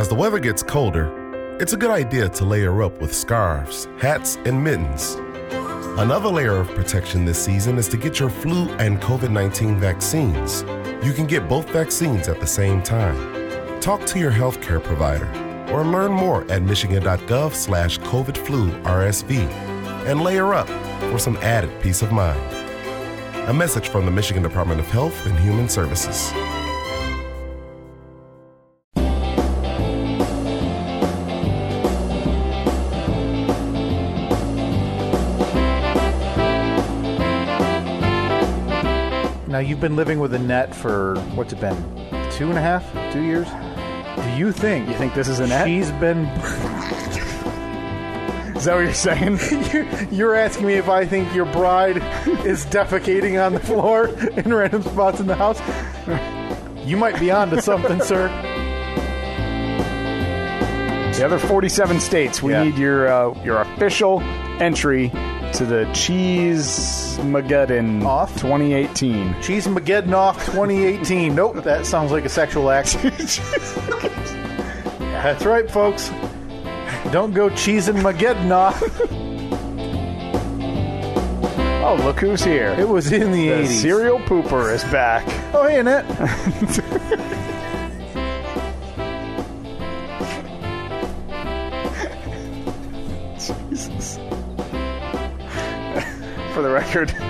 As the weather gets colder, it's a good idea to layer up with scarves, hats, and mittens. Another layer of protection this season is to get your flu and COVID 19 vaccines. You can get both vaccines at the same time. Talk to your healthcare provider or learn more at michigan.gov slash COVID flu RSV and layer up for some added peace of mind. A message from the Michigan Department of Health and Human Services. You've been living with Annette for what's it been? Two and a half, two years. Do you think You think this is Annette? she's been? Is that what you're saying? You're- You're asking me if I think your bride is defecating on the floor in random spots in the house. You might be onto something, sir. the other 47 states, we Yeah. need your uh, your official entry to the Cheese Mageddon Off? 2018. Cheese Mageddon off 2018. Nope, that sounds like a sexual act. That's right, folks. Don't go cheesing Mageddon off. Oh, look who's here. It was in the, the 80s. serial pooper is back. Oh, hey, Annette. record,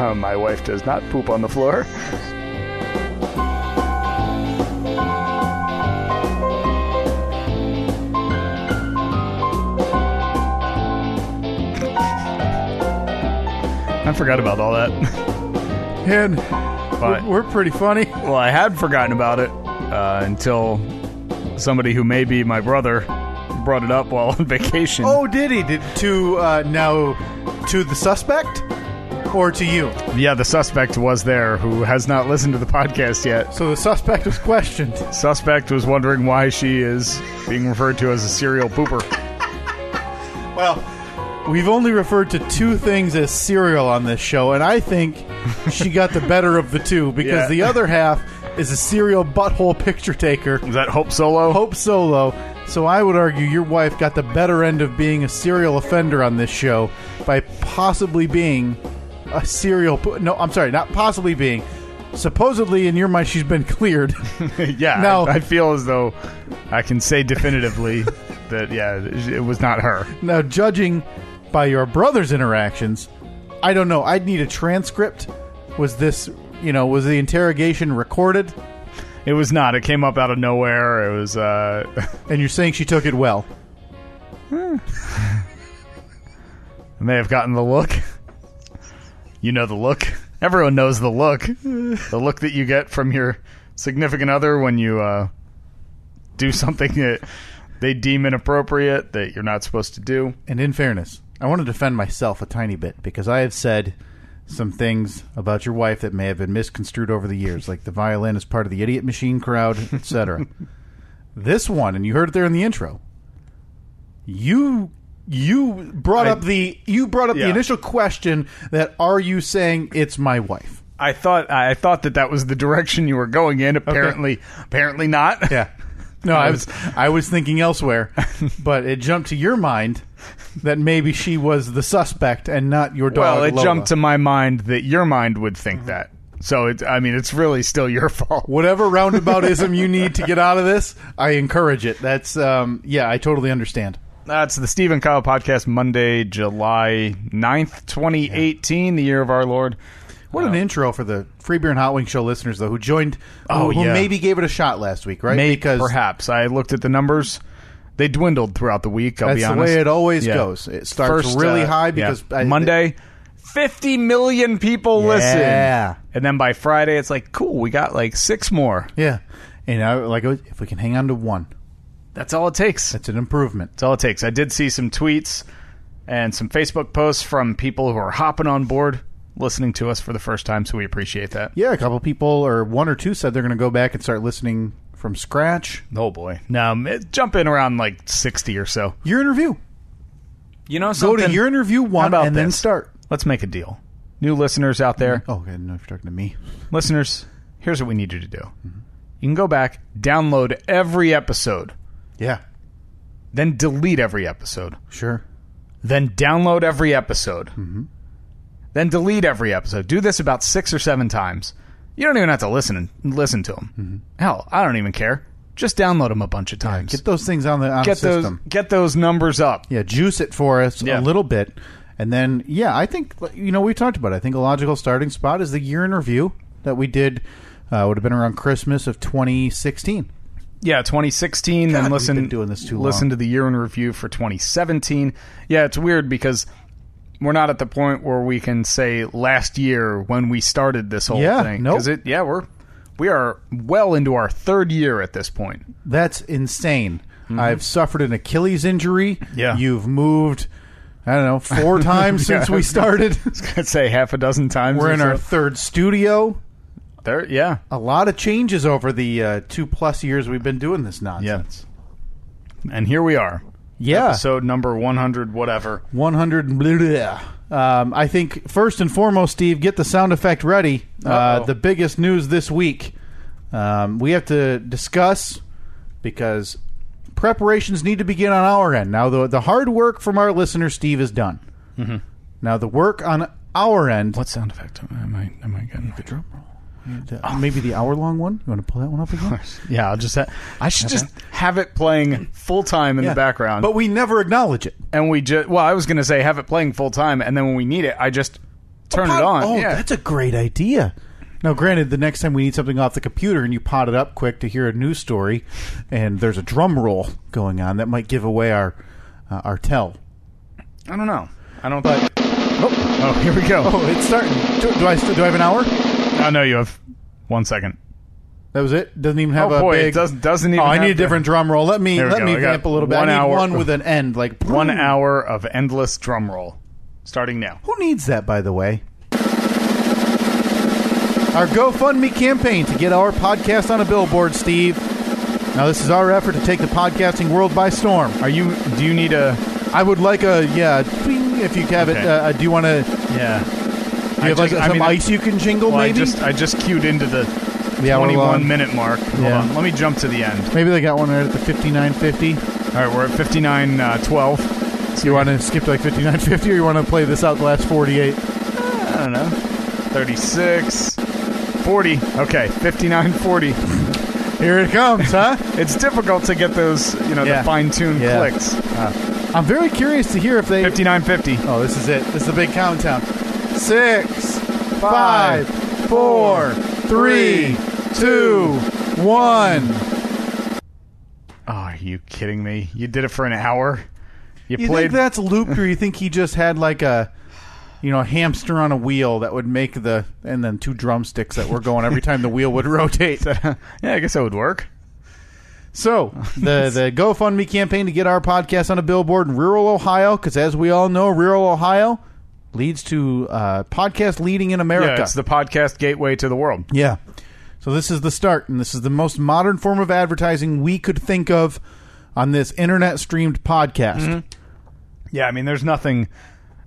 uh, my wife does not poop on the floor. I forgot about all that. And But we're pretty funny. well, I had forgotten about it uh, until somebody who may be my brother brought it up while on vacation. Oh, did he? Did to uh, now to the suspect or to you? Yeah, the suspect was there who has not listened to the podcast yet. So the suspect was questioned. Suspect was wondering why she is being referred to as a serial pooper. Well, we've only referred to two things as serial on this show, and I think she got the better of the two because Yeah. the other half is a serial butthole picture taker, Is that Hope Solo? Hope Solo. So I would argue your wife got the better end of being a serial offender on this show by possibly being a serial. No, I'm sorry, not possibly being. Supposedly, in your mind, she's been cleared. yeah, No. I, I feel as though I can say definitively that, yeah, it was not her. Now, judging by your brother's interactions, I don't know. I'd need a transcript. Was this, you know, was the interrogation recorded? It was not. It came up out of nowhere. It was, uh, And you're saying she took it well? I may have gotten the look. You know the look. Everyone knows the look. the look that you get from your significant other when you uh, do something that they deem inappropriate that you're not supposed to do. And in fairness, I want to defend myself a tiny bit because I have said some things about your wife that may have been misconstrued over the years, like the violin is part of the idiot machine crowd, etc. this one, and you heard it there in the intro. You you brought I- up the you brought up the initial question that are you saying it's my wife? I thought I thought that that was the direction you were going in. Apparently, apparently not. Yeah. No, I was I was thinking elsewhere, but it jumped to your mind that maybe she was the suspect and not your dog. Well, it Lola. jumped to my mind that your mind would think that. So it, I mean, it's really still your fault. whatever roundaboutism you need to get out of this. I encourage it. That's um, yeah, I totally understand. That's the Steve and Kyle podcast, Monday, July 9th, 2018, the year of our Lord. What an intro for the Free Beer and Hot Wing Show listeners, though, who joined, Oh, who, who yeah. maybe gave it a shot last week, right? May- because perhaps I looked at the numbers; they dwindled throughout the week. I'll that's be the way it always Yeah. goes. It starts First, really uh, high yeah. because I- Monday, fifty million people listen. Yeah. and then by Friday, it's like cool. We got like six more. yeah, and I like if we can hang on to one, That's all it takes. that's an improvement. That's all it takes. I did see some tweets and some Facebook posts from people who are hopping on board, listening to us for the first time. So we appreciate that. Yeah, a couple people or one or two said they're going to go back and start listening from scratch. Oh boy! Now it- jump in around like sixty or so. Your interview. You know, Go something? to your interview one about and then start. Let's make a deal. New listeners out there, Oh, I didn't know if you're talking to me. listeners, here's what we need you to do. You can go back, download every episode Yeah, then delete every episode, sure. then download every episode, then delete every episode. Do this about six or seven times. You don't even have to listen and listen to them. Hell, I don't even care. Just download them a bunch of times. Get those things on the on get those system. get those numbers up. Yeah, juice it for us Yeah. a little bit, and then yeah, I think you know we talked about. It. I think a logical starting spot is the year in review that we did. Uh, would have been around Christmas of 2016. Yeah, 2016. God, then listen. doing this too listen long. to the year in review for 2017. Yeah, it's weird because we're not at the point where we can say last year when we started this whole Yeah, thing. nope. it. Yeah, we're we are well into our third year at this point. That's insane. I've suffered an Achilles injury. Mm-hmm. Yeah. you've moved. I don't know four times since Yeah. we started. I'd say half a dozen times. We're in our third studio. There. Yeah, A lot of changes over the uh, two plus years we've been doing this nonsense. and here we are. Yeah, Episode number 100, whatever. 100 bleh. Um, I think first and foremost, Steve, get the sound effect ready. Uh, the biggest news this week. Um, we have to discuss because preparations need to begin on our end. Now, the the hard work from our listener Steve is done. Mm-hmm. Now, the work on our end. What sound effect am I am I getting? drum roll? Maybe the hour long one. You want to pull that one up again? Yeah, I'll just. Ha- I should just have it playing full time in Yeah. the background. But we never acknowledge it. and we just well i was going to say have it playing full time and then when we need it i just turn it on Oh, yeah that's a great idea. Now, granted, the next time we need something off the computer and you pot it up quick to hear a news story, and there's a drum roll going on, that might give away our uh, our tell. i don't know i don't But oh, oh here we go oh, it's starting. Do, do I still do I have an hour? Oh no you have one second That was it. Doesn't even have oh a boy big. it doesn't doesn't even oh, I need a the- different drum roll. Let me let go. me vamp a little bit. one I need hour- one with an end, like one hour of endless drum roll starting now Who needs that, by the way? Our GoFundMe campaign to get our podcast on a billboard, Steve. Now, this is our effort to take the podcasting world by storm. are you do you need a I would like a yeah. If you have it, uh, do you want to? yeah Do you have like some ice you can jingle? well, I just I just queued into the hour 21 minute mark hold Yeah. on let me jump to the end Maybe they got one right at the fifty nine fifty. all right we're at 59 uh, 12 So you want to skip to like fifty nine fifty, or you want to play this out the last forty eight? I don't know. 36, 40. Okay, 59, 40. Here it comes, huh? It's difficult to get those, you know, Yeah. the fine tuned Yeah. clicks. I'm very curious to hear if they. 59, 50. Oh, this is it. This is the big countdown. Six, five, four, three, two, one. Oh, are you kidding me? You did it for an hour? You, You played. think that's looped, or you think he just had like a, you know, a hamster on a wheel that would make the, and then two drumsticks that were going every time the wheel would rotate. yeah, I guess that would work. So the the GoFundMe campaign to get our podcast on a billboard in rural Ohio, because as we all know, rural Ohio leads to uh, podcast leading in America. Yeah, it's the podcast gateway to the world. Yeah. So this is the start, and this is the most modern form of advertising we could think of on this internet streamed podcast. Yeah, I mean, there's nothing.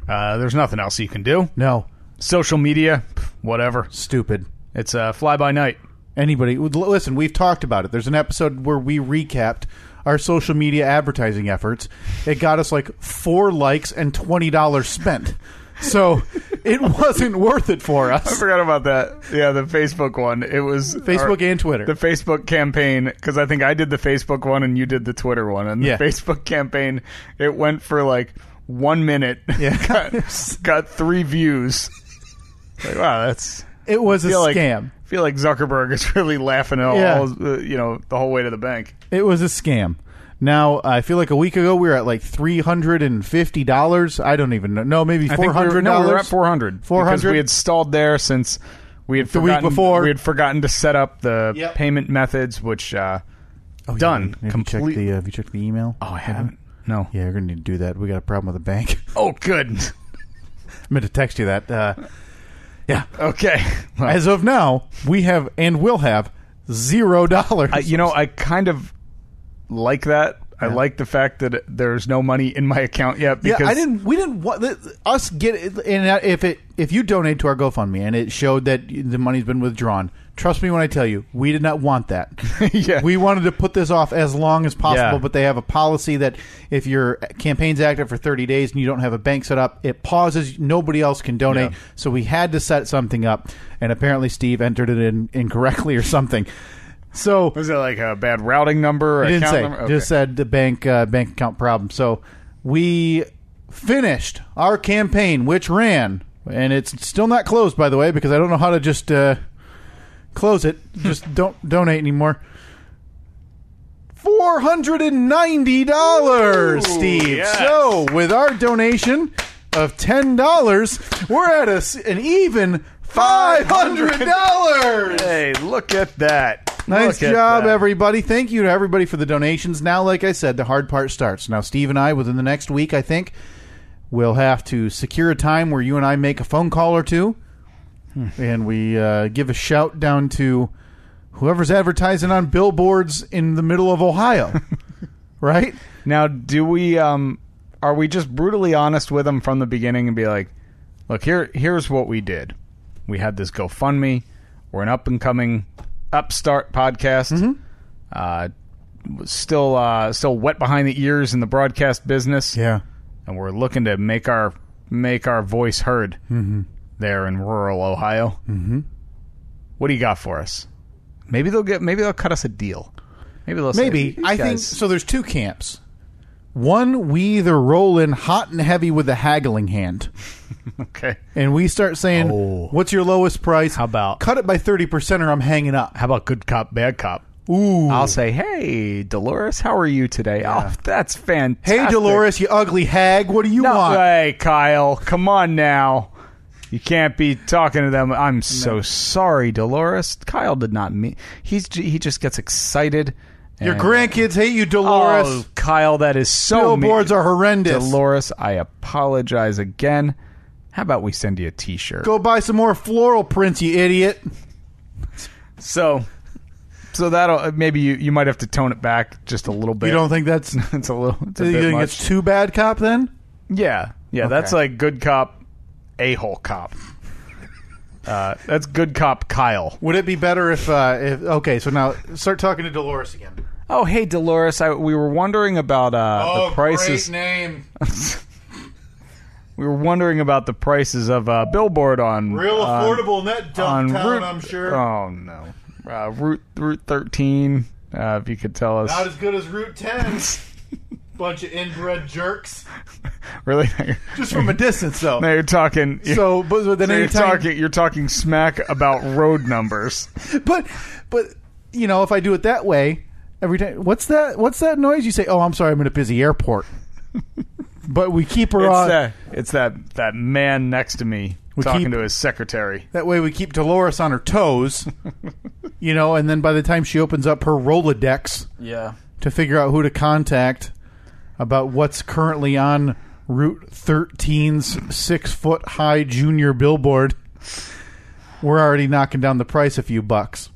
Uh, there's nothing else you can do. No, Social media, whatever. stupid. It's uh, fly by night. Anybody listen? We've talked about it. There's an episode where we recapped our social media advertising efforts. It got us like four likes and twenty dollars spent. So it wasn't worth it for us. I forgot about that. Yeah, the Facebook one. It was Facebook and Twitter. the Facebook campaign because I think I did the Facebook one and you did the Twitter one. And the Yeah. Facebook campaign, it went for like one minute. Yeah. got, got three views. Like wow, that's. It was a feel like- scam. I feel like Zuckerberg is really laughing at Yeah. all, uh, you know, the whole way to the bank. It was a scam. Now I feel like a week ago we were at like three hundred and fifty dollars. I don't even know. No, maybe I four think we were, hundred no, we were at dollars. four hundred. 400? we had stalled there since we had The week before. We had forgotten to set up the Yep. payment methods, which uh, Oh, done. Have you checked the? Uh, have you checked the email? oh, I haven't. No. Yeah, you're gonna need to do that. We got a problem with the bank. Oh, good. I meant to text you that. Uh, yeah. Okay. Well, As of now, we have and will have zero dollars. I, you know, I kind of like that. I like the fact that there's no money in my account yet. yeah, Because I didn't. We didn't want us get it. And if it if you donate to our GoFundMe and it showed that the money's been withdrawn, Trust me when I tell you, we did not want that. yeah. We wanted to put this off as long as possible, Yeah. but they have a policy that if your campaign's active for 30 days and you don't have a bank set up, it pauses. Nobody else can donate. Yeah. So we had to set something up, and apparently Steve entered it in incorrectly or something. So was it like a bad routing number? Or it didn't say. It Just said the bank uh, bank account problem. So we finished our campaign, which ran, and it's still not closed, by the way, because I don't know how to just uh, close it. Just don't donate anymore. Four hundred and ninety dollars, Steve. yes. So with our donation of ten dollars, we're at a an even five hundred dollars. Hey, look at that! Nice Look at job, that. everybody. Thank you to everybody for the donations. Now, like I said, the hard part starts. Now, Steve and I, within the next week, I think, we'll have to secure a time where you and I make a phone call or two, and we uh, give a shout down to whoever's advertising on billboards in the middle of Ohio. right? Now, do we? Um, are we just brutally honest with them from the beginning and be like, "Look, here, here's what we did. We had this GoFundMe. We're an up and coming upstart podcast. Mm-hmm. Uh, still, uh, still wet behind the ears in the broadcast business, Yeah. and we're looking to make our make our voice heard Mm-hmm. there in rural Ohio. Mm-hmm. What do you got for us? Maybe they'll get. Maybe they'll cut us a deal. Maybe they'll Maybe. "These I think so. There's two camps. One, we either roll in hot and heavy with the haggling hand. Okay. and we start saying, Oh. "What's your lowest price? How about- cut it by thirty percent, or I'm hanging up." How about good cop, bad cop? Ooh, I'll say, "Hey, Dolores, how are you today?" Oh, that's fantastic. hey Dolores, you ugly hag, what do you No, want? hey, Kyle, come on now. You can't be talking to them. I'm so sorry, Dolores. Kyle did not mean. He's j- he just gets excited. Your and- grandkids hate you, Dolores. Oh, Kyle, that is so Billboards mean. are horrendous. Dolores, I apologize again. How about we send you a T-shirt? Go buy some more floral prints, you idiot. So, so that'll maybe you you might have to tone it back just a little bit. You don't think that's? it's a little. It's a you bit think much. it's too bad, cop? Then Yeah, yeah, that's Okay. like good cop, a hole cop. Uh, that's good cop Kyle. would it be better if? Uh, if okay, so now start talking to Dolores again. Oh, hey Dolores, I, we were wondering about uh, the prices. Oh, name. We were wondering about the prices of uh, billboard on Real affordable in that on dump town, Route- I'm sure. Oh no, uh, Route Route thirteen. Uh, if you could tell us, Not as good as Route 10. Bunch of inbred jerks. really, Just from a distance, though. now you're talking. So, but but then so you're talking. You're talking smack about road numbers. but but you know, if I do it that way, every time, what's that? What's that noise? You say, "Oh, I'm sorry, I'm in a busy airport." but we keep her It's on. that. It's that that man next to me We talking keep- to his secretary. That way, we keep Dolores on her toes. you know, and then by the time she opens up her Rolodex Yeah. to figure out who to contact about what's currently on Route 13's six foot high junior billboard, we're already knocking down the price a few bucks.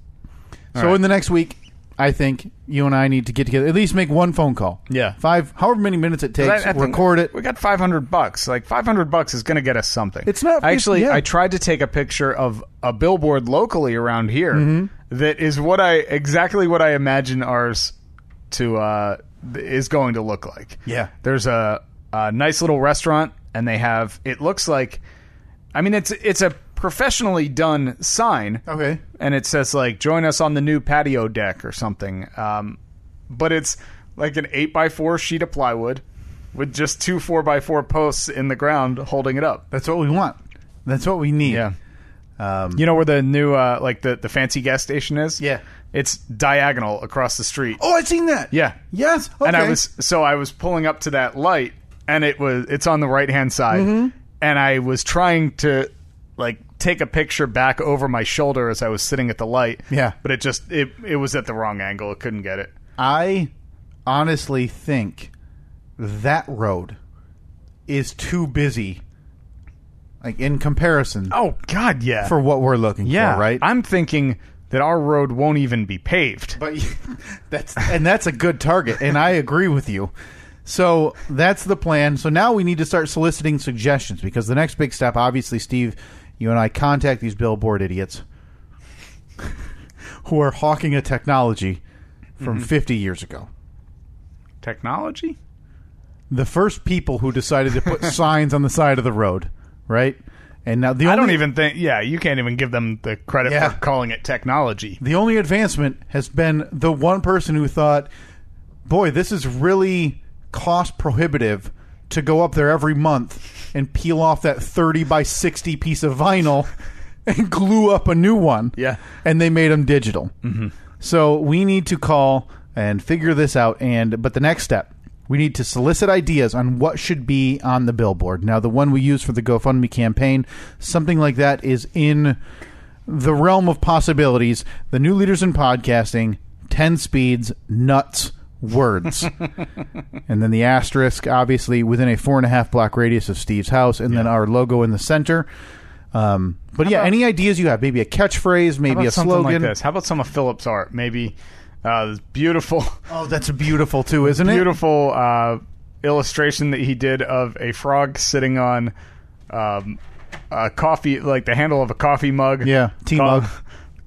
So right. in the next week, I think you and I need to get together, at least make one phone call. Yeah. Five, however many minutes it takes, I- I record it. We got five hundred bucks. Like five hundred bucks is going to get us something. It's not- it's- actually. yeah. I tried to take a picture of a billboard locally around here Mm-hmm. that is what I exactly what I imagine ours to uh, is going to look like. Yeah. There's a, a nice little restaurant, and they have. It looks like. I mean, it's it's a professionally done sign Okay. and it says like join us on the new patio deck or something um, but it's like an 8x4 sheet of plywood with just two 4x4 posts in the ground holding it up That's what we want. That's what we need. yeah Um, you know where the new uh, like the, the fancy gas station is Yeah. it's diagonal across the street oh, I've seen that. yeah Yes. Okay. and i was so i was pulling up to that light and it was it's on the right hand side Mm-hmm. and i was trying to like take a picture back over my shoulder as i was sitting at the light Yeah. but it just it it was at the wrong angle it couldn't get it I honestly think that road is too busy, like in comparison oh god yeah for what we're looking yeah for, right? i'm thinking that our road won't even be paved but that's and that's a good target, and I agree with you. So that's the plan. So now we need to start soliciting suggestions because the next big step, obviously, Steve, you and I contact these billboard idiots. who are hawking a technology from Mm-hmm. 50 years ago. Technology? The first people who decided to put signs on the side of the road, right? And now the I don't even think. Yeah, you can't even give them the credit Yeah. for calling it technology. the only advancement has been the one person who thought, "Boy, this is really cost prohibitive to go up there every month and peel off that 30 by 60 piece of vinyl and glue up a new one." Yeah. and they made them digital. Mm-hmm. So we need to call and figure this out. And but the next step, we need to solicit ideas on what should be on the billboard. Now, the one we use for the GoFundMe campaign, something like that, is in the realm of possibilities. The new leaders in podcasting, ten speeds, nuts. Words, and then the asterisk, obviously within a four and a half block radius of Steve's house, and then our logo in the center. Um, but yeah, about- any ideas you have? Maybe a catchphrase, maybe a slogan. like this? How about some of Philip's art? Maybe uh, this beautiful, Oh, that's beautiful too, isn't it? beautiful uh, illustration that he did of a frog sitting on um, a coffee, like the handle of a coffee mug. Yeah, tea Ca-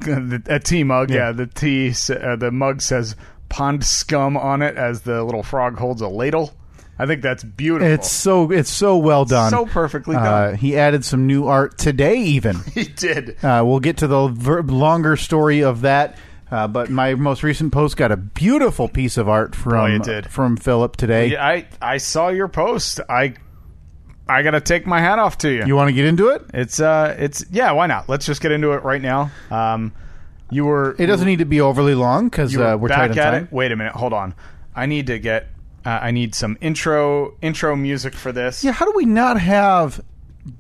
mug. a tea mug. Yeah. Yeah, the tea, uh, the mug says pond scum on it as the little frog holds a ladle. I think that's beautiful. It's so it's so well done. so perfectly Uh, done. he added some new art today, even. he did. Uh, we'll get to the ver- longer story of that. Uh, but my most recent post got a beautiful piece of art from it did. from Philip today. Yeah, I I saw your post. I I gotta take my hat off to you. You want to get into it? It's uh, it's yeah. Why not? Let's just get into it right now. Um, you were It doesn't need to be overly long because you uh, we're back tight on at time. it. Wait a minute. Hold on. I need to get. Uh, I need some intro intro music for this. Yeah, how do we not have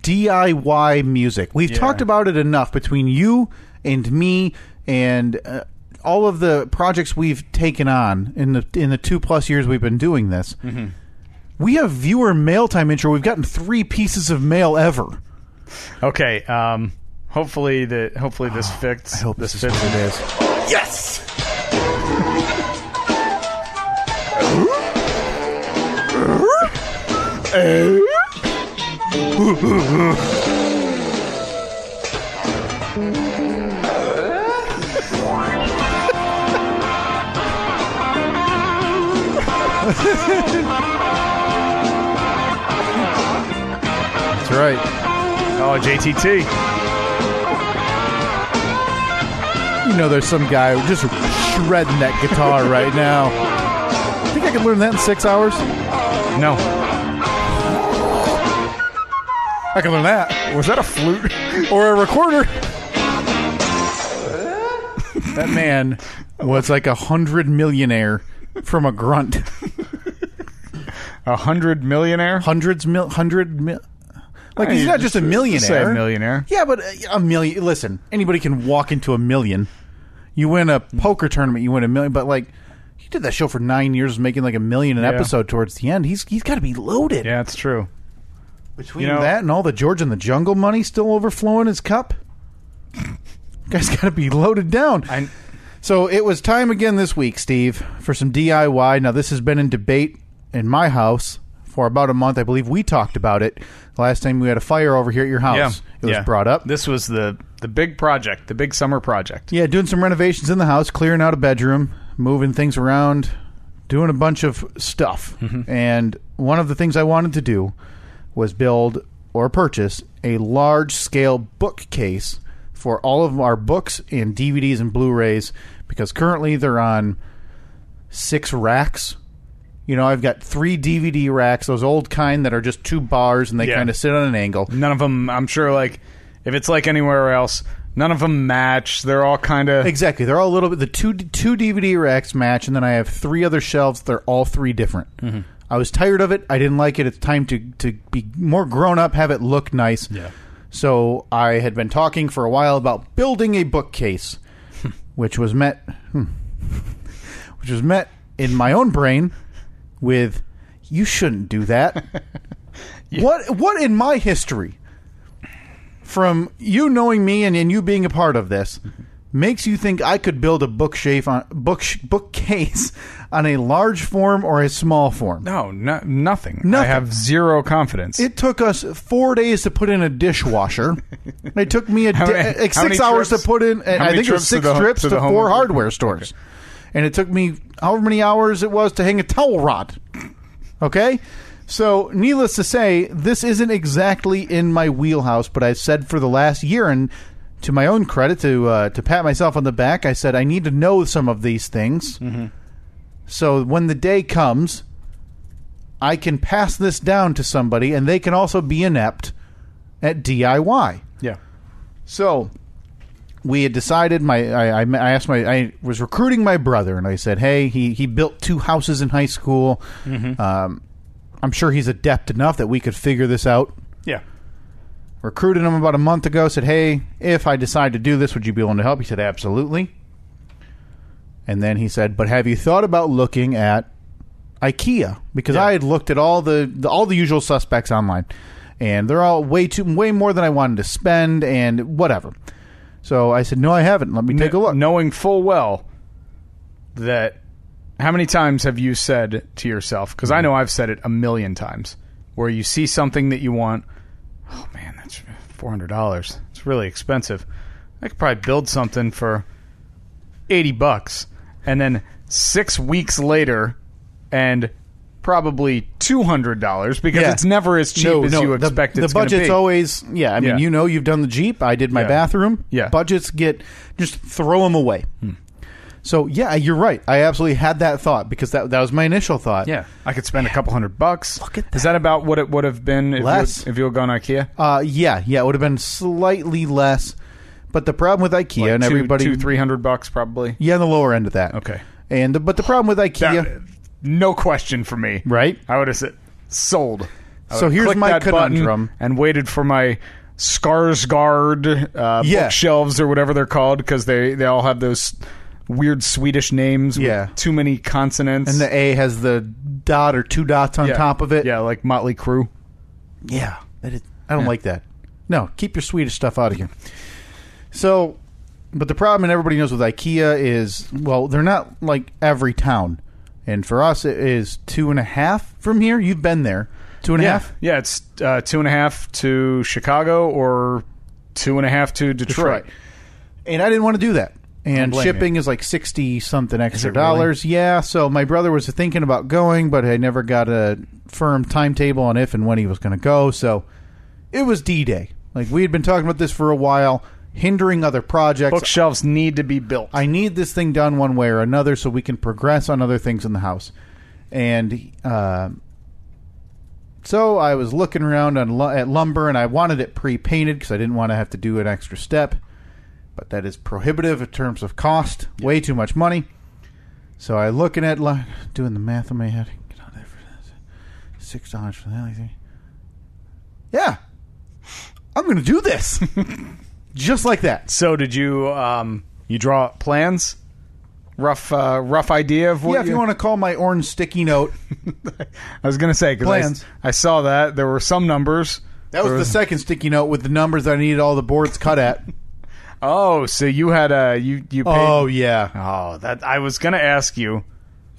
DIY music? We've Yeah. talked about it enough between you and me and uh, all of the projects we've taken on in the in the two plus years we've been doing this. Mm-hmm. We have viewer mail time intro. We've gotten three pieces of mail ever. Okay. Um. Hopefully the hopefully this ah, fits. I hope this, is fits. it is. Yes! That's right. Oh, JTT. You know, there's some guy just shredding that guitar right now. Think I could learn that in six hours? No. I can learn that. Was that a flute? or a recorder. that man was like a hundred millionaire from a grunt. A hundred millionaire? Hundreds mil, hundred mil. Like he's not just a millionaire. a millionaire. Yeah, but uh, a million. Listen, anybody can walk into a million. You win a poker tournament, you win a million. But like, he did that show for nine years, making like a million an Yeah. episode. Towards the end, he's he's got to be loaded. Yeah, it's true. Between You know- that and all the George and the Jungle money still overflowing his cup, guy's got to be loaded down. I So it was time again this week, Steve, for some DIY. Now this has been in debate in my house for about a month. I believe we talked about it last time we had a fire over here at your house. yeah. It was yeah. brought up. This was the the big project, the big summer project. Yeah, doing some renovations in the house, clearing out a bedroom, moving things around, doing a bunch of stuff. Mm-hmm. And one of the things I wanted to do was build or purchase a large scale bookcase for all of our books and DVDs and Blu-rays because currently they're on six racks. You know, I've got three DVD racks, those old kind that are just two bars and they Yeah. kind of sit on an angle. None of them, I'm sure, like if it's like anywhere else, none of them match. They're all kind of Exactly. They're all a little bit. The two two DVD racks match, and then I have three other shelves. They're all three different. Mm-hmm. I was tired of it. I didn't like it. It's time to to be more grown up, have it look nice. Yeah. So I had been talking for a while about building a bookcase, which was met, hmm, which was met in my own brain with, "You shouldn't do that." What what in my history, from you knowing me and, and you being a part of this, mm-hmm. makes you think I could build a bookshelf on book bookcase on a large form or a small form. No, no nothing. I have zero confidence. It took us four days to put in a dishwasher. it took me a di- many- eh, like six hours trips- to put in. Eh, how I think it was six the- trips to to, four hardware stores, and it took me however many hours it was to hang a towel rod. Okay, so needless to say, this isn't exactly in my wheelhouse. But I've said for the last year, and to my own credit, to uh, to pat myself on the back, I said I need to know some of these things. So when the day comes, I can pass this down to somebody, and they can also be inept at DIY. yeah. So we had decided. My I, I, I asked my I was recruiting my brother, and I said, "Hey, he he built two houses in high school. Um, I'm sure he's adept enough that we could figure this out." Yeah. Recruited him about a month ago. Said, "Hey, if I decide to do this, would you be willing to help?" He said, "Absolutely." And then he said, "But have you thought about looking at IKEA? Because Yeah. I had looked at all the, the all the usual suspects online, and they're all way too way more than I wanted to spend, and whatever." So I said, "No, I haven't. Let me take a look." Knowing full well that how many times have you said to yourself, because I mm-hmm. know I've said it a million times, where you see something that you want, oh man, that's $400. It's really expensive. I could probably build something for 80 bucks. And then six weeks later, and probably $200 because Yeah. it's never as cheap no, as no, you the, expect the it's gonna budget's be. always yeah. I mean, Yeah. you know, you've done the Jeep. I did my Yeah. bathroom. Yeah. budgets get just throw them away. So yeah, you're right. I absolutely had that thought because that that was my initial thought. Yeah, I could spend a couple hundred bucks. Look at Is that about what it would have been if Less. you if you had gone IKEA? Uh, yeah, yeah. It would have been slightly less, but the problem with IKEA Like and two, everybody, two three hundred bucks probably. yeah, on the lower end of that. Okay, And the, but the problem with IKEA, That- no question for me. right? I would have said sold. I So here's my that button conundrum. and waited for my Skarsgård uh, Yeah. bookshelves or whatever they're called because they they all have those weird Swedish names. Yeah. with too many consonants. And the A has the dot or two dots on Yeah. top of it. Yeah, like Motley Crue. Yeah, that is, I don't like that. No, keep your Swedish stuff out of here. So, but the problem, and everybody knows with IKEA is, well, they're not like every town, and for us, it is two and a half from here. You've been there, two and a Yeah, half. yeah. It's uh, two and a half to Chicago or two and a half to Detroit. Detroit. and I didn't want to do that. And shipping is like sixty something extra it really? dollars. Yeah, so my brother was thinking about going, but I never got a firm timetable on if and when he was going to go. So it was D Day. Like we had been talking about this for a while, hindering other projects. Bookshelves need to be built. I need this thing done one way or another so we can progress on other things in the house. And uh, so I was looking around on at lumber, and I wanted it pre-painted because I didn't want to have to do an extra step. But that is prohibitive in terms of cost. Way too much money. So I looking at doing the math in my head. Get out there for this. Six dollars for that. Yeah, I'm going to do this. Just like that. so did you? Um, you draw plans? Rough, uh, rough idea of what? yeah, if you want to call my orange sticky note, I was gonna say because Plans. I, saw that there were some numbers. that was the second sticky note with the numbers that I needed all the boards cut at. Oh, so you had a you you paid, oh yeah, Oh, that I was gonna ask you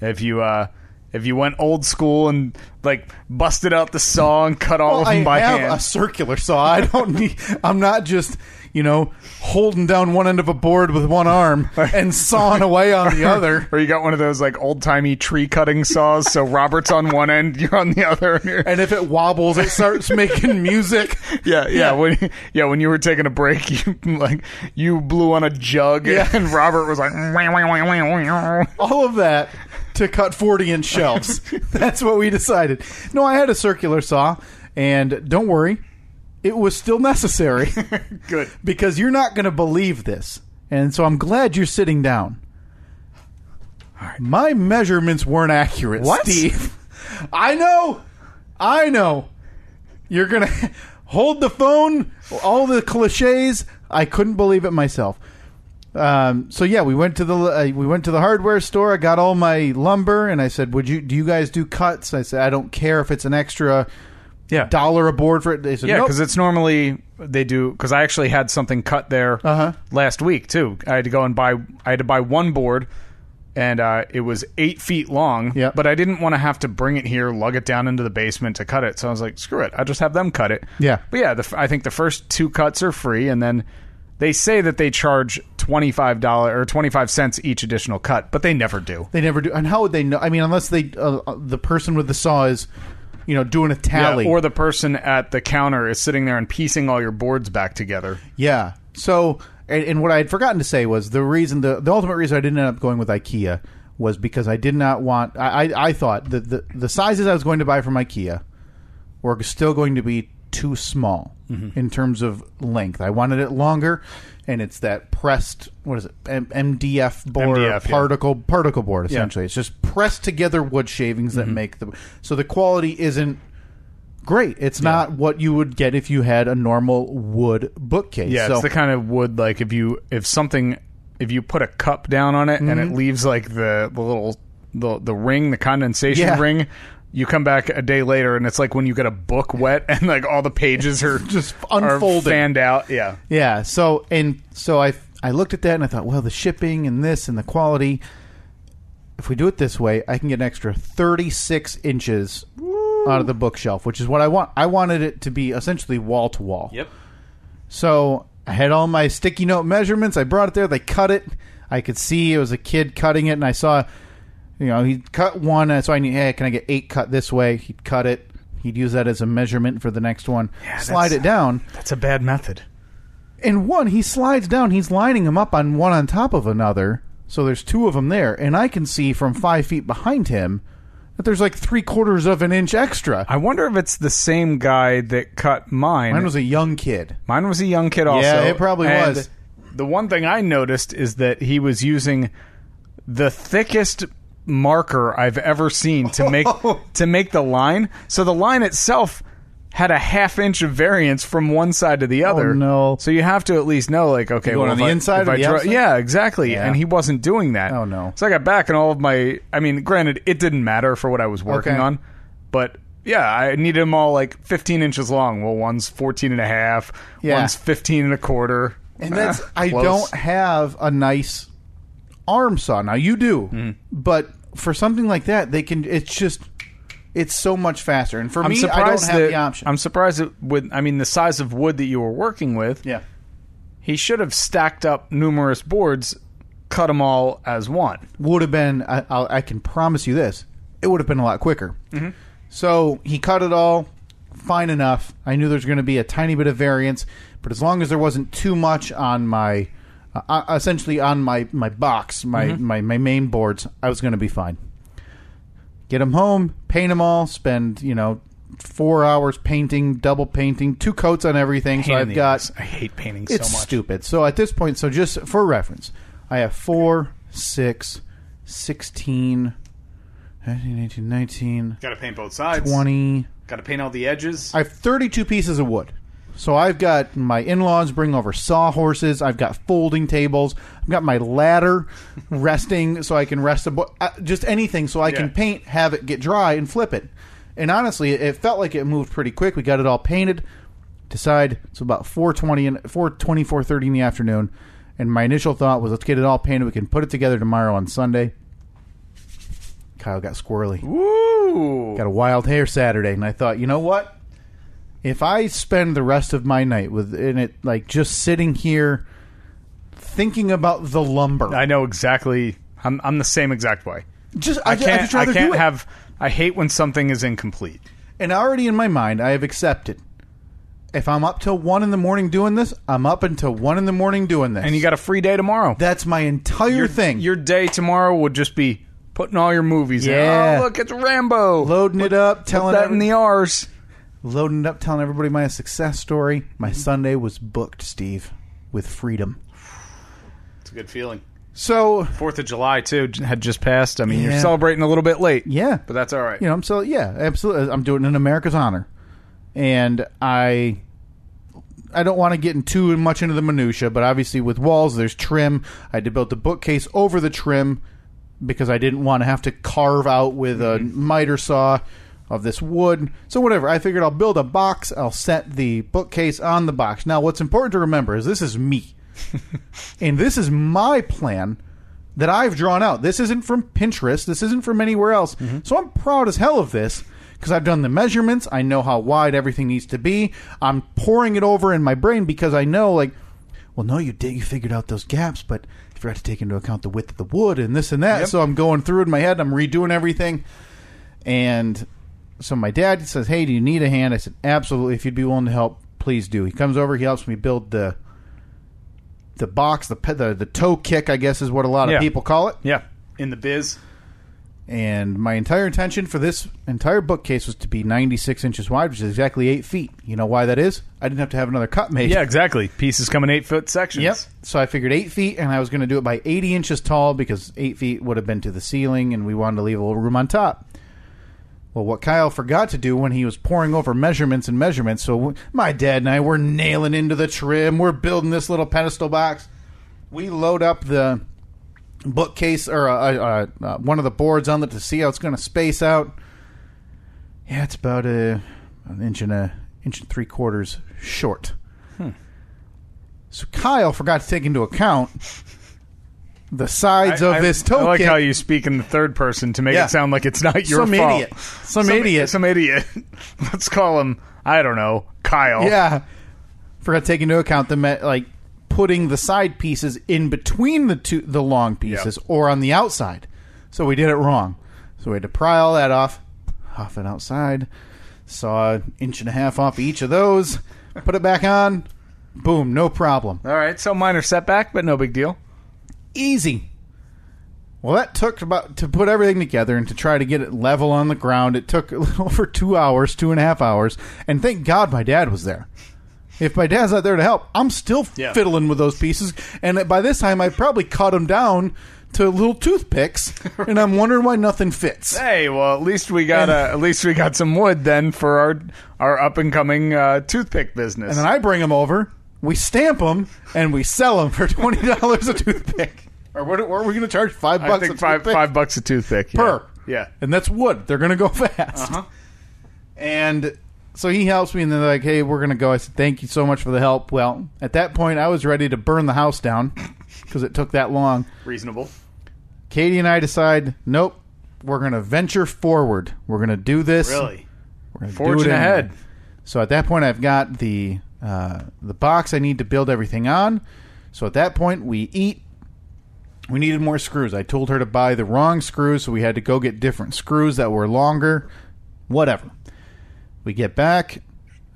if you uh if you went old school and like busted out the saw and cut all well, of I them by have hand. a circular saw. I don't need. I'm not just you know holding down one end of a board with one arm and sawing away on the other. or you got one of those like old timey tree cutting saws. So Robert's on one end, you're on the other. And And if it wobbles, it starts making music. yeah, yeah, Yeah. When yeah, when you were taking a break, you like you blew on a jug, Yeah. and Robert was like, All of that to cut 40 inch shelves. That's what we decided. No, I had a circular saw, and don't worry, it was still necessary. good. because you're not going to believe this. And so I'm glad you're sitting down. My measurements weren't accurate, What? Steve. I know. I know. You're going to hold the phone, all the cliches. I couldn't believe it myself. Um, so yeah, we went to the uh, we went to the hardware store. I got all my lumber, and I said, "Would you do you guys do cuts?" I said, "I don't care if it's an extra Yeah. dollar a board for it. They said, Yeah, nope. because it's normally they do. Because I actually had something cut there Uh-huh. last week too. I had to go and buy. I had to buy one board, and uh, it was eight feet long. Yep. But I didn't want to have to bring it here, lug it down into the basement to cut it. So I was like, screw it. I'll just have them cut it. Yeah. But yeah, the, I think the first two cuts are free, and then they say that they charge twenty five dollar or twenty five cents each additional cut, but they never do. They never do. And how would they know? I mean, unless they uh, uh, the person with the saw is, you know, doing a tally. Yeah, or the person at the counter is sitting there and piecing all your boards back together. Yeah. So, and, and what I had forgotten to say was the reason the the ultimate reason I didn't end up going with IKEA was because I did not want. I I, I thought that the the sizes I was going to buy from IKEA were still going to be too small Mm-hmm. in terms of length. I wanted it longer, and it's that pressed what is it M- MDF board, MDF, yeah. particle particle board. Yeah. Mm-hmm. Essentially, it's just pressed together wood shavings that make the. So the quality isn't great. It's not what you would get if you had a normal wood bookcase. Yeah, so, it's the kind of wood like if you if something if you put a cup down on it and Mm-hmm. it leaves like the the little the the ring, the condensation Yeah. ring. You come back a day later and it's like when you get a book wet and like all the pages are Just are unfolded. fanned out. Yeah, Yeah. So and so I I looked at that and I thought, well, the shipping and this and the quality. If we do it this way, I can get an extra 36 inches out of the bookshelf, which is what I want. I wanted it to be essentially wall to wall. Yep. So I had all my sticky note measurements. I brought it there. They cut it. I could see it was a kid cutting it, and I saw, you know, he'd cut one. And so I need, hey, can I get eight cut this way? He'd cut it. He'd use that as a measurement for the next one. slide it down. That's a bad method. And one, he slides down. He's lining them up on one on top of another. So there's two of them there, and I can see from five feet behind him that there's like three quarters of an inch extra. I wonder if it's the same guy that cut mine. Mine was a young kid. Mine was a young kid also. Yeah, it probably And was. The one thing I noticed is that he was using the thickest marker I've ever seen to make to make the line. So the line itself had a half inch of variance from one side to the other. Oh, no. So you have to at least know, like, okay, well, on the I- inside or the draw- Yeah, exactly. Yeah. And he wasn't doing that. Oh, no. So I got back and all of my. I mean, granted, it didn't matter for what I was working Okay. on, but. Yeah, I needed them all like 15 inches long. Well, one's 14 and a half, Yeah. one's 15 and a quarter. And that's I don't have a nice arm saw. Now you do, Hmm. but for something like that, they can. It's just it's so much faster. And for I'm me, I don't surprised have that the option. I'm surprised that with I mean the size of wood that you were working with. yeah, He should have stacked up numerous boards, cut them all as one. would have been. I, I'll, I can promise you this. It would have been a lot quicker. Mm-hmm. So he cut it all, fine enough. I knew there's going to be a tiny bit of variance, but as long as there wasn't too much on my, uh, uh, essentially on my my box, my Mm-hmm. my, my main boards, I was going to be fine. Get them home, paint them all, spend you know four hours painting, double painting, two coats on everything. so Pain in I've got ass. I hate painting it's so much. stupid. So at this point, so just for reference, I have 4, 6, 16, 18, 18, 19, Got to paint both sides. 20. Got to paint all the edges. I have 32 pieces of wood. So I've got my in-laws bring over sawhorses. I've got folding tables. I've got my ladder resting so I can rest a bo- uh, just anything so I can Yeah. paint, have it get dry, and flip it. And honestly, it, it felt like it moved pretty quick. We got it all painted. Decide it's about 4:20 and 4:20 4:30 in the afternoon. And my initial thought was, let's get it all painted. We can put it together tomorrow on Sunday. Kyle got squirrely Woo! got a wild hair Saturday, and I thought, you know what? If I spend the rest of my night with in it, like just sitting here thinking about the lumber, I know exactly. I'm I'm the same exact way. just I I, can't. just I can't have. I hate when something is incomplete. And already in my mind, I have accepted. If I'm up till one in the morning doing this, I'm up until one in the morning doing this. And you got a free day tomorrow. that's my entire your thing. Your day tomorrow would just be putting all your movies Yeah. in. Oh, look, it's Rambo. loading it up, telling that every- in the R's. Loading it up, telling everybody my success story. My mm-hmm. Sunday was booked, Steve, with freedom. It's a good feeling. So Fourth of July too had just passed. I mean, Yeah. you're celebrating a little bit late. yeah, but that's all right. you know, I'm so yeah, absolutely. I'm doing it in America's honor, and I, I don't want to get in too much into the minutia, but obviously with walls, there's trim. I had to build the bookcase over the trim because I didn't want to have to carve out with a mm-hmm. miter saw of this wood. So whatever. I figured I'll build a box. I'll set the bookcase on the box. Now, what's important to remember is this is me, and this is my plan that I've drawn out. This isn't from Pinterest. This isn't from anywhere else. Mm-hmm. So I'm proud as hell of this because I've done the measurements. I know how wide everything needs to be. I'm poring it over in my brain because I know, like, well, no, you did. You figured out those gaps, but you forgot to take into account the width of the wood and this and that. Yep. So I'm going through it in my head. I'm redoing everything. And so my dad says, "Hey, do you need a hand?" I said, "Absolutely. If you'd be willing to help, please do." He comes over. He helps me build the the box, the the, the toe kick, I guess is what a lot of Yeah. people call it. Yeah. In the biz. And my entire intention for this entire bookcase was to be 96 inches wide, which is exactly eight feet. You know why that is? I didn't have to have another cut made. Yeah, exactly. Pieces come in eight foot sections. Yep. So I figured eight feet, and I was going to do it by 80 inches tall because eight feet would have been to the ceiling, and we wanted to leave a little room on top. Well, what Kyle forgot to do when he was poring over measurements and measurements, so my dad and I were nailing into the trim. We're building this little pedestal box. We load up the bookcase or uh, uh, uh, one of the boards on it to see how it's going to space out. Yeah, it's about a an inch and a inch and three quarters short. So Kyle forgot to take into account the sides I- of I- this toe I like how you speak in the third person to make Yeah. it sound like it's not your fault. Some fault. idiot. Some idiot. Some idiot. Let's call him. I don't know, Kyle. Yeah, forgot to take into account the like putting the side pieces in between the two the long pieces or on the outside. So we did it wrong. So we had to pry all that off, off and outside. Saw an inch and a half off each of those. Put it back on. Boom, no problem. All right. So minor setback, but no big deal. Easy. Well, that took about to put everything together and to try to get it level on the ground. It took a little over two hours, two and a half hours, and thank God my dad was there. If my dad's not there to help, I'm still Yeah. fiddling with those pieces, and by this time I probably cut them down to little toothpicks, and I'm wondering why nothing fits. Hey, well, at least we got uh, at least we got some wood then for our our up and coming uh, toothpick business. And then I bring them over, we stamp them, and we sell them for twenty dollars a toothpick. Or what, what are we going to charge? Five bucks. I think a five toothpick? five bucks a toothpick yeah. per. Yeah. And that's wood. They're going to go fast. Uh-huh. And so he helps me, and they're like, hey, we're going to go. I said, thank you so much for the help. Well, at that point, I was ready to burn the house down because it took that long. Reasonable. Katie and I decide, nope, we're going to venture forward. We're going to do this. Really. We're gonna do Forging it anyway. ahead. So at that point, I've got the uh, the box I need to build everything on. So at that point, we eat. We needed more screws. I told her to buy the wrong screws, so we had to go get different screws that were longer. Whatever. We get back.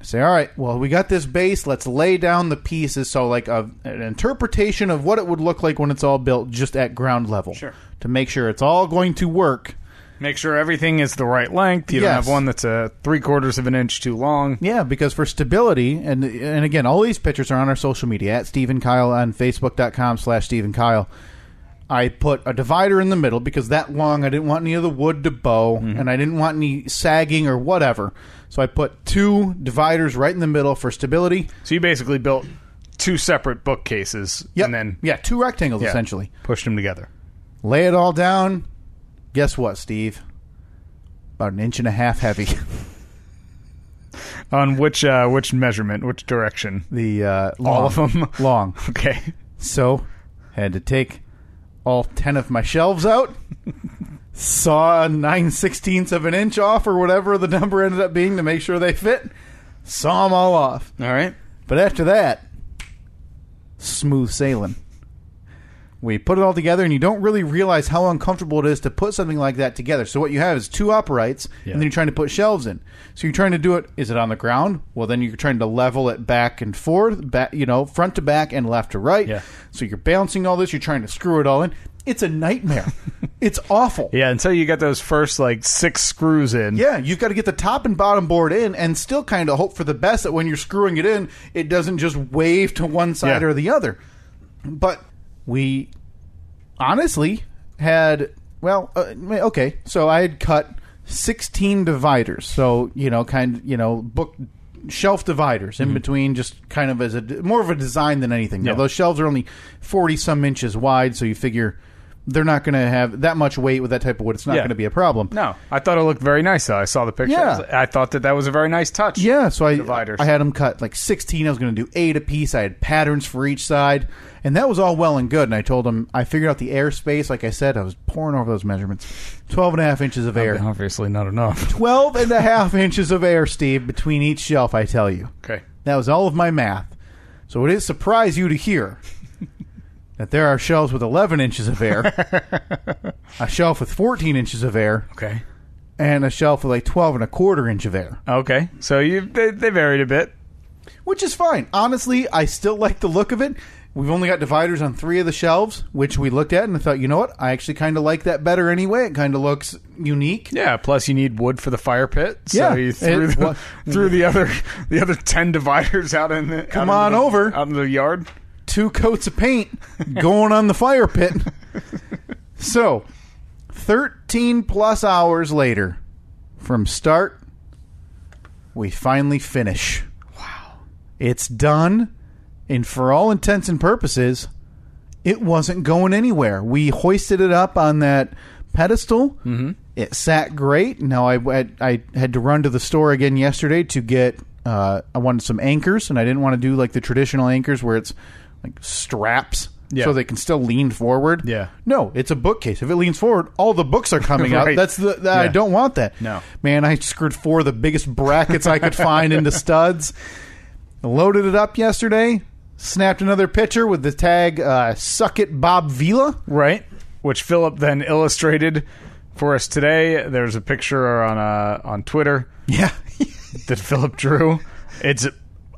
I say, all right, well, we got this base. Let's lay down the pieces. So, like a, an interpretation of what it would look like when it's all built, just at ground level, Sure. to make sure it's all going to work. Make sure everything is the right length. You don't Yes. have one that's uh, a three quarters of an inch too long. Yeah, because for stability, and and again, all these pictures are on our social media at Steve and Kyle on Facebook.com slash Steve and Kyle. I put a divider in the middle because that long I didn't want any of the wood to bow and I didn't want any sagging or whatever. So I put two dividers right in the middle for stability. So you basically built two separate bookcases Yep. and then yeah, two rectangles yeah, essentially. pushed them together. Lay it all down. Guess what, Steve? About an inch and a half heavy. On which uh, which measurement, which direction? the uh, All of them. long. Okay. So, had to take all 10 of my shelves out, saw 9 sixteenths of an inch off, or whatever the number ended up being to make sure they fit, saw them all off. All right. But after that, smooth sailing. We put it all together, and you don't really realize how uncomfortable it is to put something like that together. So what you have is two uprights, Yeah. and then you're trying to put shelves in. So you're trying to do it. Is it on the ground? Well, then you're trying to level it back and forth, back, you know, front to back and left to right. Yeah. So you're balancing all this. You're trying to screw it all in. It's a nightmare. it's awful. Yeah, until you get those first like six screws in. Yeah, you've got to get the top and bottom board in and still kind of hope for the best that when you're screwing it in, it doesn't just wave to one side Yeah. or the other. But we honestly had, well, uh, okay, so I had cut 16 dividers. So, you know, kind of, you know, book shelf dividers in between just kind of as a more of a design than anything. Now those shelves are only 40 some inches wide, so you figure they're not going to have that much weight with that type of wood. It's not Yeah. going to be a problem. No, I thought it looked very nice. Though I saw the pictures. Yeah. I thought that that was a very nice touch. Yeah, so I Dividers. I had them cut like 16. I was going to do eight a piece. I had patterns for each side, and that was all well and good. And I told them I figured out the airspace. Like I said, I was poring over those measurements. 12 and a half inches of air. Obviously not enough. 12 and a half inches of air, Steve, between each shelf, I tell you. Okay. That was all of my math. So it is surprise you to hear that there are shelves with 11 inches of air, a shelf with 14 inches of air, Okay. and a shelf with like 12 and a quarter inch of air? Okay. So you they, they varied a bit. Which is fine. Honestly, I still like the look of it. We've only got dividers on three of the shelves, which we looked at and I thought, you know what? I actually kind of like that better anyway. It kind of looks unique. Yeah. Plus, you need wood for the fire pit. So Yeah, you threw it- the, threw the other the other ten dividers out in the Come out on into the- over. out in the yard. Two coats of paint going on the fire pit. so, 13 plus hours later from start, we finally finish. Wow. It's done, and for all intents and purposes, it wasn't going anywhere. We hoisted it up on that pedestal. Mm-hmm. It sat great. Now I, I I had to run to the store again yesterday to get. Uh, I wanted some anchors, and I didn't want to do like the traditional anchors where it's like straps. Yeah. So they can still lean forward. Yeah. No, it's a bookcase. If it leans forward, all the books are coming out. Right. That's the. that- I Yeah. don't want that. No. Man, I screwed four of the biggest brackets I could find into studs. Loaded it up yesterday. Snapped another picture with the tag uh, "Suck It, Bob Vila." Right. Which Philip then illustrated for us today. There's a picture on uh, on Twitter Yeah, that Philip drew. It's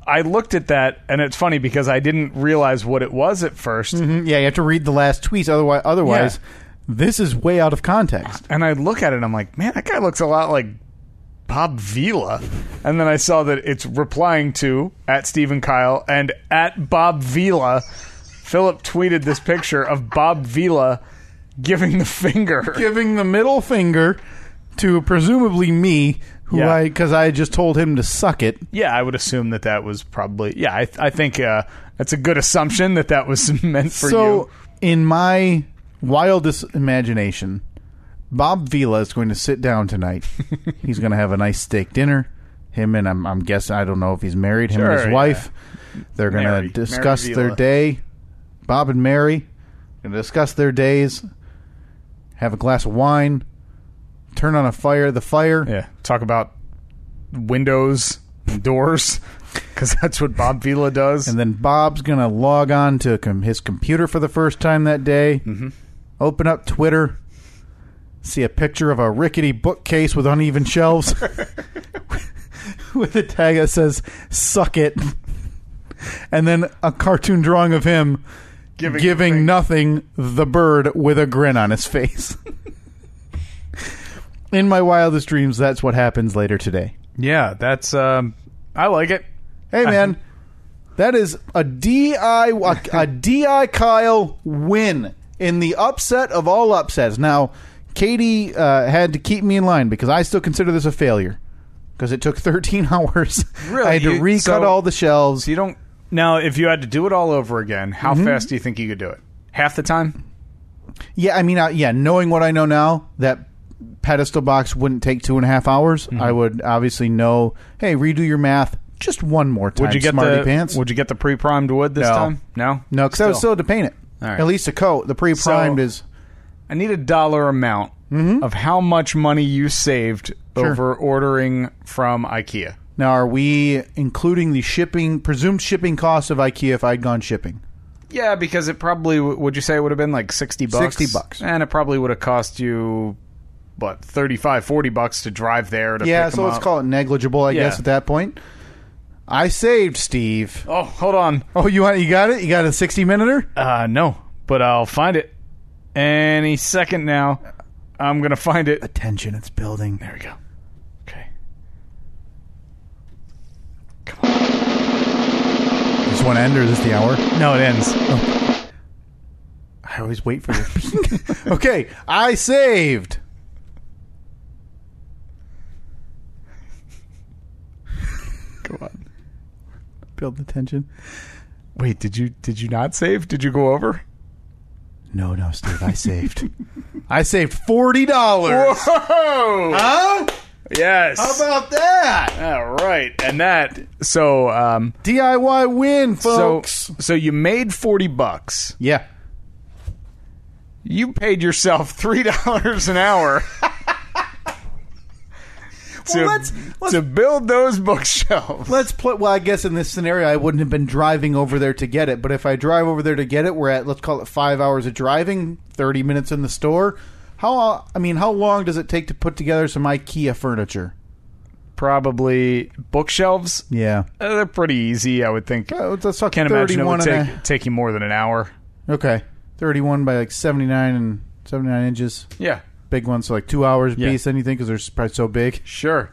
I looked at that and it's funny because I didn't realize what it was at 1st mm-hmm. yeah. You have to read the last tweets, otherwise, otherwise, Yeah. this is way out of context. And I look at it and I'm like, man, that guy looks a lot like Bob Vila. And then I saw that it's replying to at Steve and Kyle and at Bob Vila. Philip tweeted this picture of Bob Vila giving the finger. Giving the middle finger to presumably me, who Yeah. I because I just told him to suck it. Yeah, I would assume that that was probably. Yeah, I, I think uh, that's a good assumption that that was meant for you. so, you. in my wildest imagination, Bob Vila is going to sit down tonight. he's going to have a nice steak dinner. Him and I'm, I'm guessing I don't know if he's married. Him and Sure, his yeah. wife. They're going Mary. to discuss Mary their day. Bob and Mary going to discuss their days. Have a glass of wine. Turn on a fire. The fire. Yeah, talk about windows, and doors, because that's what Bob Vila does. And then Bob's going to log on to com- his computer for the first time that day. Mm-hmm. Open up Twitter. See a picture of a rickety bookcase with uneven shelves with a tag that says "Suck it," and then a cartoon drawing of him Giving giving, nothing the bird with a grin on his face. In my wildest dreams, that's what happens later today. yeah, that's. Um, I like it. Hey man, that is a DI a, a DI Kyle win in the upset of all upsets. Now, Katie uh, had to keep me in line because I still consider this a failure because it took 13 hours. Really? I had to You- recut so- all the shelves. So you don't. Now, if you had to do it all over again, how Mm-hmm. fast do you think you could do it? Half the time? Yeah, I mean, uh, yeah, knowing what I know now, that pedestal box wouldn't take two and a half hours. Mm-hmm. I would obviously know. Hey, redo your math just one more time. Would you get smarty the pants? Would you get the pre-primed wood this No. time? No, no, because I would still have to paint it. Right. At least a coat. The pre-primed So- is. I need a dollar amount of how much money you saved Mm-hmm. Sure. over ordering from IKEA. Now, are we including the shipping, presumed shipping costs of IKEA if I'd gone shipping? Yeah, because it probably would you say it would have been like 60 bucks? 60 bucks. And it probably would have cost you what, 35 40 bucks to drive there to Yeah, pick so 'em let's up. call it negligible, I Yeah. guess, at that point. I saved, Steve. Oh, hold on. Oh, you want you got it? You got a 60 minuter? Uh no, but I'll find it any second now. I'm going to find it. Attention, it's building. There we go. Okay. Come on. This one end or is this the hour? No, it ends. I always wait for your Okay, I saved. Go on. Build the tension. Wait, did you did you not save? Did you go over? No, no, Steve, I saved. I saved forty dollars. Whoa! Huh? Yes. How about that? All right, and that so um DIY win, folks. so so you made forty bucks. yeah. You paid yourself three dollars an hour. to, Well, let's- let's- to build those bookshelves. Let's put. Well, I guess in this scenario, I wouldn't have been driving over there to get it. But if I drive over there to get it, we're at let's call it five hours of driving, thirty minutes in the store. How? I mean, how long does it take to put together some IKEA furniture? Probably bookshelves. Yeah. Uh, they're pretty easy, I would think. Oh, let's talk Can't imagine it would take, and take you more than an hour. okay, thirty-one by like seventy-nine and seventy-nine inches. Yeah, Big ones, so like two hours Yeah. piece. Think because they're probably so big. sure.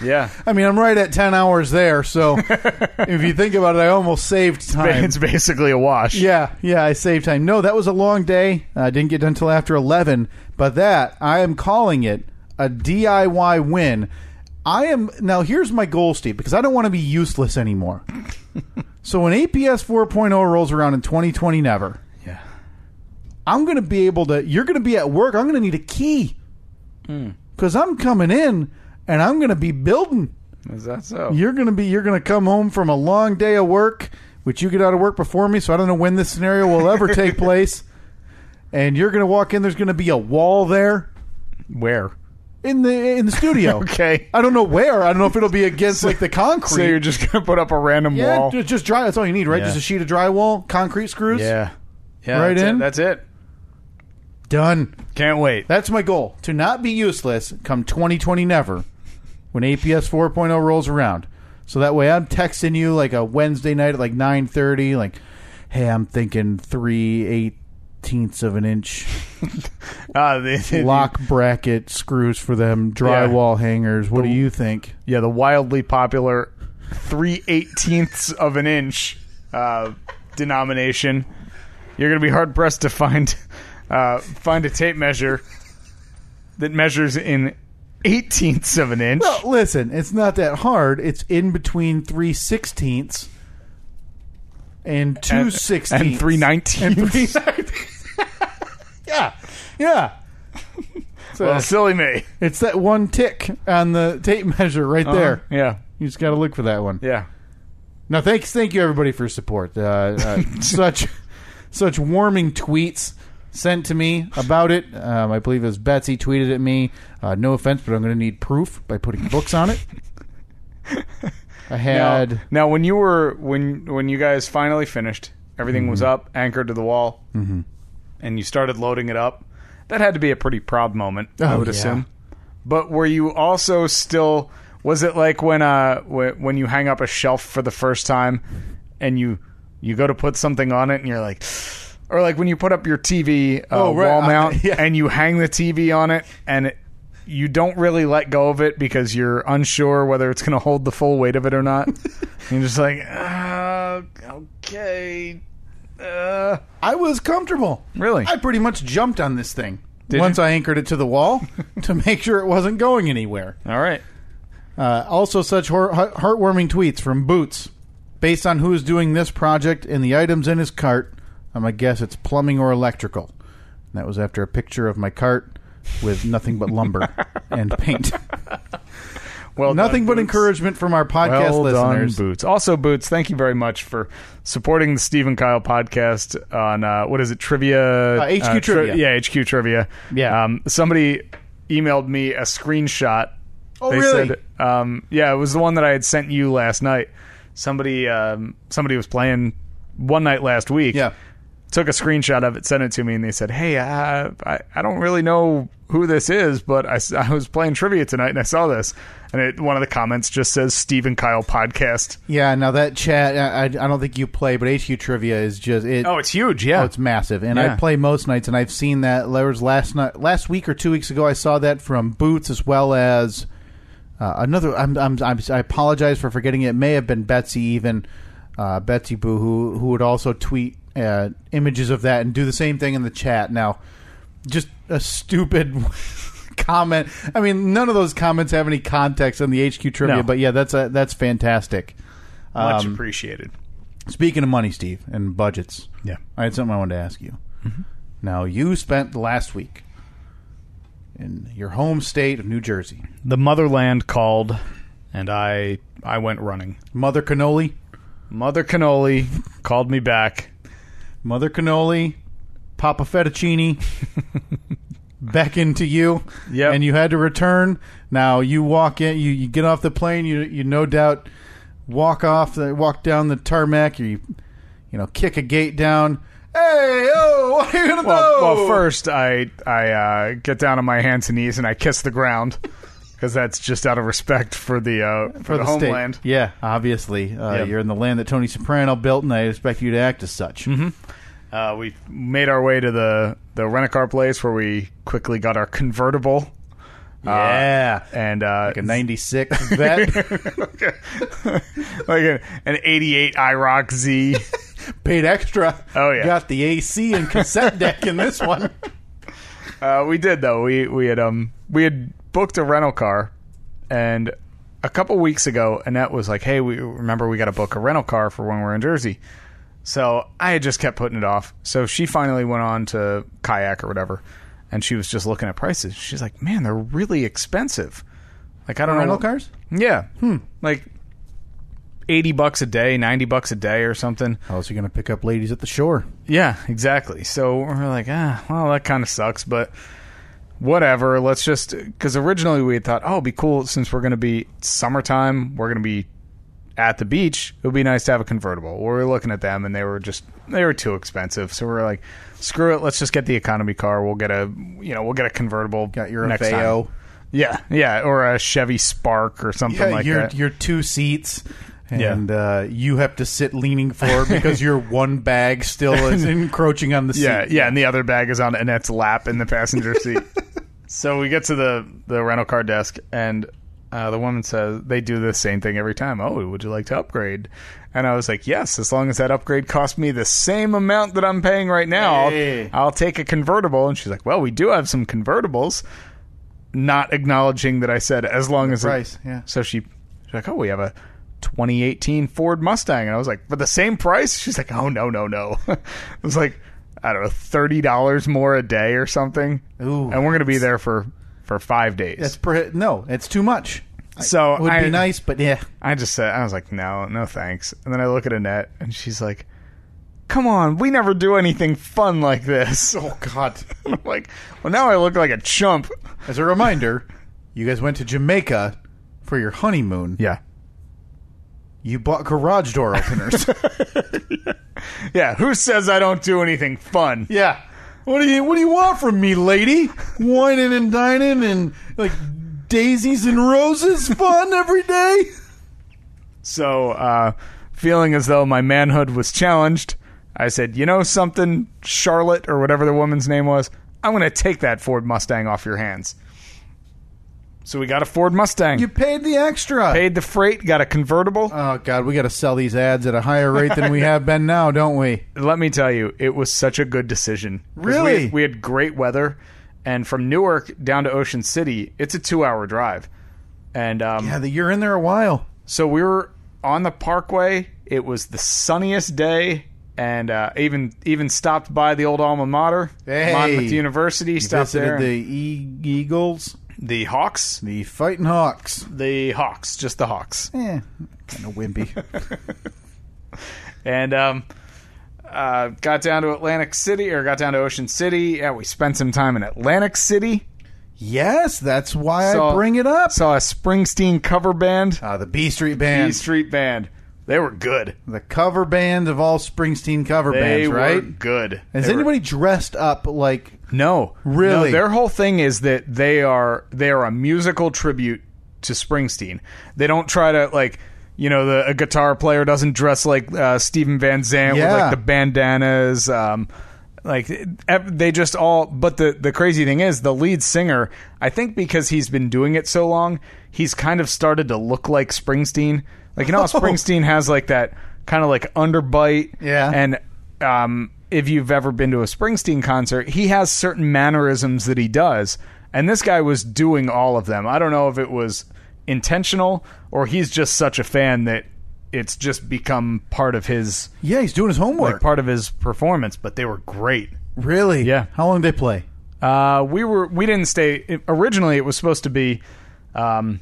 Yeah, I mean, I'm right at ten hours there. So if you think about it, I almost saved time. it's basically a wash. Yeah, yeah, I saved time. No, that was a long day. I didn't get done until after 11, but that, I am calling it a DIY win. I am, now here's my goal, Steve, because I don't want to be useless anymore. so when APS 4.0 rolls around in 2020, never. I'm going to be able to, you're going to be at work, I'm going to need a key. Hmm. Because I'm coming in and I'm going to be building. Is that so? You're gonna be you're gonna come home from a long day of work, which you get out of work before me, so I don't know when this scenario will ever take place. And you're gonna walk in, there's gonna be a wall there Where? in the in the studio. Okay. I don't know where. I don't know if it'll be against like the concrete. So you're just gonna put up a random yeah, wall? ju- just dry. That's all you need, right? Yeah. Just a sheet of drywall, concrete screws. Yeah. Yeah. Right that's in? It. That's it. Done. Can't wait. That's my goal. To not be useless come 2020 never when APS 4.0 rolls around. So that way I'm texting you like a Wednesday night at like 9:30 like hey, I'm thinking 3 eighteenths of an inch Ah, the, the- lock bracket screws for them drywall hangers. What do you think? Yeah, the wildly popular three eighteenths of an inch uh, denomination. You're going to be hard pressed to find uh, find a tape measure that measures in eighteenths of an inch. Well, listen, it's not that hard. It's in between 3 sixteenths and 2 and, sixteenths. and three nineteenths. Yeah. Yeah. So Well, silly me. It's that one tick on the tape measure right there. Uh-huh. Yeah, You just got to look for that one. yeah. Now, thanks, thank you everybody for your support. Uh, uh, such, such warming tweets sent to me about it. Um, I believe it was Betsy tweeted at me. Uh, no offense, but I'm going to need proof by putting books on it. I had Now, now, when you were when when you guys finally finished, everything was up, anchored to the wall, mm-hmm. and you started loading it up. That had to be a pretty proud moment, I Oh, would yeah. assume. But were you also still? Was it like when uh wh- when you hang up a shelf for the first time, and you you go to put something on it, and you're like. Or like when you put up your TV uh, Oh, right. wall mount yeah. and you hang the TV on it, and it, you don't really let go of it because you're unsure whether it's going to hold the full weight of it or not. you're just like, uh, okay, uh, I was comfortable. really? I pretty much jumped on this thing Did once you? I anchored it to the wall to make sure it wasn't going anywhere. All right. Uh, also, such heart- heartwarming tweets from Boots. Based on who is doing this project and the items in his cart, I'm going to guess it's plumbing or electrical. And that was after a picture of my cart with nothing but lumber and paint. Well, nothing done, but Boots. encouragement from our podcast Well listeners. done, Boots. Also, Boots, thank you very much for supporting the Steve and Kyle podcast on uh, what is it, trivia? Uh, HQ Trivia. yeah, HQ trivia. Yeah. Um, somebody emailed me a screenshot. Oh, they really? Said, um, yeah, it was the one that I had sent you last night. Somebody, um, somebody was playing one night last week. Yeah. Took a screenshot of it, sent it to me, and they said, "Hey, uh, I I don't really know who this is, but I, I was playing trivia tonight and I saw this." And it, one of the comments just says "Steve and Kyle podcast." Yeah, now that chat, I, I don't think you play, but HQ Trivia is just it. Oh, it's huge. Yeah, Oh, it's massive, and I play most nights, and I've seen that. There was last night, last week or two weeks ago, I saw that from Boots as well as uh, another. I'm, I'm, I'm, I apologize for forgetting it. it may have been Betsy, even uh, Betsy Boo, who who would also tweet uh, images of that and do the same thing in the chat. Now, just a stupid comment. I mean, none of those comments have any context on the HQ trivia, No. but yeah, that's a, that's fantastic. much Um, appreciated. Speaking of money, Steve, and budgets, Yeah. I had something I wanted to ask you. Now, you spent the last week in your home state of New Jersey. The motherland called, and I I went running. Mother Cannoli, Mother Cannoli called me back. Mother Cannoli, Papa Fettuccine, beckon to you, Yep. and you had to return. Now you walk in, you, you get off the plane, you you no doubt walk off, the, walk down the tarmac, you you know kick a gate down. Hey, oh, what are you gonna Well, do? well, first I I uh, get down on my hands and knees and I kiss the ground because that's just out of respect for the uh, for, the, state. homeland. Yeah, obviously, uh, Yeah. you're in the land that Tony Soprano built, and I expect you to act as such. Mm-hmm. Uh, we made our way to the the rent a car place where we quickly got our convertible. Yeah, and uh, like a '96 vet. like a, an '88 IROC Z. paid extra. Oh, yeah. got the AC and cassette deck in this one. Uh, we did though. We we had um we had booked a rental car, and a couple weeks ago, Annette was like, "Hey, we remember we got to book a rental car for when we're in Jersey." So I had just kept putting it off. So she finally went on to kayak or whatever, and she was just looking at prices. She's like, "Man, they're really expensive." Like I don't know Rental cars? Yeah, hmm. like eighty bucks a day, ninety bucks a day, or something. How else are you going to pick up ladies at the shore? Yeah, exactly. So we're like, ah, well, that kind of sucks, but whatever. Let's just because originally we had thought, oh, it'd be cool since we're going to be summertime, we're going to be at the beach. It would be nice to have a convertible. We were looking at them, and they were just they were too expensive. So we're like, screw it. Let's just get the economy car. We'll get a you know we'll get a convertible. Got your next Aveo. time. Yeah, yeah, or a Chevy Spark or something Yeah, like your that. your two seats, Yeah. and uh, you have to sit leaning forward because your one bag still is encroaching on the seat. Yeah, yeah, and the other bag is on Annette's lap in the passenger seat. so we get to the the rental car desk, and uh, the woman says they do the same thing every time. Oh, would you like to upgrade? And I was like, yes, as long as that upgrade costs me the same amount that I'm paying right now, Hey. I'll, I'll take a convertible. And she's like, well, we do have some convertibles. Not acknowledging that I said as long as it- price, yeah. So she, she's like, oh, we have a 2018 Ford Mustang, and I was like, for the same price? She's like, oh no, no, no. it was like, I don't know, thirty dollars more a day or something. Ooh. and we're gonna be there for for five days. That's no, it's too much. so It would I, be nice, but yeah, I just said, I was like, no, no, thanks. And then I look at Annette, and she's like, come on, we never do anything fun like this. Oh God! I'm like, well, now I look like a chump. As a reminder, you guys went to Jamaica for your honeymoon. Yeah, You bought garage door openers. yeah. Who says I don't do anything fun? yeah. What do you What do you want from me, lady? Wining and dining and like daisies and roses fun every day. So, uh, feeling as though my manhood was challenged, I said, you know something, Charlotte, or whatever the woman's name was, I'm going to take that Ford Mustang off your hands. So we got a Ford Mustang. You paid the extra. paid the freight, got a convertible. Oh God, we got to sell these ads at a higher rate than we have been now, don't we? Let me tell you, it was such a good decision. 'Cause We Really? had, we had great weather, and from Newark down to Ocean City, it's a two hour drive. And um, Yeah, the, you're in there a while. So we were on the parkway. It was the sunniest day, and uh, even even stopped by the old alma mater, Hey. Monmouth University. Stopped Visited there. the The, e- Eagles, Hawks, the Fighting Hawks. the Hawks, just the Hawks, Eh, kind of wimpy. and um, uh, got down to Atlantic City or got down to Ocean City. Yeah, we spent some time in Atlantic City. yes, that's why Saw- I bring it up. Saw a Springsteen cover band, Uh, the B Street Band, E Street Band. They were good. the cover band of all Springsteen cover They bands, were right? good. Has They were- anybody dressed up like? No, Really? No, their whole thing is that they are they are a musical tribute to Springsteen. They don't try to like you know the a guitar player doesn't dress like uh, Steven Van Zandt with Yeah. like the bandanas. Um, like ev- they just all. But the the crazy thing is the lead singer. I think because he's been doing it so long, he's kind of started to look like Springsteen. Like you know how Springsteen has like that kind of like underbite. Yeah. and um, if you've ever been to a Springsteen concert, he has certain mannerisms that he does, and this guy was doing all of them. I don't know if it was intentional or he's just such a fan that it's just become part of his Yeah, he's doing his homework. like part of his performance. But they were great, Really? Yeah. How long did they play? Uh, we were we didn't stay. It, originally, it was supposed to be um,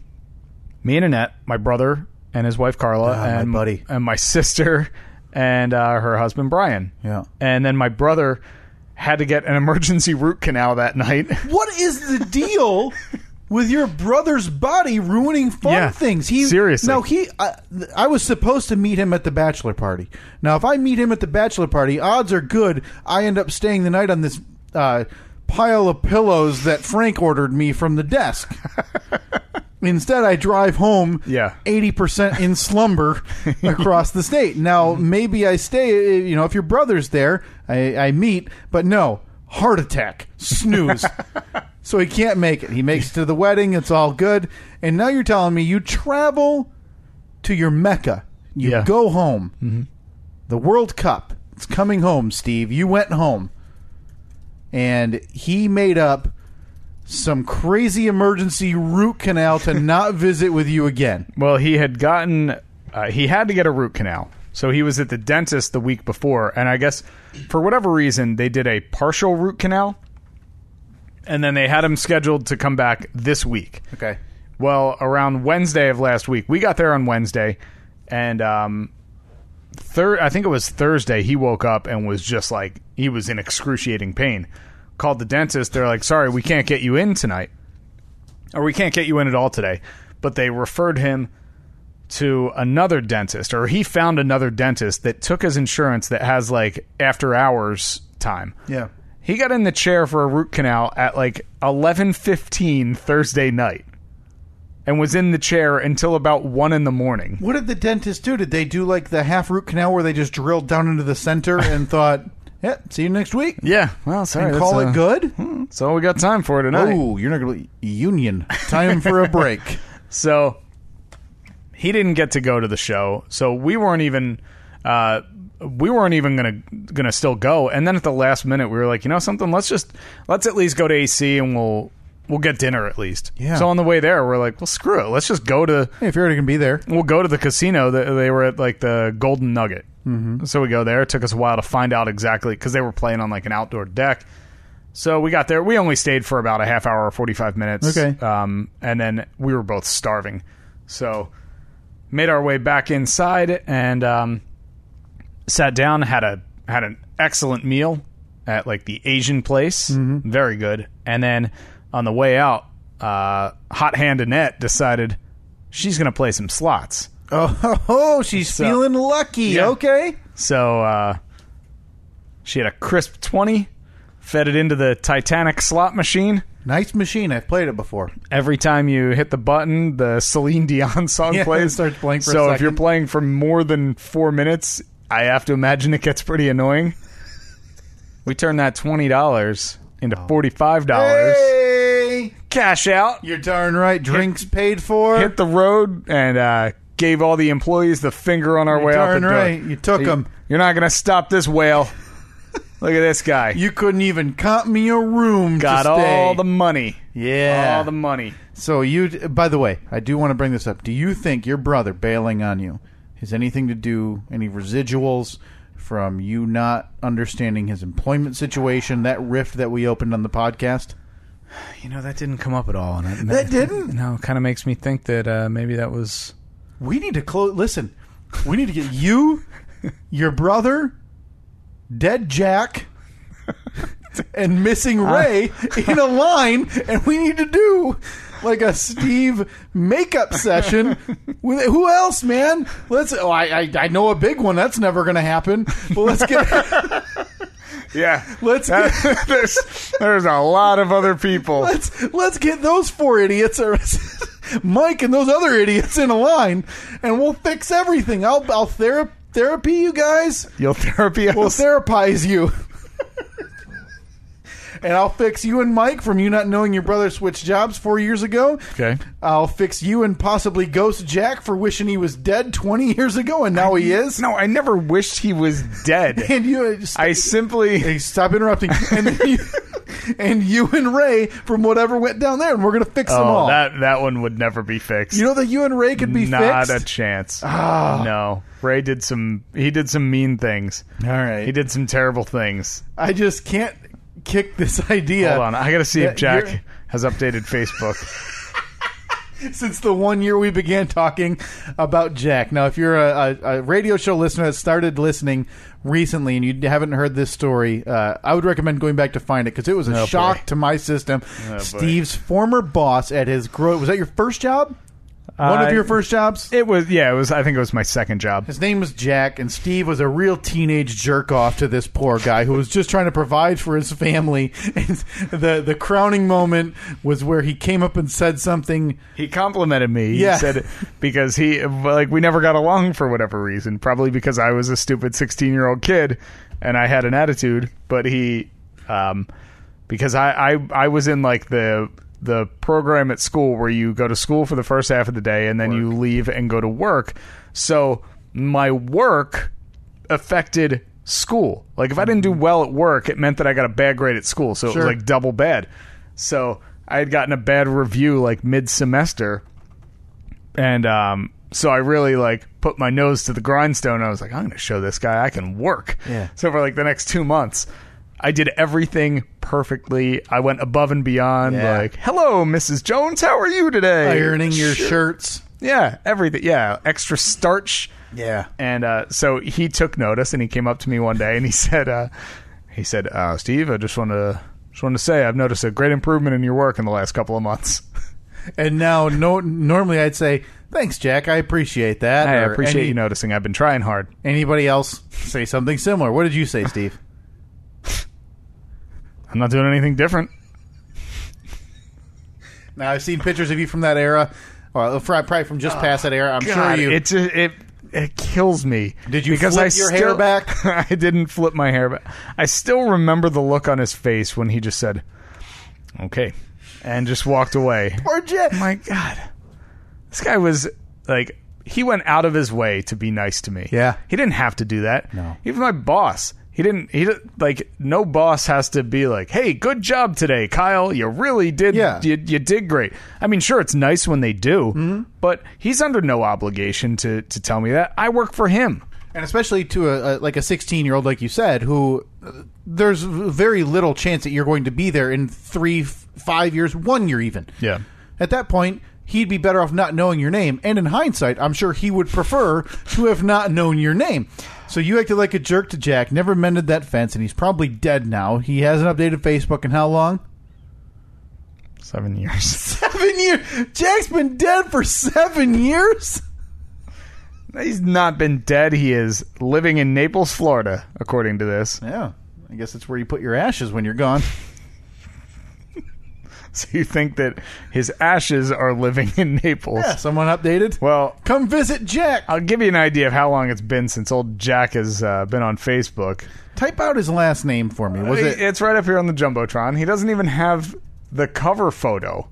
me and Annette, my brother and his wife Carla, Ah, my and buddy. and my sister and uh, her husband Brian. Yeah. and then my brother had to get an emergency root canal that night. What is the deal with your brother's body ruining fun Yeah, things? He seriously. No, he, I, I was supposed to meet him at the bachelor party. Now, if I meet him at the bachelor party, odds are good I end up staying the night on this uh, pile of pillows that Frank ordered me from the desk. Instead, I drive home Yeah. 80% in slumber across the state. Now, maybe I stay, you know, if your brother's there, I, I meet, but no, heart attack, snooze. so he can't make it. He makes it to the wedding, it's all good. And now you're telling me you travel to your Mecca, you Yeah. go home. Mm-hmm. The World Cup, it's coming home, Steve. You went home. And he made up some crazy emergency root canal to not visit with you again. Well, he had gotten uh, he had to get a root canal. So he was at the dentist the week before and I guess for whatever reason they did a partial root canal and then they had him scheduled to come back this week. Okay. Well, around Wednesday of last week, we got there on Wednesday, and um, third, I think it was Thursday. He woke up and was just like he was in excruciating pain. Called the dentist. They're like, "Sorry, we can't get you in tonight, or we can't get you in at all today." But they referred him to another dentist, or he found another dentist that took his insurance that has like after hours time. Yeah. He got in the chair for a root canal at like 11:15 Thursday night and was in the chair until about 1 in the morning. What did the dentist do? Did they do like the half root canal where they just drilled down into the center and thought, "Yeah, see you next week," Yeah, well, sorry. and call it good? That's all we got time for tonight. Oh, you're not going to union. Time for a break. So he didn't get to go to the show, so we weren't even uh, we weren't even gonna gonna still go. And then at the last minute, we were like, you know something, let's just let's at least go to AC and we'll we'll get dinner at least. Yeah. So on the way there, we're like, well, screw it, let's just go to Hey, if you're already going to be there, we'll go to the casino. That they were at like the Golden Nugget. Mm-hmm. So we go there. It took us a while to find out exactly because they were playing on like an outdoor deck. So we got there. We only stayed for about a half hour or forty five minutes. Okay. Um, and then we were both starving, so made our way back inside and um, sat down. had a had an excellent meal at like the Asian place. Very good. And then on the way out, uh, Hot Hand Annette decided she's going to play some slots. oh, oh, she's So- feeling lucky. Yeah. Okay. So uh, she had a crisp 20, fed it into the Titanic slot machine. Nice machine. I've played it before. Every time you hit the button, the Celine Dion song Yeah, plays. it starts playing for a so if you're playing for more than four minutes, I have to imagine it gets pretty annoying. We turned that twenty dollars into forty-five dollars. Hey, Cash out. you're darn right. Drinks paid for. Hit the road and uh, gave all the employees the finger on our way out the darn door. right. You took 'em. You're not going to stop this whale. Look at this guy. You couldn't even comp me a room. got to stay. all the money. yeah. All the money. So you, by the way, I do want to bring this up. Do you think your brother bailing on you has anything to do, any residuals from you not understanding his employment situation, that rift that we opened on the podcast? You know that didn't come up at all. And it, That didn't? No, it kind of makes me think that uh, maybe that was. We need to close. Listen, we need to get you, your brother, dead Jack, and missing Ray in a line, and we need to do like a Steve makeup session. With who else, man? Let's. Oh, I I, I know a big one. That's never going to happen. But let's get. Yeah, Let's get, there's there's a lot of other people. let's let's get those four idiots or Mike and those other idiots in a line, and we'll fix everything. I'll I'll thera- therapy you guys. You'll therapy us. We'll therapize you. and I'll fix you and Mike from you not knowing your brother switched jobs four years ago. okay. I'll fix you and possibly Ghost Jack for wishing he was dead 20 years ago and now he is. No, I never wished he was dead. And you uh, I simply Hey, stop interrupting. And you, and you and Ray from whatever went down there, and we're gonna fix them Oh, all. that that one would never be fixed. you know that you and Ray could be Not fixed. a chance. Ah. No, Ray did some. He did some mean things. all right, He did some terrible things. I just can't kick this idea. Hold on, I gotta see if That Jack you're- has updated Facebook. since the one year we began talking about Jack. Now, if you're a, a, a radio show listener that started listening recently and you haven't heard this story, uh, I would recommend going back to find it because it was a Oh, shock boy. to my system. boy. Steve's former boss at his gro- was that your first job? One of Uh, your first jobs? It was yeah. It was. I think it was my second job. His name was Jack, and Steve was a real teenage jerk off to this poor guy who was just trying to provide for his family. And the the crowning moment was where he came up and said something. He complimented me. He Yeah. said because he like we never got along for whatever reason. Probably because I was a stupid sixteen year old kid and I had an attitude. But he, um, because I I I was in like the the program at school where you go to school for the first half of the day and then you leave and go to work. So my work affected school. Like if I didn't do well at work, it meant that I got a bad grade at school. So it was like double bad. So I had gotten a bad review like mid semester. And um so I really like put my nose to the grindstone. I was like, I'm going to show this guy I can work. Yeah. So for like the next two months, I did everything perfectly. I went above and beyond. Yeah. Like, hello, Mrs. Jones, how are you today? Ironing your shirts. Yeah, everything. Yeah, extra starch. Yeah. And uh, so he took notice, and he came up to me one day, and he said, uh, "He said, uh, Steve, I just want to just want to say I've noticed a great improvement in your work in the last couple of months. And now, no, normally I'd say, "Thanks, Jack. I appreciate that." I Or appreciate any- you noticing. I've been trying hard. Anybody else say something similar? What did you say, Steve? I'm not doing anything different. now I've seen pictures of you from that era, well, probably from just past that era. I'm sure you. it just, it it kills me. Did you because flip I your still, hair back? I didn't flip my hair back. I still remember the look on his face when he just said, "Okay," and just walked away. Poor Jack. my god this guy was like he went out of his way to be nice to me Yeah. he didn't have to do that No. even my boss he didn't he like no boss has to be like hey good job today kyle you really did Yeah. you, you did great i mean sure it's nice when they do Mm-hmm. but he's under no obligation to to tell me that i work for him and especially to a, a like a 16 year old, like you said, who uh, there's very little chance that you're going to be there in three, f- five years, one year even. Yeah. At that point, he'd be better off not knowing your name. And in hindsight, I'm sure he would prefer to have not known your name. So you acted like a jerk to Jack, never mended that fence, and he's probably dead now. He hasn't updated Facebook in how long? seven years Seven years. Jack's been dead for seven years. he's not been dead he is living in naples florida according to this Yeah, I guess that's where you put your ashes when you're gone. So you think that his ashes are living in Naples? Yeah, someone updated. Well, Come visit Jack. I'll give you an idea of how long it's been since old Jack has uh, been on Facebook. Type out his last name for me. Was it? It's right up here on the jumbotron. He doesn't even have the cover photo.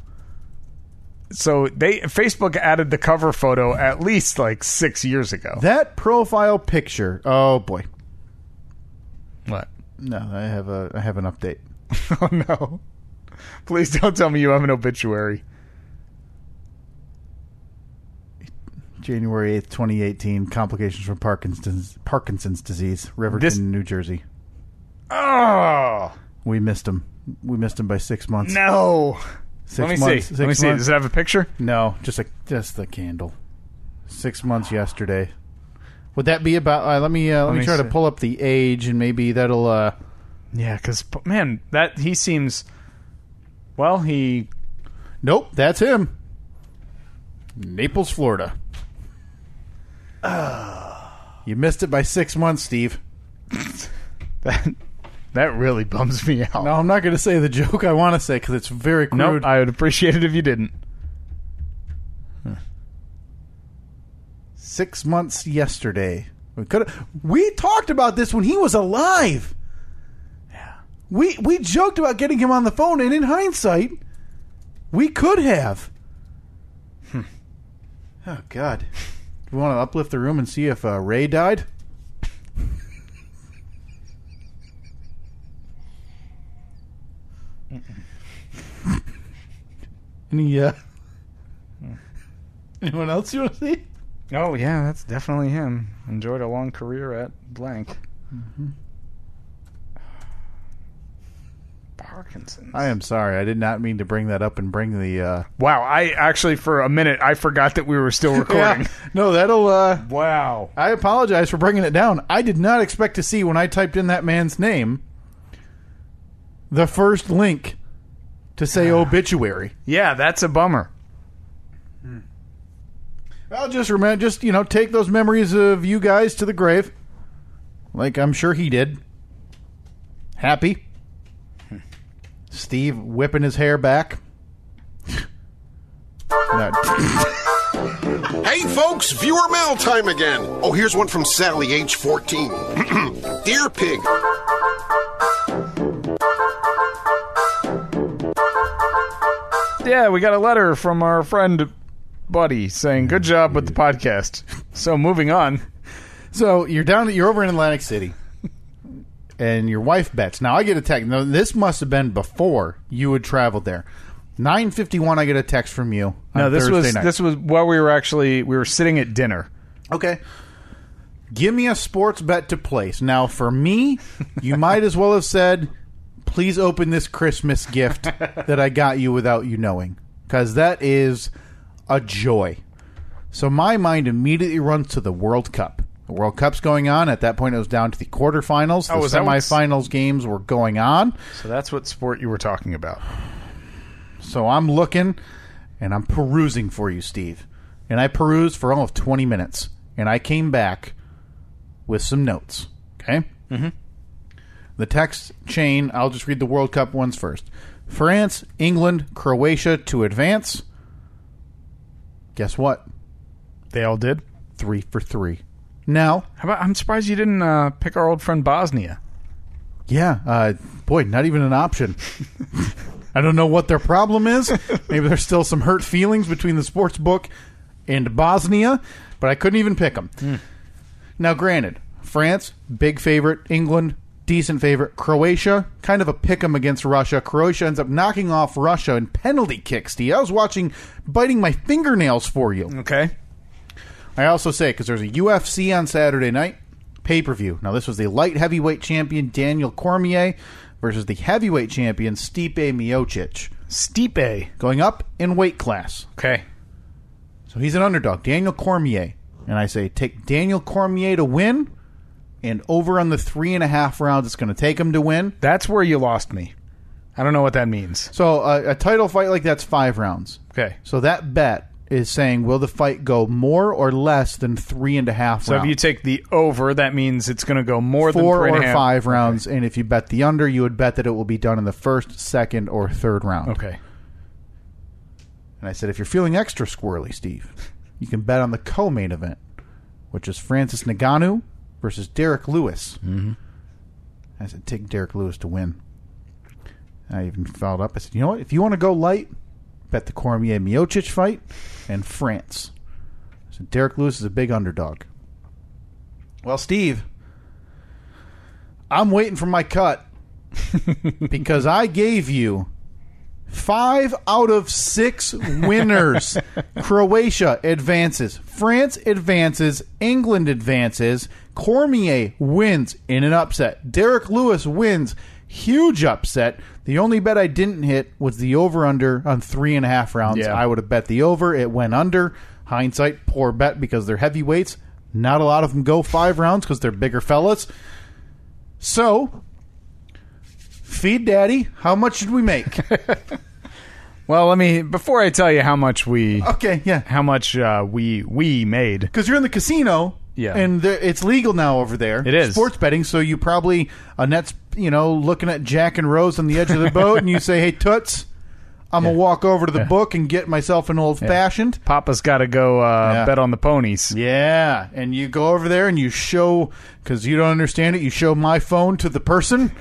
So they Facebook added the cover photo at least like six years ago. That profile picture. Oh boy. what? No, I have a I have an update. Oh no! Please don't tell me you have an obituary. January eighth, twenty eighteen. Complications from Parkinson's Parkinson's disease, Riverton, This- New Jersey. Oh We missed him. We missed him by six months. no! Six Let me months. see. Six Let me see. months. Does it have a picture? No, just a just the candle. Six months yesterday. Would that be about? Uh, let me uh, let, me, me try to pull up the age, and maybe that'll. uh Yeah, because man, that he seems. Well, he Nope, that's him. Naples, Florida. Ah. You missed it by six months, Steve. that that really bums me out. No, I'm not going to say the joke I want to say because it's very crude. Nope, I would appreciate it if you didn't. Six months yesterday. We could. We talked about this when he was alive. We we joked about getting him on the phone, and in hindsight, we could have. Oh God! Do we want to uplift the room and see if uh, Ray died? Any, uh, anyone else you want to see? Oh yeah, that's definitely him. Enjoyed a long career at blank. Mm-hmm. Parkinson's. I am sorry. I did not mean to bring that up and bring the. Uh, Wow, I actually for a minute I forgot that we were still recording. Yeah. No, that'll. Uh, Wow. I apologize for bringing it down. I did not expect to see when I typed in that man's name the first link to say obituary. Yeah, that's a bummer. I'll just remember, just you know, take those memories of you guys to the grave, like I'm sure he did. Happy. Steve whipping his hair back. No, Hey folks, viewer mail time again. Oh, here's one from Sally, age 14. Dear Pig. Yeah, we got a letter from our friend Buddy saying good job with the podcast. So moving on. So you're down. You're over in Atlantic City, and your wife bets. Now I get a text. Now this must have been before you had traveled there. Nine fifty one. I get a text from you. No, this Thursday was night. this was while we were actually we were sitting at dinner. Okay. Give me a sports bet to place. Now, for me, you might as well have said, please open this Christmas gift that I got you without you knowing. Because that is a joy. So my mind immediately runs to the World Cup. The World Cup's going on. At that point, it was down to the quarterfinals. The Oh, that what's- semifinals games were going on. So that's what sport you were talking about. So I'm looking and I'm perusing for you, Steve. And I perused for almost 20 minutes. And I came back with some notes. Okay? Mm-hmm. The text chain, I'll just read the World Cup ones first. France, England, Croatia to advance. Guess what? They all did. Three for three. Now, How about I'm surprised you didn't uh, pick our old friend Bosnia. yeah, uh, boy, not even an option. I don't know what their problem is. Maybe there's still some hurt feelings between the sports book and Bosnia, but I couldn't even pick them. Now, granted, France, big favorite. England, decent favorite. Croatia, kind of a pick 'em against Russia. Croatia ends up knocking off Russia in penalty kicks. Steve, I was watching, biting my fingernails for you. Okay. I also say because there's a UFC on Saturday night pay per view. Now this was the light heavyweight champion Daniel Cormier versus the heavyweight champion Stipe Miocic, Stipe. going up in weight class. Okay. So he's an underdog, Daniel Cormier, and I say take Daniel Cormier to win, and over on the three and a half rounds it's going to take him to win. That's where you lost me. I don't know what that means. So uh, a title fight like that's five rounds. Okay. So that bet is saying will the fight go more or less than three and a half So rounds? if you take the over, that means it's going to go more than four three and or a half. five rounds, and if you bet the under, you would bet that it will be done in the first, second, or third round. Okay. And I said, if you're feeling extra squirrely, Steve, you can bet on the co-main event, which is Francis Ngannou versus Derrick Lewis. Mm-hmm. I said, take Derrick Lewis to win. I even followed up. I said, you know what? If you want to go light, bet the Cormier Miocic fight and France. So Derrick Lewis is a big underdog. Well, Steve, I'm waiting for my cut because I gave you five out of six winners. Croatia advances, France advances, England advances, Cormier wins in an upset, Derrick Lewis wins, huge upset. The only bet I didn't hit was the over under on three and a half rounds. Yeah. I would have bet the over, it went under. Hindsight, poor bet because they're heavyweights. Not a lot of them go five rounds because they're bigger fellas. So, feed daddy. How much did we make? Well, let me before I tell you how much we okay, yeah. how much uh, we we made. Because you're in the casino, Yeah. and there, it's legal now over there. It is. sports betting. So you probably Annette's, you know, looking at Jack and Rose on the edge of the boat, and you say, "Hey, Toots, I'm gonna walk over to the book and get myself an old fashioned." Papa's got to go uh, Yeah. bet on the ponies. Yeah, and you go over there and you show because you don't understand it. You show my phone to the person,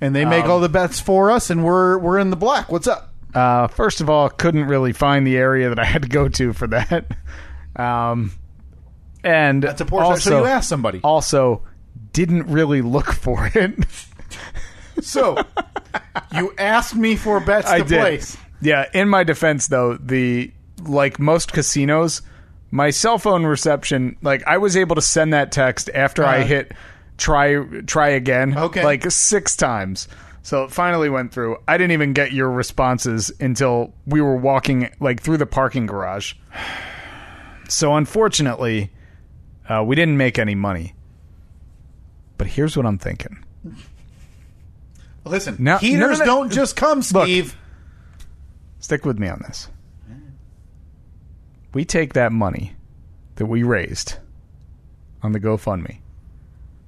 and they Um, make all the bets for us, and we're we're in the black. What's up? Uh, first of all, couldn't really find the area that I had to go to for that. Um, and That's a poor also, So you ask somebody. also didn't really look for it. So you asked me for bets I to did. place. Yeah, in my defense though, the like most casinos, my cell phone reception, like I was able to send that text after I Uh-huh. hit try try again Okay. like 6 times. So it finally went through. I didn't even get your responses until we were walking like through the parking garage. So unfortunately, uh, we didn't make any money. But here's what I'm thinking. Listen, No- heaters no, no, no. don't just come, Look. Steve. Stick with me on this. We take that money that we raised on the GoFundMe,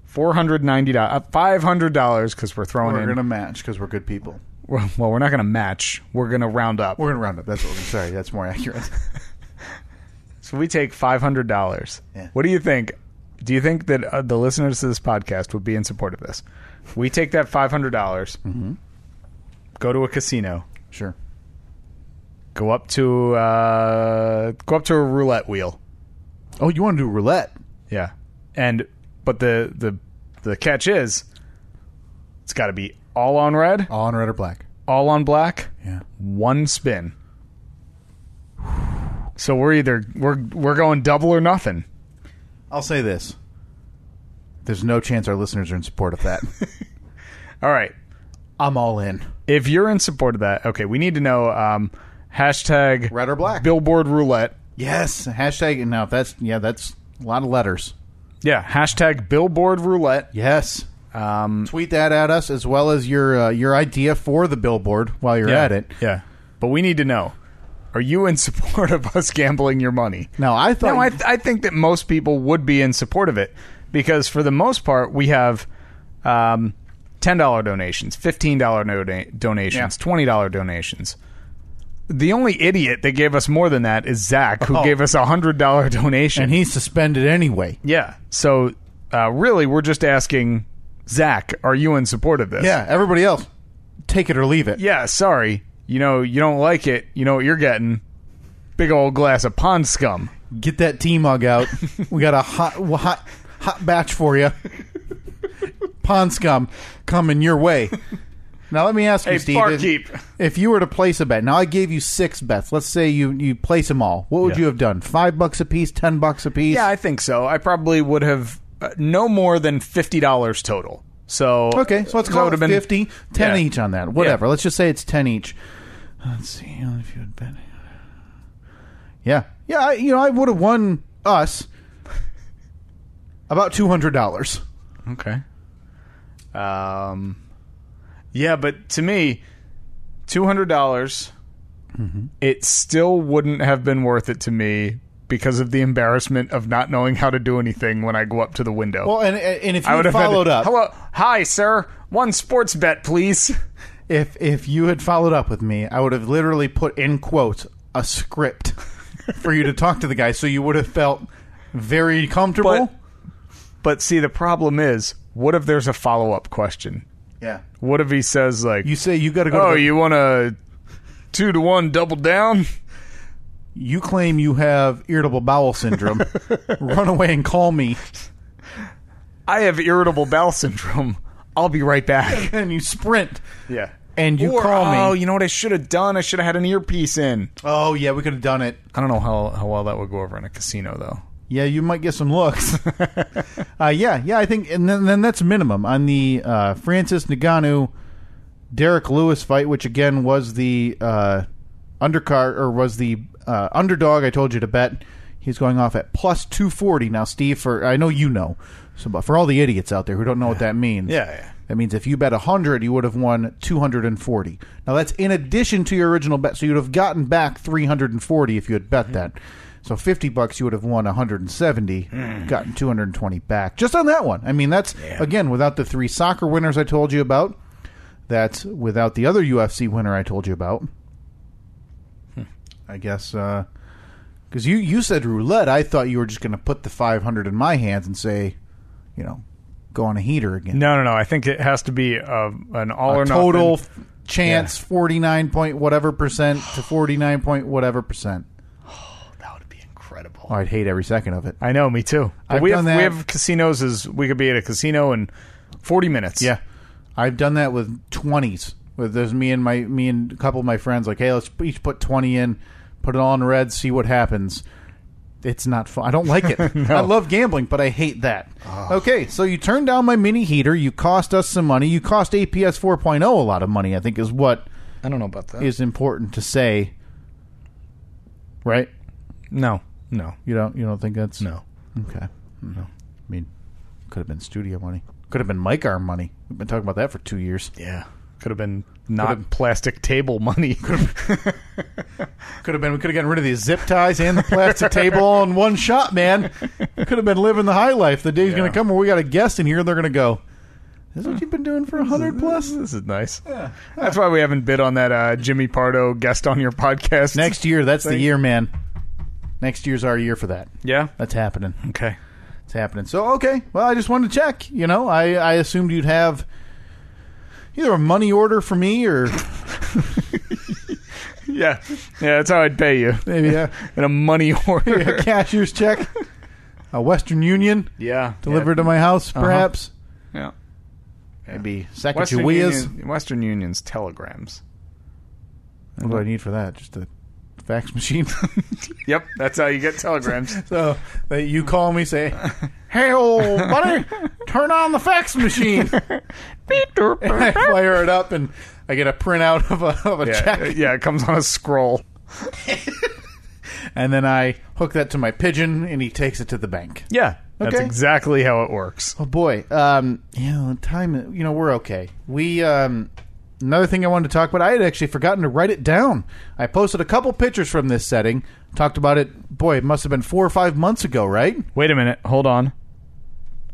four hundred ninety dollars, uh, five hundred dollars, because we're throwing in. We're in. gonna match because we're good people. well, we're not going to match. We're going to round up. We're gonna round up. That's what we're sorry. That's more accurate. So we take five hundred dollars. Yeah. What do you think? Do you think that uh, the listeners to this podcast would be in support of this? We take that five hundred dollars, Mm-hmm. go to a casino, sure. go up to uh, go up to a roulette wheel. Oh, you want to do roulette? Yeah, and but the the the catch is, it's got to be all on red, All on red or black? all on black, Yeah. one spin. So we're either we're we're going double or nothing. I'll say this. There's no chance our listeners are in support of that. All right, I'm all in. if you're in support of that, okay, we need to know um, hashtag Red or black? billboard roulette. Yes. Hashtag. Now that's yeah. That's a lot of letters. Yeah, hashtag billboard roulette. Yes. Um, Tweet that at us as well as your uh, your idea for the billboard while you're yeah, at it. Yeah, but we need to know: Are you in support of us gambling your money? Now I thought No, I, I think that most people would be in support of it because for the most part we have um, ten dollar donations, fifteen dollar dona- donations, Yeah. twenty dollar donations. The only idiot that gave us more than that is Zach, who Oh. gave us a hundred dollar donation. and he's suspended anyway. yeah, so uh, really, we're just asking Zach, are you in support of this? Yeah. Everybody else, take it or leave it. Yeah. Sorry, you know you don't like it. You know what you're getting? Big old glass of pond scum. Get that tea mug out. we got a hot hot hot batch for you. Pond scum coming your way. Now let me ask you, Hey, Steve. If, if you were to place a bet, now I gave you six bets. Let's say you you place them all. What would Yeah. you have done? Five bucks a piece, ten bucks a piece. Yeah, I think so. I probably would have uh, no more than fifty dollars total. So Okay, so let's call it been- 50, 10 Yeah. each on that. Whatever. Let's just say it's 10 each. Let's see if you had bet. Yeah. Yeah, I, you know, I would have won us about $200. Okay. Um, yeah, but to me, two hundred dollars, Mm-hmm. it still wouldn't have been worth it to me because of the embarrassment of not knowing how to do anything when I go up to the window. Well, and and if I you would had have had followed up, Hello, hi, sir. One sports bet, please. if if you had followed up with me, I would have literally put in quotes a script for you to talk to the guy so you would have felt very comfortable. But but see, the problem is, what if there's a follow up question? yeah. What if he says like, You say you got to go "Oh, to the, you want to two to one double down?" You claim you have irritable bowel syndrome. Run away and call me. I have irritable bowel syndrome. I'll be right back. and you sprint. Yeah. And you or, call me. Oh, you know what I should have done? I should have had an earpiece in. Oh yeah, we could have done it. I don't know how how well that would go over in a casino though. Yeah, you might get some looks. uh, yeah, yeah, I think, and then, then that's minimum on the uh, Francis Ngannou, Derrick Lewis fight, which again was the uh, undercard or was the uh, underdog. I told you to bet. He's going off at plus two forty now. Steve, for I know you know, so but for all the idiots out there who don't know what that means, Yeah, yeah. that means if you bet 100, you would have won 240. Now, that's in addition to your original bet. So you'd have gotten back 340 if you had bet that. So 50 bucks, you would have won 170, gotten 220 back. Just on that one. I mean, that's, again, without the three soccer winners I told you about. That's without the other UFC winner I told you about. I guess, because you, you said roulette. I thought you were just going to put the 500 in my hands and say, you know, go on a heater again No, no, no. I think it has to be uh, an all or a nothing. total f- chance 49 point whatever percent to 49 point whatever percent Oh, That would be incredible. oh, i'd hate every second of it I know, me too. But I've we done have we have casinos as we could be at a casino in forty minutes. yeah i've done that with 20s With there's me and my me and a couple of my friends like, hey, let's each put twenty in, put it on red, see what happens. It's not fun. I don't like it. I love gambling, but I hate that. Okay, so you turn down my mini heater. You cost us some money. You cost APS 4.0 a lot of money. I think is what I don't know about that. is important to say. Right? no, no, You don't you don't think that's no. Okay. No. I mean, could have been studio money. Could have been mic arm money. We've been talking about that for two years. Yeah, could have been not plastic table money. Could have been. We could have gotten rid of these zip ties and the plastic table all in one shot, man. Could have been living the high life. The day's going Yeah. to come where we got a guest in here. and They're going to go. Is this what you've been doing for a hundred plus? this is nice. Yeah. That's why we haven't bid on that uh, Jimmy Pardo guest on your podcast Next year, that's the year, man. Next year's our year for that. Yeah. That's happening. Okay. It's happening. So okay. Well, I just wanted to check. You know, I I assumed you'd have either a money order for me or Yeah. Yeah. That's how I'd pay you maybe a, in a money order. a cashier's check, a Western Union Yeah. delivered to my house, uh-huh. perhaps. Yeah. Maybe Western, Sacagaweas. Union, Western Union's telegrams. What do I need for that? Just a fax machine. Yep, that's how you get telegrams. so that you call me, say, "Hey, old buddy, turn on the fax machine." And I fire it up, and I get a printout of a of a yeah, check, yeah, it comes on a scroll. and then I hook that to my pigeon, and he takes it to the bank. Yeah, that's Okay. exactly how it works. Oh boy, um, yeah, time. You know, we're okay. We um, another thing I wanted to talk about. I had actually forgotten to write it down. I posted a couple pictures from this setting. Talked about it. Boy, it must have been four or five months ago, right? Wait a minute, hold on.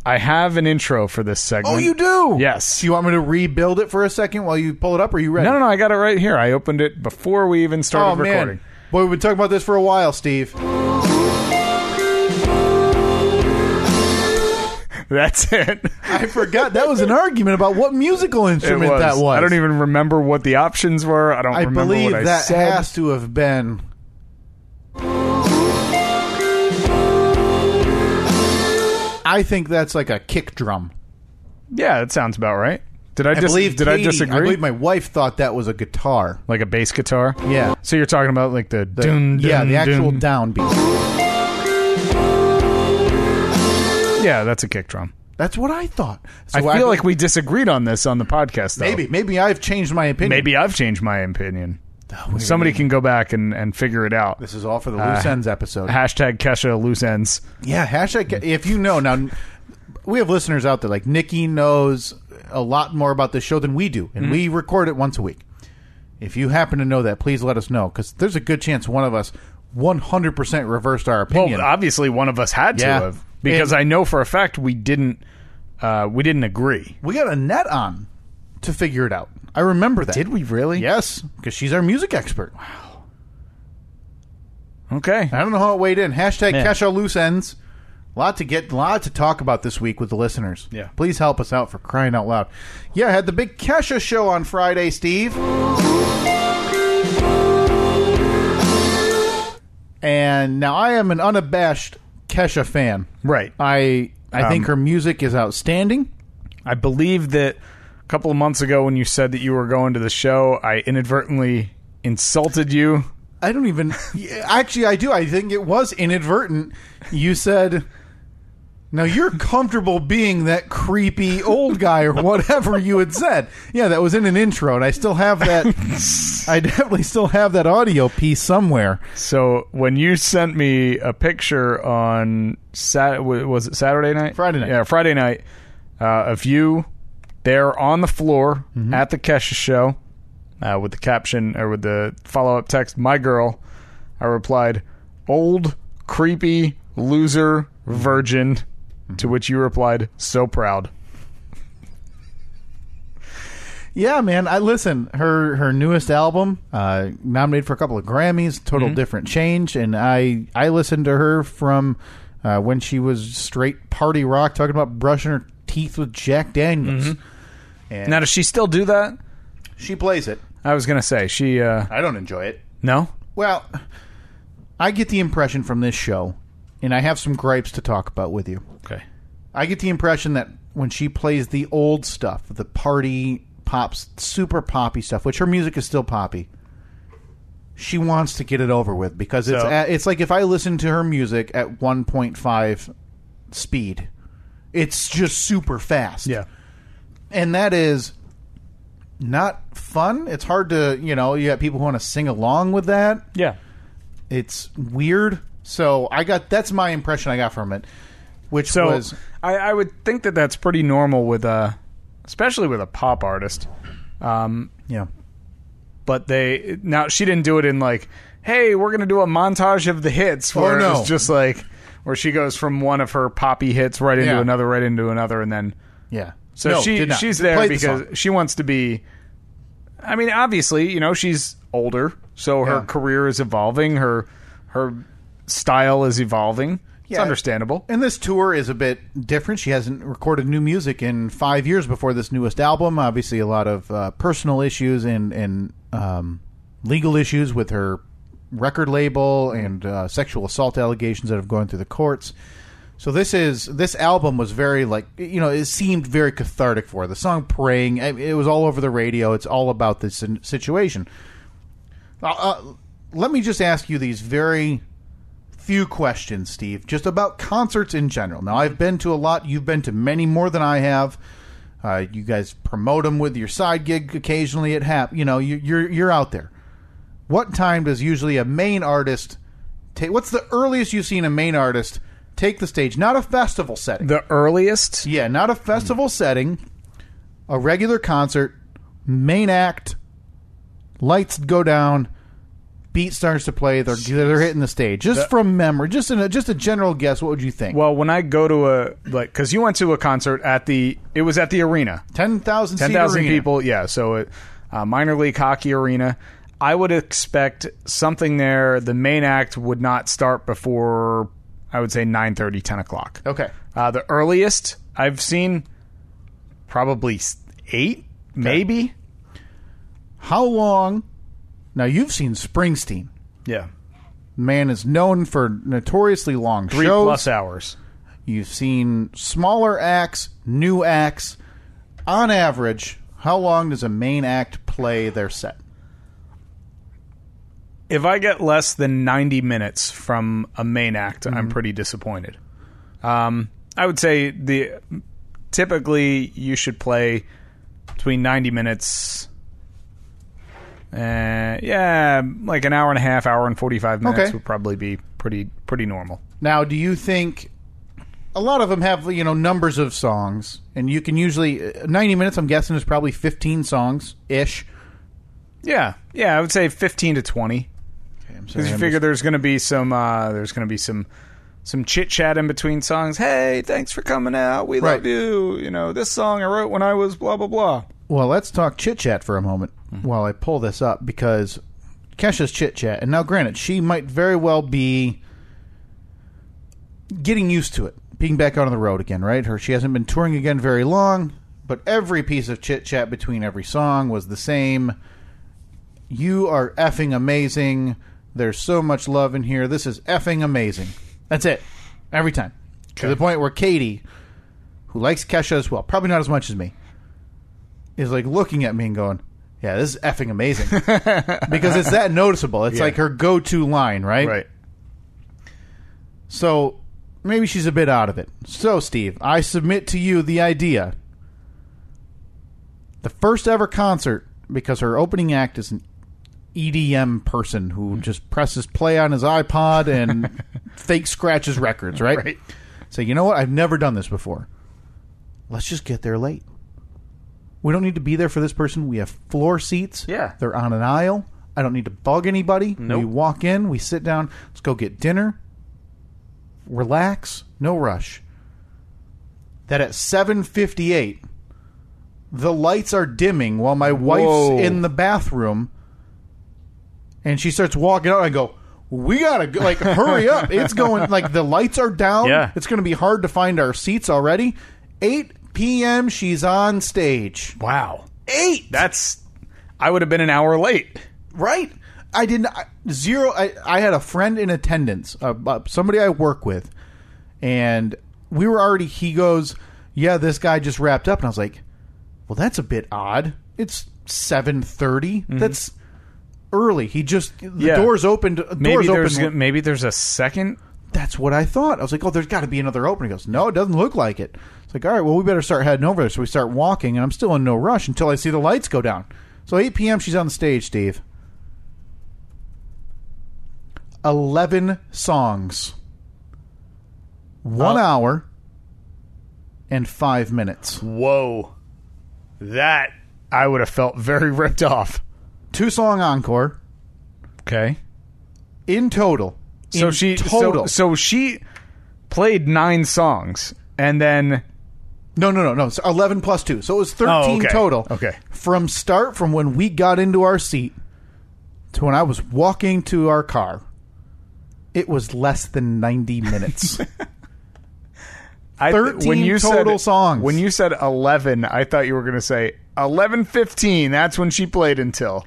I have an intro for this segment. Oh, you do? Yes. Do you want me to rebuild it for a second while you pull it up? Or are you ready? No, no, no, I got it right here. I opened it before we even started Oh started man, recording. boy, we've been talking about this for a while, Steve. That's it. I forgot that was an argument about what musical instrument that was. I don't even remember what the options were. I don't I remember believe what I that said. has to have been. I think that's like a kick drum. Yeah, that sounds about right. Did I, I dis- believe did I disagree? I believe my wife thought that was a guitar. like a bass guitar. Yeah. So you're talking about like the, The- dun, yeah, the actual dun. downbeat. Yeah, that's a kick drum. That's what I thought. So I feel like we disagreed on this on the podcast. Though. maybe maybe I've changed my opinion. maybe I've changed my opinion. Oh, Somebody can go back and, and figure it out. this is all for the uh, loose ends episode. Hashtag Kesha loose ends. Yeah, hashtag. If you know now, we have listeners out there. Like Nikki knows a lot more about this show than we do, and mm-hmm. we record it once a week. If you happen to know that, please let us know because there's a good chance one of us 100% reversed our opinion. Well, obviously one of us had to Yeah. have because And- I know for a fact we didn't uh, we didn't agree. we got Annette on to figure it out. I remember that. Did we really? Yes, because she's our music expert. Wow. Okay. I don't know how it weighed in. Hashtag Man. catch our loose ends. A lot to get, a lot to talk about this week with the listeners. Yeah. Please help us out for crying out loud. Yeah, I had the big Kesha show on Friday, Steve. And now I am an unabashed Kesha fan. Right. I I think Um, her music is outstanding. I believe that a couple of months ago when you said that you were going to the show, I inadvertently insulted you. I don't even Yeah, actually I do. I think it was inadvertent. You said now you're comfortable being that creepy old guy or whatever you had said. Yeah, that was in an intro and I still have that I definitely still have that audio piece somewhere. So when you sent me a picture on Sat, was it Saturday night? Friday night. Yeah, Friday night uh, of you there on the floor Mm-hmm. at the Kesha show uh, with the caption or with the follow up text, "My girl." I replied, "Old creepy loser virgin." To which you replied, "So proud." Yeah, man. I listen. Her her newest album, uh, nominated for a couple of Grammys, total different change, and I I listened to her from uh, when she was straight party rock, talking about brushing her teeth with Jack Daniels. And Now, does she still do that? she plays it. I was gonna say she. uh I don't enjoy it. No. Well, I get the impression from this show, and I have some gripes to talk about with you. I get the impression that when she plays the old stuff, the party pops, super poppy stuff, which her music is still poppy. She wants to get it over with because it's So- at, it's like if I listen to her music at 1.5 speed, it's just super fast Yeah. and that is not fun. It's hard to, you know, you got people who want to sing along with that. Yeah. It's weird. So I got that's my impression I got from it, which So was I, I would think that that's pretty normal with a, especially with a pop artist. Um, yeah, but they now she didn't do it in like, hey, we're gonna do a montage of the hits. Where Oh, it was just like where she goes from one of her poppy hits right into Yeah. another, right into another, and then yeah. so No, she she's there played because song. she wants to be. I mean, obviously, you know, she's older, so her Yeah. career is evolving. Her her style is evolving. It's understandable. And this tour is a bit different. She hasn't recorded new music in five years before this newest album. Obviously, a lot of uh, personal issues and and um, legal issues with her record label and uh, sexual assault allegations that have gone through the courts. So this is this album was very like you know it seemed very cathartic for her. The song "Praying" it was all over the radio. It's all about this situation. Uh, uh, let me just ask you these very few questions, Steve, just about concerts in general. Now, I've been to a lot. You've been to many more than I have. Uh, you guys promote them with your side gig occasionally. It hap- You know, you, you're you're out there. What time does usually a main artist take? What's the earliest you've seen a main artist take the stage? Not a festival setting. The earliest, yeah, not a festival setting. A regular concert, main act, lights go down, beat starts to play. They're they're hitting the stage. Just from memory, just in a, just a general guess. What would you think? Well, when I go to a like, because you went to a concert at the, it was at the arena, ten thousand ten thousand people. Yeah, so it, uh, minor league hockey arena. I would expect something there. The main act would not start before I would say 9.30, 10 o'clock. Okay, Uh, the earliest I've seen probably s- eight, maybe. how long? Now you've seen Springsteen. Yeah, Man is known for notoriously long three shows. plus hours. You've seen smaller acts, new acts. On average, how long does a main act play their set? If I get less than 90 minutes from a main act, I'm pretty disappointed. Um, I would say the typically you should play between 90 minutes. Uh, yeah, like an hour and a half, hour and 45 minutes Okay. would probably be pretty pretty normal. Now, do you think a lot of them have you know numbers of songs, and you can usually uh, ninety minutes? I'm guessing is probably fifteen songs ish. Yeah, yeah, I would say 15 to 20. Because you figure there's going to be some uh, there's going to be some some chit chat in between songs. Hey, thanks for coming out. We Right. love you. You know this song I wrote when I was blah blah blah. Well, let's talk chit chat for a moment mm-hmm. while I pull this up because Kesha's chit chat, and now granted, she might very well be getting used to it, being back out on the road again, right? Her she hasn't been touring again very long, but every piece of chit chat between every song was the same. You are effing amazing. There's so much love in here. This is effing amazing. That's it. Every time. To the point where Katie, who likes Kesha as well, probably not as much as me, is like looking at me and going, "Yeah, this is effing amazing," because it's that noticeable. It's Yeah. like her go-to line, right? Right. So maybe she's a bit out of it. So, Steve, I submit to you the idea. The first ever concert, because her opening act is an EDM person who hmm. just presses play on his iPod and fake scratches records, right? Right. So, you know what? I've never done this before. Let's just get there late. We don't need to be there for this person. We have floor seats. Yeah. They're on an aisle. I don't need to bug anybody. We walk in, we sit down, let's go get dinner. Relax, no rush. That at 7:58 the lights are dimming while my wife's Whoa. in the bathroom and she starts walking out I go we gotta go, like hurry up it's going like the lights are down Yeah. it's gonna be hard to find our seats already 8 p.m she's on stage Wow. 8 That's I would have been an hour late. right i didn't I, zero I, I had a friend in attendance uh, uh, somebody i work with and we were already he goes yeah this guy just wrapped up and i was like well, that's a bit odd. It's 7:30. That's early. He just the Mm-hmm. Yeah. doors opened. Doors there's opened. maybe there's a second. That's what I thought. I was like, oh, there's got to be another opening. He goes, no, it doesn't look like it. It's like, all right, well, we better start heading over there. So we start walking, and I'm still in no rush until I see the lights go down. So 8 p.m. She's on the stage, Steve. 11 songs. One Uh, hour and five minutes. Whoa, that I would have felt very ripped off. Two song encore Okay, in total. so In she total. So, so she played nine songs, and then No, no, no, no. So 11 plus 2. So it was 13 Oh, okay. total. Okay. From start, from when we got into our seat to when I was walking to our car, it was less than 90 minutes. I, 13 when you total said, songs. When you said eleven, I thought you were going to say eleven fifteen. That's when she played until.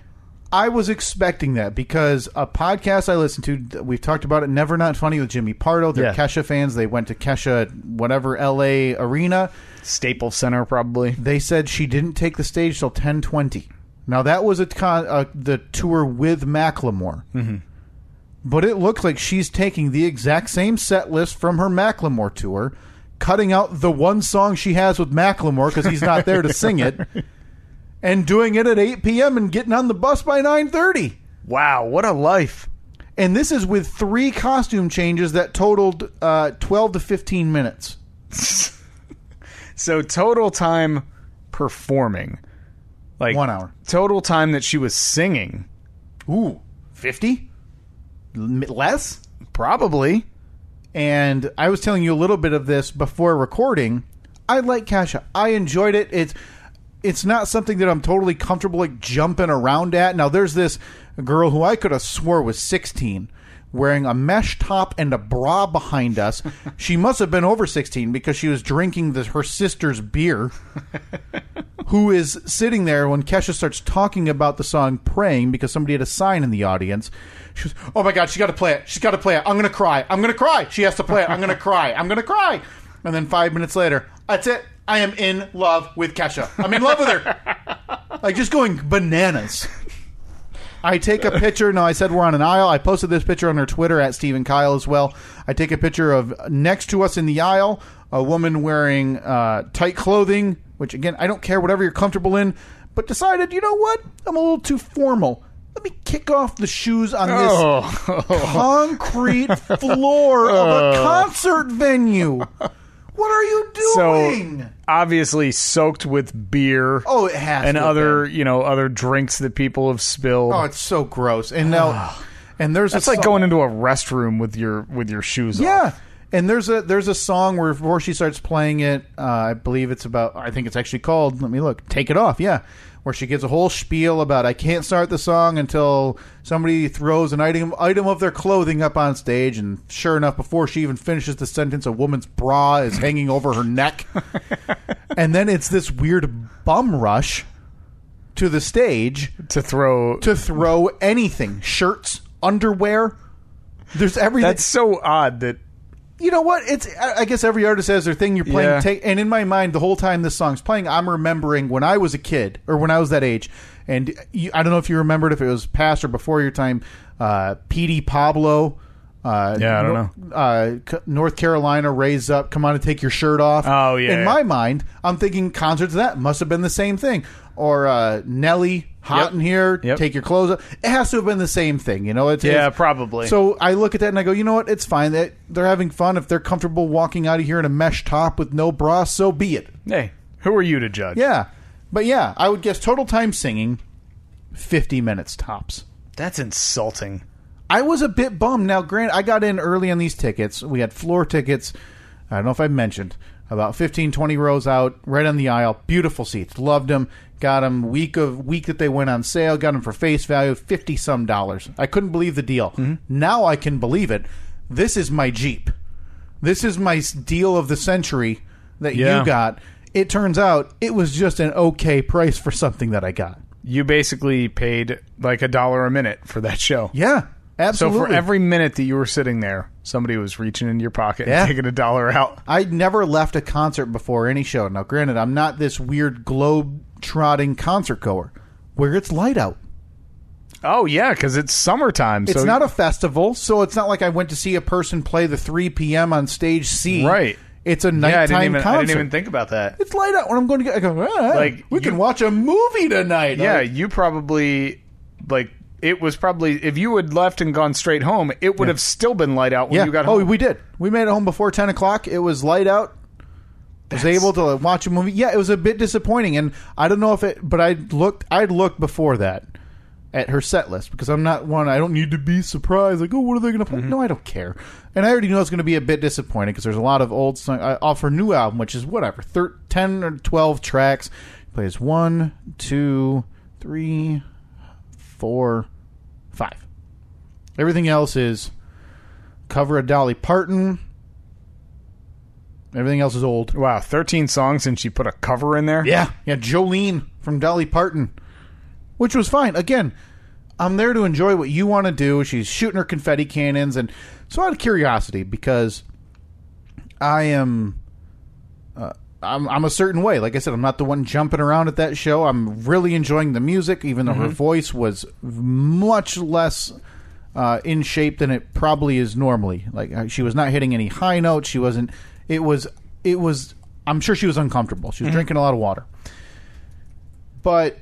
I was expecting that because a podcast I listened to, we've talked about it, Never Not Funny with Jimmy Pardo. They're Yeah. Kesha fans. They went to Kesha, whatever, LA arena. Staples Center, probably. They said she didn't take the stage till ten twenty. Now that was a con- uh, the tour with Macklemore, mm-hmm. but it looks like she's taking the exact same set list from her Macklemore tour, cutting out the one song she has with Macklemore because he's not there to sing it, and doing it at eight p.m. and getting on the bus by nine thirty. Wow, what a life! And this is with three costume changes that totaled uh, twelve to fifteen minutes. So total time performing, like One hour. Total time that she was singing, Ooh, fifty less. probably. and I was telling you a little bit of this before recording. I like Kesha. I enjoyed it. It's it's not something that I'm totally comfortable like jumping around at. Now there's this girl who I could have swore was 16 wearing a mesh top and a bra behind us. she must have been over 16 because she was drinking the, her sister's beer. who is sitting there when Kesha starts talking about the song Praying because somebody had a sign in the audience. She goes, Oh my God, she got to play it. She's got to play it. I'm going to cry. I'm going to cry. She has to play it. I'm going to cry. I'm going to cry. And then five minutes later, that's it. I am in love with Kesha. I'm in love with her. Like just going bananas. I take a picture. Now, I said we're on an aisle. I posted this picture on her Twitter at Steve and Kyle as well. I take a picture of next to us in the aisle, a woman wearing uh, tight clothing, which, again, I don't care, whatever you're comfortable in, but decided, you know what? I'm a little too formal. Let me kick off the shoes on this Oh, concrete floor of a concert venue. What are you doing? so obviously soaked with beer. oh, it has and other you know other drinks that people have spilled. Oh, it's so gross. And now, and there's That's a like song- going into a restroom with your with your shoes on. Yeah. off. And there's a there's a song where before she starts playing it, uh, I believe it's about I think it's actually called let me look take it off yeah where she gives a whole spiel about I can't start the song until somebody throws an item item of their clothing up on stage. And sure enough before she even finishes the sentence a woman's bra is hanging over her neck. And then it's this weird bum rush to the stage To throw to throw anything shirts underwear. There's everything. That's so odd that you know what? It's I guess every artist has their thing. You're playing, Yeah. take, and in my mind, the whole time this song's playing, I'm remembering when I was a kid or when I was that age. And you, I don't know if you remembered if it was past or before your time. Uh, Petey Pablo. Uh, Yeah, I don't know. Uh, C- North Carolina, raise up, come on and take your shirt off. Oh, yeah, In yeah. my mind, I'm thinking concerts of that must have been the same thing. Or uh, Nelly, hot Yep. in here, Yep. take your clothes off. It has to have been the same thing, you know. It's, Yeah, it's- probably. So I look at that and I go, you know what? It's fine. That they're having fun. If they're comfortable walking out of here in a mesh top with no bra, so be it. hey, who are you to judge? Yeah, but yeah, I would guess total time singing, fifty minutes tops. That's insulting. I was a bit bummed. Now, Grant, I got in early on these tickets. We had floor tickets. I don't know if I mentioned about 15, 20 rows out, right on the aisle. Beautiful seats. Loved them. Got them week of week that they went on sale. Got them for face value, fifty some dollars. I couldn't believe the deal. Mm-hmm. Now I can believe it. This is my Jeep. This is my deal of the century that Yeah. you got. It turns out it was just an okay price for something that I got. You basically paid like a dollar a minute for that show. Yeah. Absolutely. So for every minute that you were sitting there, somebody was reaching into your pocket Yeah. and taking a dollar out. I never left a concert before any show. Now, granted, I'm not this weird globe trotting concert goer where it's light out. Oh yeah, because it's summertime. It's so not a festival, so it's not like I went to see a person play the 3 p.m. on stage C. right. It's a Yeah, I nighttime even, concert. I didn't even think about that. it's light out when I'm going to get. I go, ah, Like, we can watch a movie tonight. Yeah, Like, you probably like it was probably if you had left and gone straight home, it would have still been light out when yeah. you got home. oh, we did. We made it home before 10 o'clock. It was light out. Was able to watch a movie. Yeah, it was a bit disappointing, and I don't know if it, but I looked. I'd looked before that at her set list because I'm not one. I don't need to be surprised. Like, oh, what are they going to play? Mm-hmm. No, I don't care. And I already know it's going to be a bit disappointing because there's a lot of old songs uh, off her new album, which is whatever, thir- ten or twelve tracks. Plays one, two, three, four, five. Everything else is cover of Dolly Parton. Everything else is old. wow, thirteen songs and she put a cover in there. Yeah, yeah, Jolene from Dolly Parton, which was fine. Again, I'm there to enjoy what you want to do. She's shooting her confetti cannons, and so out of curiosity, because I am, uh, I'm, I'm a certain way. Like I said, I'm not the one jumping around at that show. I'm really enjoying the music, even though her voice was much less. Uh, in shape than it probably is normally. Like uh, she was not hitting any high notes. She wasn't. It was. It was. I'm sure she was uncomfortable. She was drinking a lot of water. But,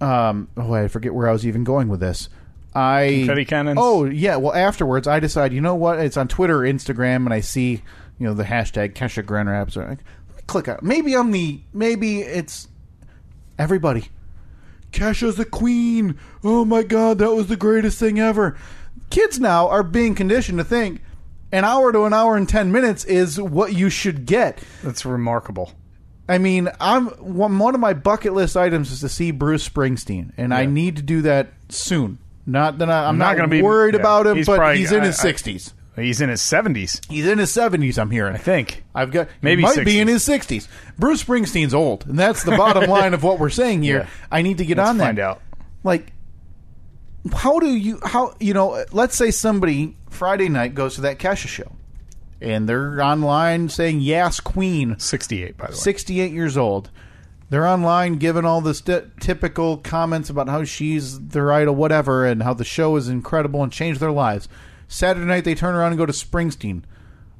um, oh, I forget where I was even going with this. I Confetti cannons? Oh yeah. Well, afterwards, I decide. You know what? It's on Twitter, or Instagram, and I see you know the hashtag Kesha Grand Raps. Or, like, click out. Maybe I'm the. Maybe it's everybody. Kesha's the queen. Oh my god, that was the greatest thing ever. Kids now are being conditioned to think an hour to an hour and 10 minutes is what you should get. That's remarkable. I mean, I'm one, one of my bucket list items is to see Bruce Springsteen, and I need to do that soon. Not that I, I'm Not not, gonna be- worried yeah. about him, He's but probably- he's in I- his I- 60s. He's in his seventies, He's in his 70s, I'm hearing. I think. I've got Maybe might be in his 60s. Bruce Springsteen's old, and that's the bottom line of what we're saying here. Yeah. I need to get Let's on that. find out. Like, how do you how you know? Let's say somebody Friday night goes to that Kesha show, and they're online saying "Yes, Queen." Sixty-eight, by the way. 68 years old. They're online giving all the st- typical comments about how she's their idol, whatever, and how the show is incredible and changed their lives. Saturday night, they turn around and go to Springsteen.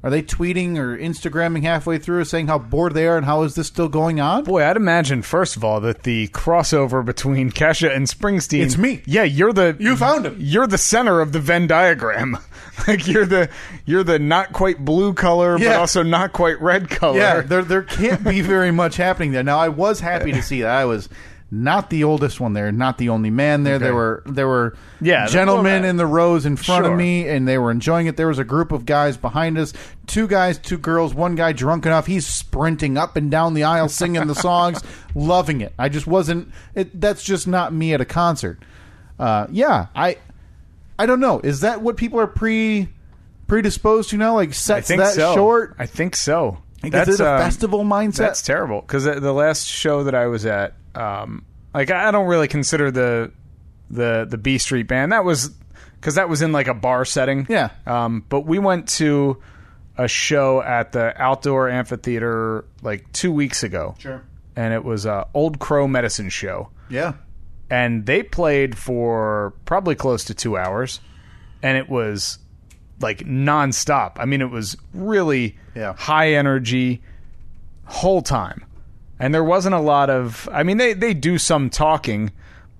Are they tweeting or Instagramming halfway through saying how bored they are and how is this still going on? Boy, I'd imagine first of all that the crossover between Kesha and Springsteen. It's me. Yeah, you're the You found him. You're the center of the Venn diagram. like you're the you're the not quite blue color, but also not quite red color. Yeah, there there can't be very much happening there. Now I was happy to see that I was not the oldest one there, not the only man there. There were there were Yeah, gentlemen well, in the rows in front Sure. of me, and they were enjoying it. There was a group of guys behind us, two guys, two girls, one guy drunk enough he's sprinting up and down the aisle singing the songs, loving it. I just wasn't. It, that's just not me at a concert. Uh, yeah, I I don't know. Is that what people are pre predisposed to now? Like sets that so. short? I think so. Like, it a um, festival mindset? That's terrible because the last show that I was at, um, like I don't really consider the the the B Street Band. That was because that was in like a bar setting. Yeah. Um, but we went to a show at the outdoor amphitheater like two weeks ago. Sure. And it was a Old Crow Medicine show, Yeah. and they played for probably close to two hours, and it was like nonstop. I mean, it was really Yeah. high energy whole time. And there wasn't a lot of I mean they they do some talking,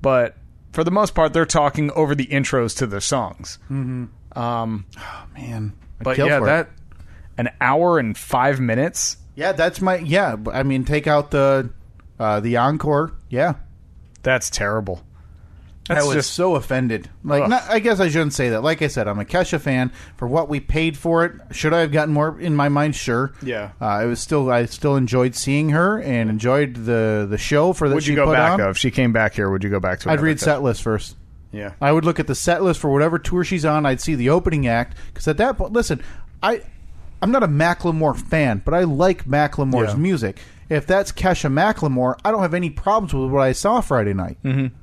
but for the most part they're talking over the intros to their songs. Um, Man. I'd But yeah, for it. that an hour and 5 minutes. Yeah, that's my yeah. I mean, take out the uh, the encore. Yeah, That's terrible. That's I was just so offended. Like, not, I guess I shouldn't say that. Like I said, I'm a Kesha fan. For what we paid for it, should I have gotten more? In my mind, sure. Yeah. uh, it was still. I still enjoyed seeing her and enjoyed the the show for that would she you go put back on. of? She came back here, would you go back to I'd read set list first. Yeah. I would look at the set list for whatever tour she's on. I'd see the opening act because at that point, listen, I I'm not a Macklemore fan, but I like Macklemore's Yeah. music. If that's Kesha Macklemore, I don't have any problems with what I saw Friday night. Mm-hmm.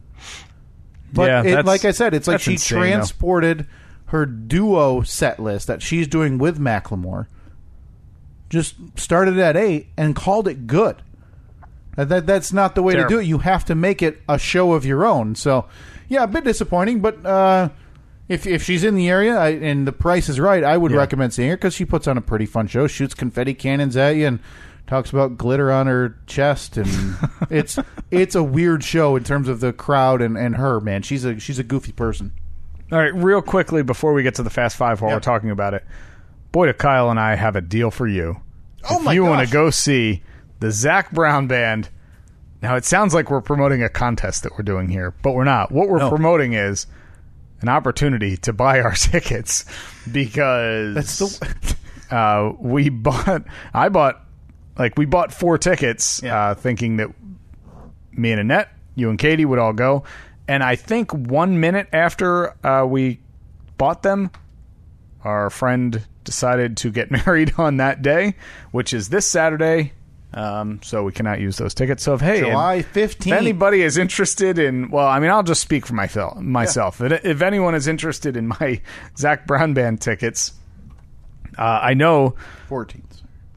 But Yeah, it, that's- like I said, it's like that's she insane, though. transported her duo set list that she's doing with Macklemore. Just started at eight and called it good. That, that that's not the way to Terrible. do it. You have to make it a show of your own. So, yeah, a bit disappointing, but uh, if if she's in the area I, and the price is right, I would recommend seeing her because she puts on a pretty fun show. Shoots confetti cannons at you and talks about glitter on her chest, and it's it's a weird show in terms of the crowd and, and her. Man, she's a she's a goofy person. All right, real quickly before we get to the Fast Five while Yeah. we're talking about it, boy, do Kyle and I have a deal for you. Oh if my you want to go see the Zac Brown Band, now it sounds like we're promoting a contest that we're doing here, but we're not. What we're No. promoting is an opportunity to buy our tickets because That's the uh, we bought I bought like we bought four tickets Yeah. uh, thinking that me and Annette, you and Katie would all go. And I think one minute after uh, we bought them, our friend decided to get married on that day, which is this Saturday. Um, so we cannot use those tickets. So if hey, July if 15th. anybody is interested in, well, I mean, I'll just speak for myself. Myself, If- if anyone is interested in my Zac Brown band tickets, uh, I know fourteenth.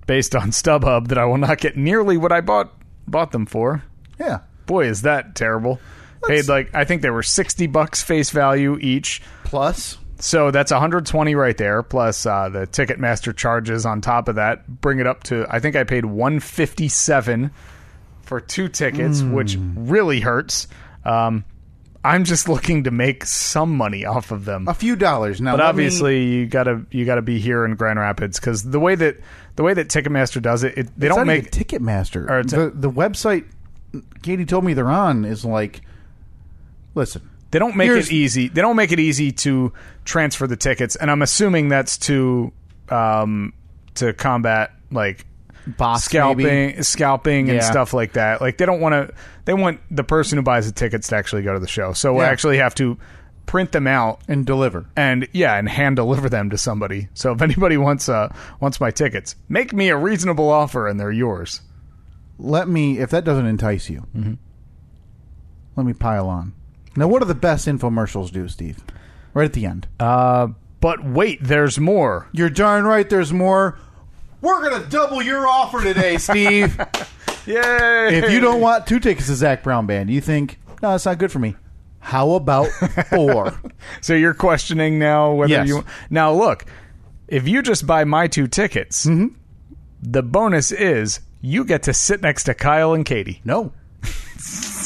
Based on StubHub that I will not get nearly what I bought bought them for. Yeah, Boy, is that terrible. Paid like I think they were sixty bucks face value each. plus So that's 120 right there, plus uh, the Ticketmaster charges on top of that. Bring it up to I think I paid 157 for two tickets, which really hurts. Um, I'm just looking to make some money off of them. a few dollars. Now, But let me- obviously, you gotta you gotta be here in Grand Rapids because the way that the way that Ticketmaster does it, it they It's don't make Ticketmaster. Or the the website Katie told me they're on is like, listen, They don't make Here's- it easy. They don't make it easy to transfer the tickets, and I'm assuming that's to um, to combat like boss scalping, maybe. scalping, and Yeah. stuff like that. Like they don't want to. They want the person who buys the tickets to actually go to the show. So we Yeah. actually have to print them out and deliver. and yeah, and hand deliver them to somebody. So if anybody wants uh wants my tickets, make me a reasonable offer, and they're yours. Let me, if that doesn't entice you, Mm-hmm. let me pile on. Now, what do the best infomercials do, Steve? Right at the end. Uh, but wait, there's more. You're darn right. There's more. We're gonna double your offer today, Steve. Yay! if you don't want two tickets to Zac Brown Band, you think no, that's not good for me. How about four? So you're questioning now whether Yes. you now look. If you just buy my two tickets, Mm-hmm. the bonus is you get to sit next to Kyle and Katie. no,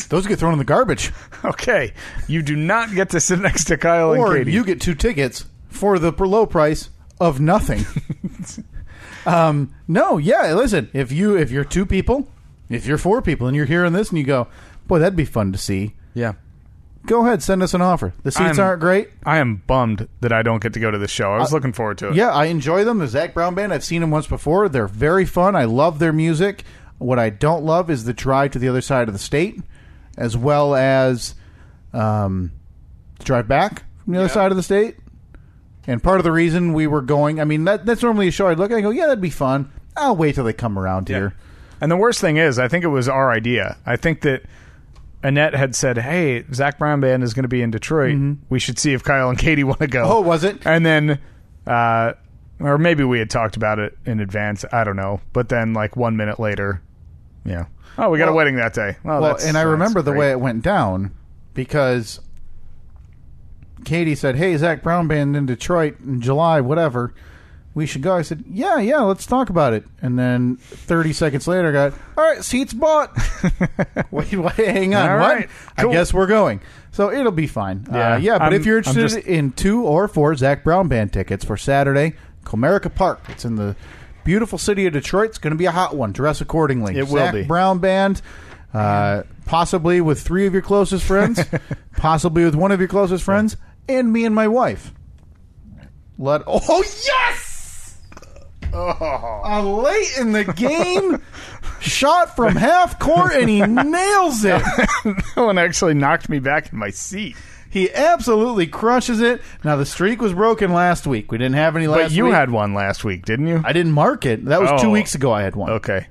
those get thrown in the garbage. Okay, you do not get to sit next to Kyle or and Katie. you get two tickets for the low price of nothing. Um, no, yeah. Listen, if you if you're two people, if you're four people, and you're hearing this, and you go, "Boy, that'd be fun to see." yeah, Go ahead, send us an offer. The seats I'm- aren't great. I am bummed that I don't get to go to the show. I was looking forward to it. Yeah, I enjoy them. The Zac Brown Band. I've seen them once before. They're very fun. I love their music. What I don't love is the drive to the other side of the state, as well as um, the drive back from the other side of the state. And part of the reason we were going, I mean, that, that's normally a show I'd look at and go, yeah, that'd be fun. I'll wait till they come around here. And the worst thing is, I think it was our idea. I think that Annette had said, "Hey, Zac Brown Band is going to be in Detroit. We should see if Kyle and Katie want to go." Mm-hmm. Oh, was it? And then, uh, or maybe we had talked about it in advance. I don't know. But then, like one minute later, yeah. Oh, we got a wedding that day. Well, well, that's- and I remember the way it went down because Katie said, "Hey, Zac Brown Band in Detroit in July, whatever. We should go." I said, "Yeah, yeah, let's talk about it." And then 30 seconds later, I got, "All right, seats bought." wait, wait, hang on. All what? right, I guess we're going. So it'll be fine. Yeah, uh, yeah. But I'm- if you're I'm interested just- in two or four Zac Brown Band tickets for Saturday, Comerica Park. It's in the beautiful city of Detroit. It's going to be a hot one. Dress accordingly. It will Zac be. Brown Band, uh, possibly with three of your closest friends, possibly with one of your closest friends, and me and my wife. Let oh yes, Oh. a late in the game shot from half court, and he nails it. that one actually knocked me back in my seat. He absolutely crushes it. Now the streak was broken last week. We didn't have any last But you week. had one last week, didn't you? I didn't mark it. That was two oh. weeks ago. I had one. Okay.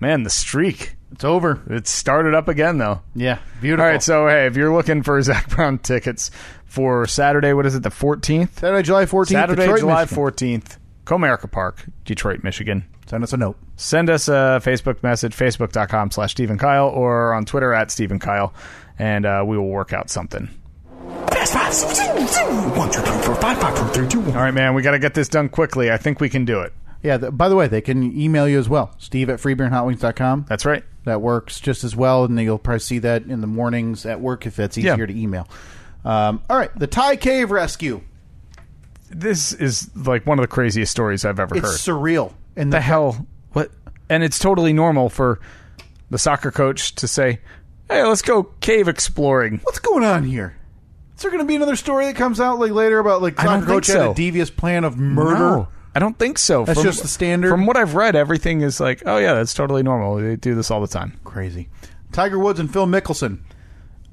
Man, the streak. It's over. It started up again though. Yeah, beautiful. All right, so hey, if you're looking for Zac Brown tickets for Saturday, what is it, the 14th? Saturday, July 14th. Saturday, Detroit, July 14th, Comerica Park, Detroit, Michigan. Send us a note. Send us a Facebook message, facebook.com slash Steve and Kyle, or on Twitter at Steve and Kyle, and uh, we will work out something. Fast five. Zoom, zoom, zoom. One, two, three, four, five, five, four, three, two, one. All right, man, we got to get this done quickly. I think we can do it. Yeah, th- by the way, they can email you as well. Steve at freebeerandhotwings.com. That's right. That works just as well, and you'll probably see that in the mornings at work if that's easier Yeah. to email. Um, all right, the Thai Cave Rescue. This is like one of the craziest stories I've ever It's heard. surreal. And the the hell? What? And it's totally normal for the soccer coach to say, "Hey, let's go cave exploring." what's going on here? Is there going to be another story that comes out like later about like I don't soccer coach think had so. a devious plan of murder? No, I don't think so. That's just the standard? From what I've read, everything is like, oh yeah, that's totally normal. They do this all the time. Crazy. Tiger Woods and Phil Mickelson.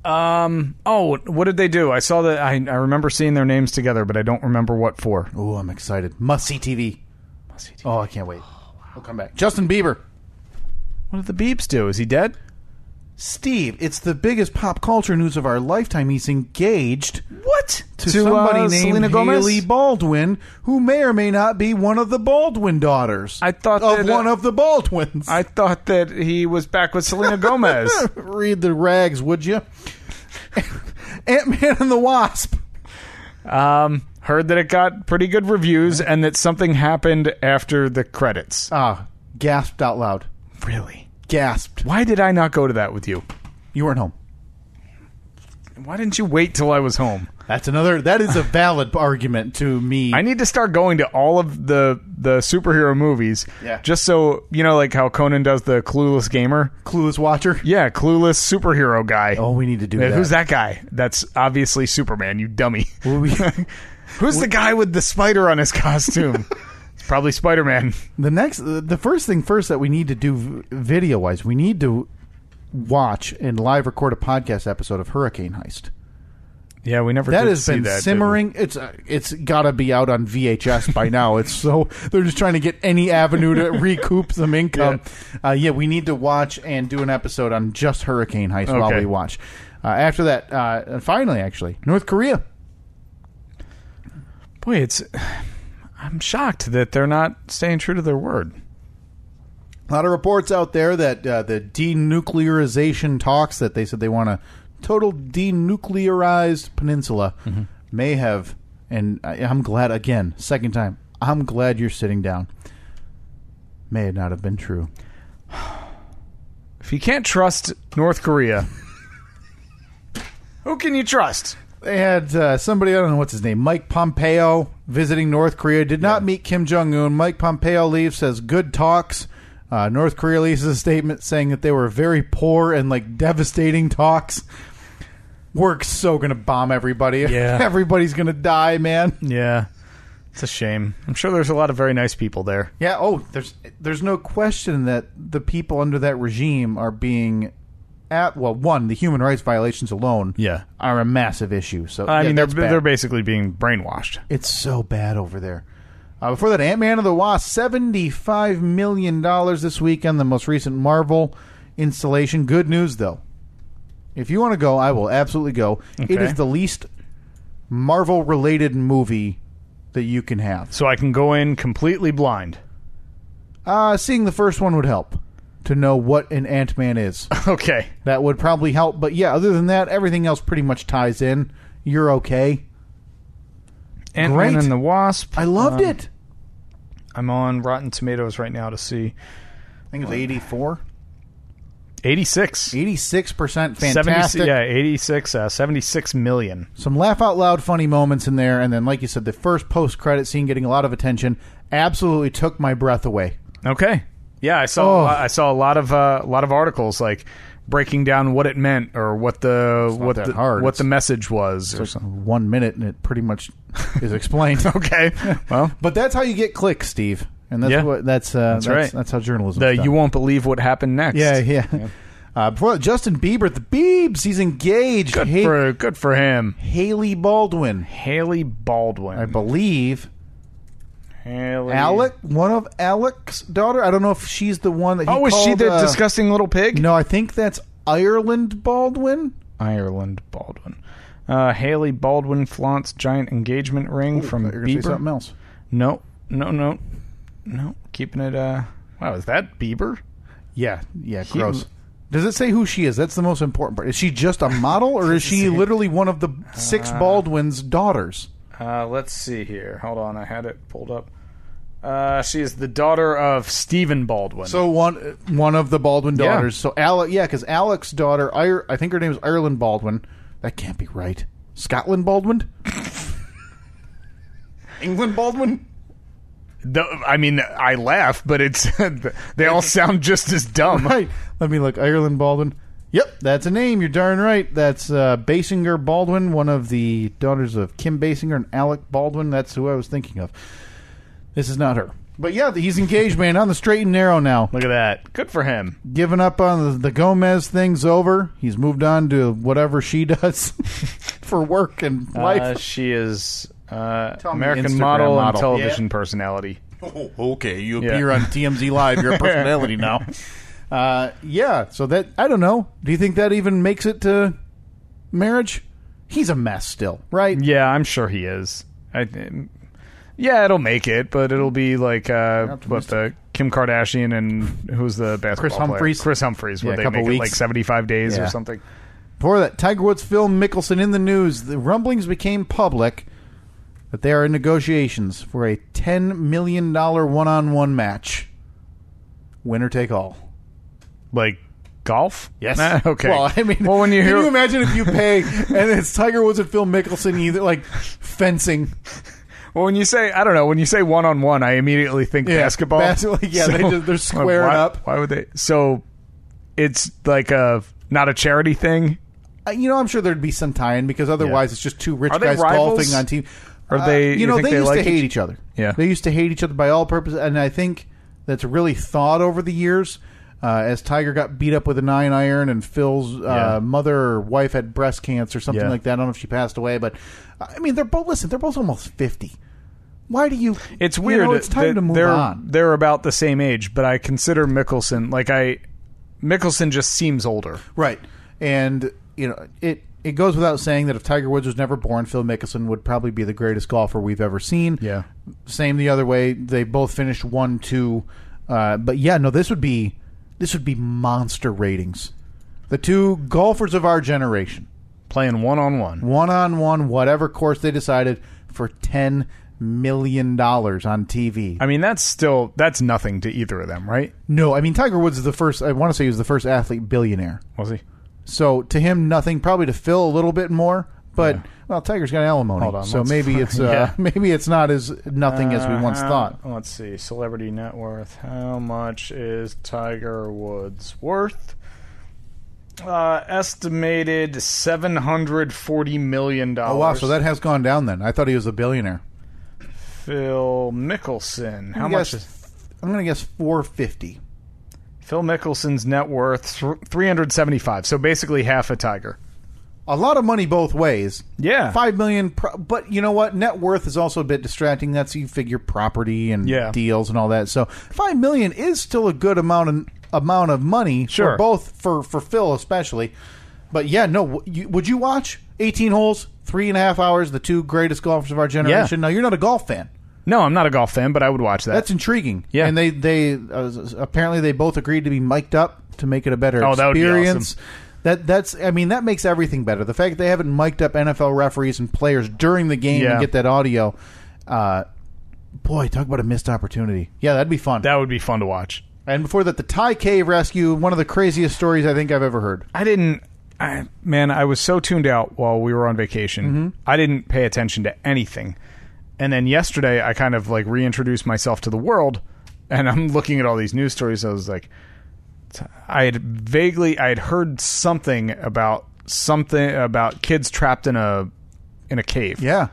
Um. Oh, what did they do? I saw that. I, I remember seeing their names together, but I don't remember what for. Oh, I'm excited. Must see TV. Oh, I can't wait. We'll come back. Justin Bieber. What did the Biebs do? Is he dead? Steve, it's the biggest pop culture news of our lifetime. He's engaged What to, somebody uh, named Selena Gomez? Hailey Baldwin, who may or may not be one of the Baldwin daughters. I thought of that, uh, one of the Baldwins. I thought that he was back with Selena Gomez. Read the rags, would you? Ant Man and the Wasp. Um, heard that it got pretty good reviews and that something happened after the credits. Ah, gasped out loud. Really? Gasped. Why did I not go to that with you? You weren't home. Why didn't you wait till I was home? That's another. That is a valid argument to me. I need to start going to all of the the superhero movies. Yeah. Just so you know, like how Conan does the Clueless Gamer. Clueless Watcher. Yeah, Clueless superhero guy. Oh, we need to do Yeah, that. Who's that guy? That's obviously Superman. You dummy. Well, we- Who's the guy with the spider on his costume? probably Spider Man. the next, the first thing first that we need to do video wise, we need to watch and live record a podcast episode of Hurricane Heist. Yeah, we never. That did has been that, simmering. It's uh, it's got to be out on VHS by now. It's so they're just trying to get any avenue to recoup some income. Yeah. Uh, yeah, we need to watch and do an episode on just Hurricane Heist while we watch. Uh, after that, uh, and finally, actually, North Korea. Boy, it's. I'm shocked that they're not staying true to their word. A lot of reports out there that uh, the denuclearization talks that they said they want a total denuclearized peninsula may have, and I, I'm glad again, second time, I'm glad you're sitting down. May not have been true. If you can't trust North Korea, who can you trust? They had uh, somebody, I don't know what's his name, Mike Pompeo visiting North Korea. Did not meet Kim Jong un. Mike Pompeo leaves, says good talks. Uh, North Korea releases a statement saying that they were very poor and like devastating talks. We're so gonna bomb everybody. Yeah. everybody's gonna die, man. Yeah, it's a shame. I'm sure there's a lot of very nice people there. Yeah. Oh, there's there's no question that the people under that regime are being at well, one the human rights violations alone Yeah. are a massive issue. So I yeah, mean, they're bad. they're basically being brainwashed. It's so bad over there. Uh, before that, Ant Man and the Wasp, seventy-five million dollars this weekend. The most recent Marvel installation. Good news though. If you want to go, I will absolutely go. It Okay. is the least Marvel-related movie that you can have. So I can go in completely blind. Uh, seeing the first one would help to know what an Ant Man is. Okay. that would probably help. But yeah, other than that, everything else pretty much ties in. You're okay. Ant Great. Man and the Wasp. I loved Um, it. I'm on Rotten Tomatoes right now to see. I think it was 84. 86. 86% 70 fantastic. yeah, 86, uh, 76 million. Some laugh out loud funny moments in there. And then, like you said, the first post credit scene getting a lot of attention absolutely took my breath away. Okay. Yeah, I saw Oh. I saw a lot of uh, a lot of articles like breaking down what it meant or what the what the hard. what the message was. It's something. one minute and it pretty much is explained. Okay. Well, But that's how you get clicks, Steve. And that's Yeah. what that's uh, that's, right. That's how journalism. the you won't believe what happened next. Yeah, yeah. Uh, before that, Justin Bieber, the Biebs, he's engaged. Good Ha- for good for him. Hailey Baldwin, Hailey Baldwin. I believe. Hailey. Alec, one of Alec's daughter. I don't know if she's the one that. He Oh, is she the uh, disgusting little pig? No, I think that's Ireland Baldwin. Ireland Baldwin. Uh, Hailey Baldwin flaunts giant engagement ring from gonna say Bieber. something else. No, no, no, no. Keeping it. Uh, wow, is that Bieber? Yeah, yeah, gross. Does it say who she is? That's the most important part. Is she just a model, or is she literally one of the six Baldwin's daughters? Uh, let's see here. Hold on, I had it pulled up. Uh, she is the daughter of Stephen Baldwin. So one one of the Baldwin Yeah. daughters. So Alec, yeah, because Alec's daughter, I, I think her name is Ireland Baldwin. That can't be right. Scotland Baldwin. England Baldwin. The- I mean, I laugh, but it's they all sound just as dumb. Right. Let me look. Ireland Baldwin. Yep, that's a name. You're darn right. That's uh, Basinger Baldwin, one of the daughters of Kim Basinger and Alec Baldwin. That's who I was thinking of. This is not her. But yeah, he's engaged, man, on the straight and narrow now. Look at that. Good for him. Giving up on the, the Gomez thing's over. He's moved on to whatever she does for work and life. Uh, she is uh, Tell me American Instagram model, and model. television personality. Oh, okay, you Yeah. appear on TMZ Live. You're a personality now. Uh, yeah, so that I don't know. Do you think that even makes it to marriage? He's a mess still, right? Yeah, I'm sure he is. I, yeah, it'll make it, but it'll be like uh, what the Kim Kardashian and who's the basketball Kris player? Humphries? Kris Humphries. Where Yeah, a they couple make it like 75 days Yeah. or something. Before that, Tiger Woods, Phil Mickelson in the news. The rumblings became public that they are in negotiations for a ten million dollar one-on-one match. Winner take all. Like golf? Yes. Nah, okay. Well, I mean, well, when you can hear you imagine if you pay and it's Tiger Woods and Phil Mickelson either like fencing? well, when you say I don't know, when you say one on one, I immediately think Yeah, basketball. basketball, yeah, they just- they're squaring why, up. Why would they? So it's like a not a charity thing. Uh, You know, I'm sure there'd be some tie-in because otherwise it's just two rich guys rivals? golfing on team. Are Uh, they- You you know, they they used to hate each- each other. Yeah. they used to hate each other by all purposes, and I think that's really thawed over the years. Uh, as Tiger got beat up with a nine iron, and Phil's uh, Yeah. mother or wife had breast cancer, or something Yeah. like that. I don't know if she passed away, but I mean, they're both listen. They're both almost fifty. Why do you? It's you weird. know, it's time that to move they're, on. They're about the same age, but I consider Mickelson like I. Mickelson just seems older. Right. And you know, it it goes without saying that if Tiger Woods was never born, Phil Mickelson would probably be the greatest golfer we've ever seen. Yeah. Same the other way. They both finished one two. Uh, but yeah, no, this would be this would be monster ratings. The two golfers of our generation, Playing one on one. one on one, whatever course they decided, for ten million dollars on TV. I mean, that's still that's nothing to either of them, right? no, I mean Tiger Woods is the first. I want to say he was the first athlete billionaire. Was he? So to him, nothing. Probably to Phil, a little bit more. But well, Tiger's got alimony, Hold on, so let's maybe it's uh, yeah. maybe it's not as nothing as we once Uh, thought. Let's see. Celebrity net worth. How much is Tiger Woods worth? Uh, estimated seven hundred forty million dollars. Oh wow, so that has gone down. Then I thought he was a billionaire. Phil Mickelson. How I'm much gonna is guess- I'm going to guess four fifty. Phil Mickelson's net worth? Three hundred seventy-five. So basically half a Tiger. A lot of money both ways. Yeah. five million. Pro- but you know what? Net worth is also a bit distracting. That's you figure property and Yeah. deals and all that. So five million is still a good amount of amount of money Sure. for both for for Phil especially. But yeah, no. You, would you watch eighteen holes, three and a half hours, the two greatest golfers of our generation? Now you're not a golf fan. No, I'm not a golf fan, but I would watch that. That's intriguing. Yeah. and they they uh, apparently they both agreed to be mic'd up to make it a better Oh, that would be experience. awesome. That that's I mean that makes everything better. The fact that they haven't mic'd up NFL referees and players during the game Yeah. and get that audio, uh, boy, talk about a missed opportunity. Yeah, that'd be fun. that would be fun to watch. and before that, the Thai cave rescue, one of the craziest stories I think I've ever heard. I didn't. I, man, I was so tuned out while we were on vacation. Mm-hmm. I didn't pay attention to anything. And then yesterday, I kind of like reintroduced myself to the world, and I'm looking at all these news stories. I was like, I had vaguely, I had heard something about something about kids trapped in a in a cave. Yeah,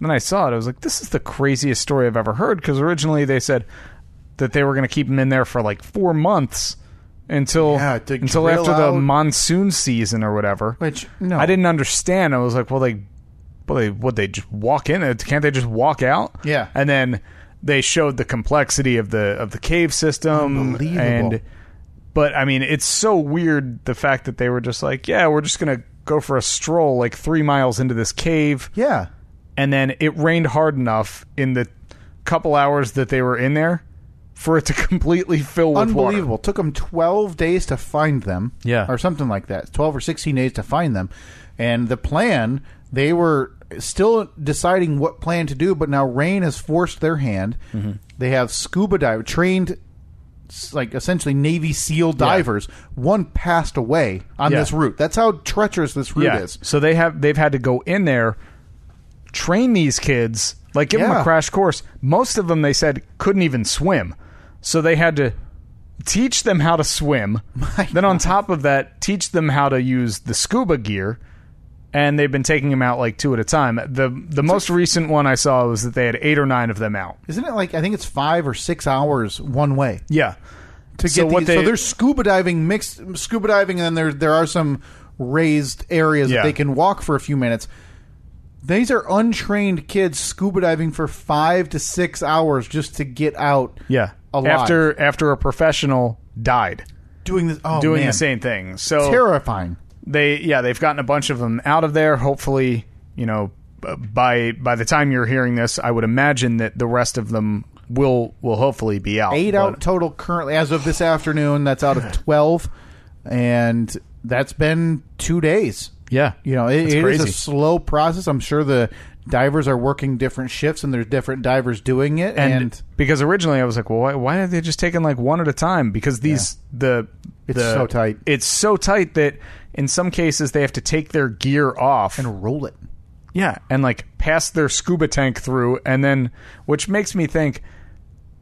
Then I saw it. I was like, this is the craziest story I've ever heard. Because originally they said that they were going to keep them in there for like four months until Yeah, until after the monsoon season or whatever. which no, I didn't understand. I was like, well, they, well, they would they just walk in? Uh, Can't they just walk out? Yeah. And then they showed the complexity of the of the cave system Unbelievable. and but I mean it's so weird the fact that they were just like, yeah, we're just going to go for a stroll like 3 miles into this cave Yeah. and then it rained hard enough in the couple hours that they were in there for it to completely fill with water. Unbelievable. Took them 12 days to find them. Yeah. Or something like that. 12 or 16 days to find them. And the plan, they were still deciding what plan to do, but now rain has forced their hand. Mm-hmm. They have scuba dive trained s- like essentially Navy SEAL divers. One passed away on Yeah. this route. That's how treacherous this route yeah. is. So they have they've had to go in there, train these kids, like give them a crash course. Most of them they said couldn't even swim, so they had to teach them how to swim. then on top of that, teach them how to use the scuba gear. And they've been taking them out like two at a time. The the most recent one I saw was that they had eight or nine of them out. Isn't it like I think it's five or six hours one way? Yeah. to So get what these. they- so there's scuba diving mixed scuba diving, and then there there are some raised areas Yeah. that they can walk for a few minutes. These are untrained kids scuba diving for five to six hours just to get out. Yeah. alive. After after a professional died doing this, oh, doing man. the same thing. So terrifying. They yeah they've gotten a bunch of them out of there hopefully you know by by the time you're hearing this i would imagine that the rest of them will will hopefully be out Eight But- out total currently as of this afternoon. That's out of twelve, and that's been two days. yeah You know, it, it is a slow process. I'm sure the divers are working different shifts, and there's different divers doing it. and, And, because originally i was like well why, why are they just taking like one at a time because these the It's the- so tight. it's so tight that in some cases they have to take their gear off and roll it. Yeah, and like pass their scuba tank through, and then which makes me think,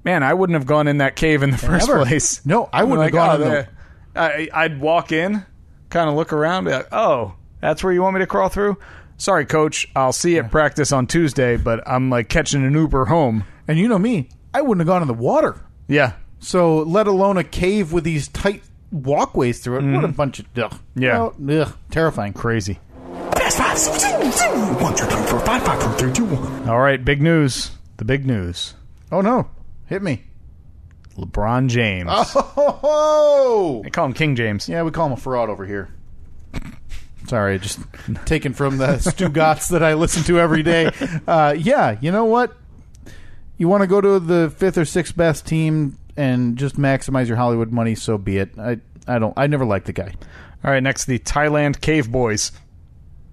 man, I wouldn't have gone in that cave in the first Never. place. No, I wouldn't have gone oh, in oh, the- I, I'd walk in, kind of look around, be like, oh, that's where you want me to crawl through. Sorry, coach. I'll see you at practice on Tuesday, but I'm like catching an Uber home. And you know me, I wouldn't have gone in the water. Yeah, So, let alone a cave with these tight walkways through it. What a bunch of ugh. Mm-hmm. Yeah. Well, ugh, terrifying. crazy. Fast five. Zoom, zoom, zoom. One, two, three, four, five, five, four, three, two, one. All right, big news. The big news. Oh no, hit me. LeBron James. Oh, They call him King James. yeah, we call him a fraud over here. Sorry, just taken from the Stugotz that I listen to every day. Uh, yeah, you know what? You want to go to the fifth or sixth best team and just maximize your Hollywood money, so be it. I I don't. I never liked the guy. All right, next the Thailand Cave Boys,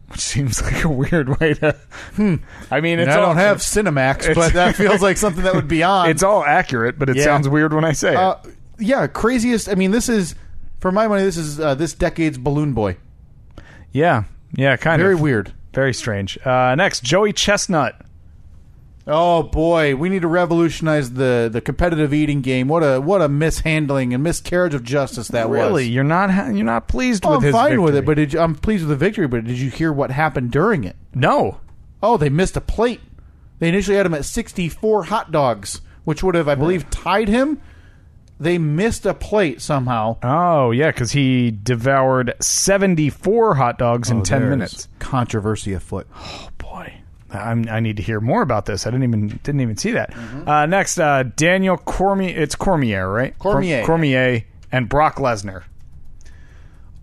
which seems like a weird way to. I mean, it's I all, don't have Cinemax, but that feels like something that would be on. It's all accurate, but it Yeah. sounds weird when I say Uh, it. yeah, craziest. I mean, this is for my money. This is uh, this decade's Balloon Boy. Yeah, yeah, kind Very of Very weird. very strange. Uh, next, Joey Chestnut. Oh boy, we need to revolutionize the the competitive eating game. What a what a mishandling and miscarriage of justice that Really, was. Really, you're not ha- you're not pleased Oh, with I'm his fine with it, but did you, I'm pleased with the victory. But did you hear what happened during it? no. Oh, they missed a plate. They initially had him at 64 hot dogs, which would have, I believe, tied him. They missed a plate somehow. Oh yeah, because he devoured 74 hot dogs in 10 There's minutes. Controversy afoot. Oh boy, I'm, I need to hear more about this. I didn't even didn't even see that. Mm-hmm. Uh, next, uh, Daniel Cormier. It's Cormier, right? Cormier. Cormier and Brock Lesnar.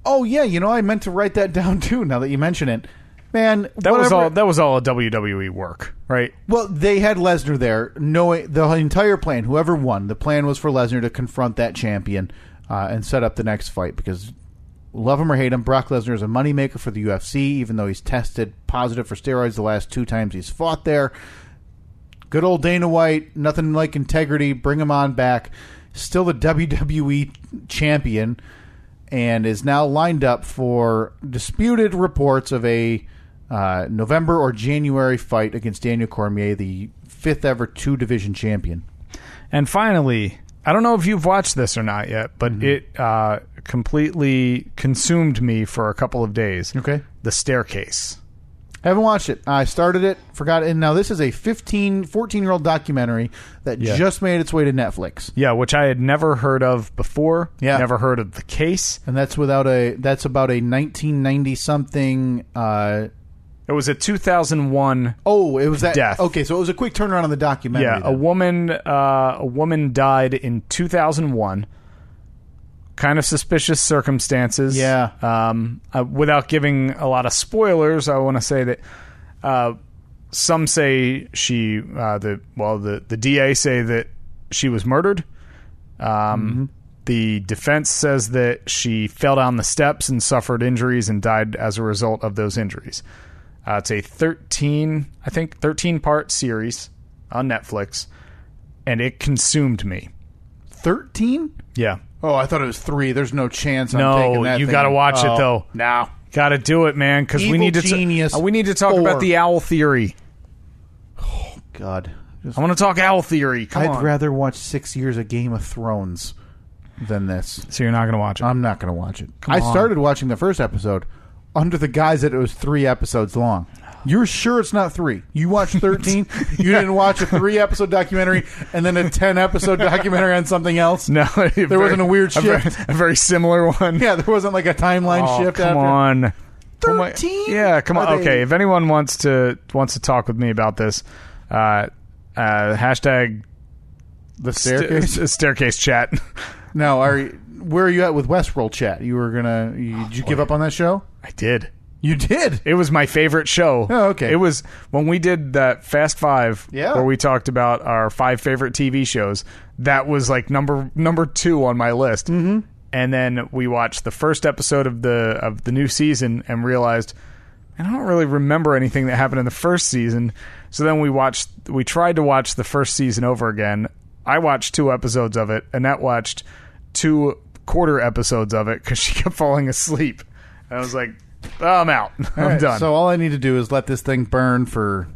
Oh yeah, you know I meant to write that down too. Now that you mention it, man, That was all. That was all a WWE work, right? Well, they had Lesnar there, knowing the entire plan. Whoever won, the plan was for Lesnar to confront that champion uh, and set up the next fight. Because love him or hate him, Brock Lesnar is a moneymaker for the UFC. Even though he's tested positive for steroids the last two times he's fought there. Good old Dana White, nothing like integrity. Bring him on back. Still the WWE champion, and is now lined up for disputed reports of a uh, November or January fight against Daniel Cormier, the fifth ever two division champion. And finally, I don't know if you've watched this or not yet, but Mm-hmm. it uh, completely consumed me for a couple of days. Okay. The staircase. I Haven't watched it. I started it, forgot it. And now this is a 15, 14 year old documentary that Yeah. just made its way to Netflix. Yeah, which I had never heard of before. Yeah. Never heard of the case. And that's without a that's about a 1990 something uh, It was a 2001. Oh, it was that. Death. Okay, so it was a quick turnaround on the documentary. Yeah, a then. woman. Uh, a woman died in 2001. Kind of suspicious circumstances. Yeah. Um, uh, without giving a lot of spoilers, I want to say that uh, some say she uh, the well the the DA say that she was murdered. Um, The defense says that she fell down the steps and suffered injuries and died as a result of those injuries. Uh, it's a 13, I think, 13 part series on Netflix, and it consumed me. thirteen. Yeah. Oh, I thought it was three. There's no chance. I'm taking No, that you thing. got to watch it Oh, though. No. Got to do it, man, because we Evil need to. Genius uh, we need to talk four. about the owl theory. Oh god. Just- I want to talk owl theory. Come I'd on. rather watch six years of Game of Thrones than this. so you're not going to watch it? I'm not going to watch it. I on. started watching the first episode under the guise that it was three episodes long. You're sure it's not three? You watched 13? you didn't watch a three episode documentary and then a 10 episode documentary on something else? no, There wasn't a weird very- shift. A very, similar one. Yeah, there wasn't like a timeline Oh, shift come after. on. Oh my- 13? yeah, come on. Are they- Okay, if anyone wants to wants to talk with me about this, uh, uh, hashtag The sta- staircase? staircase chat. no, are you, where are you at with Westworld chat? You were going to. you, Did you give up on that show? I did. You did. It was my favorite show. Oh, okay. It was when we did that Fast Five, Yeah. where we talked about our five favorite TV shows. That was like number number two on my list. Mm-hmm. And then we watched the first episode of the of the new season and realized I don't really remember anything that happened in the first season. So then we watched we tried to watch the first season over again. I watched two episodes of it. Annette watched two quarter episodes of it because she kept falling asleep. And I was like, oh, I'm out. I'm All right, done. So all I need to do is let this thing burn for,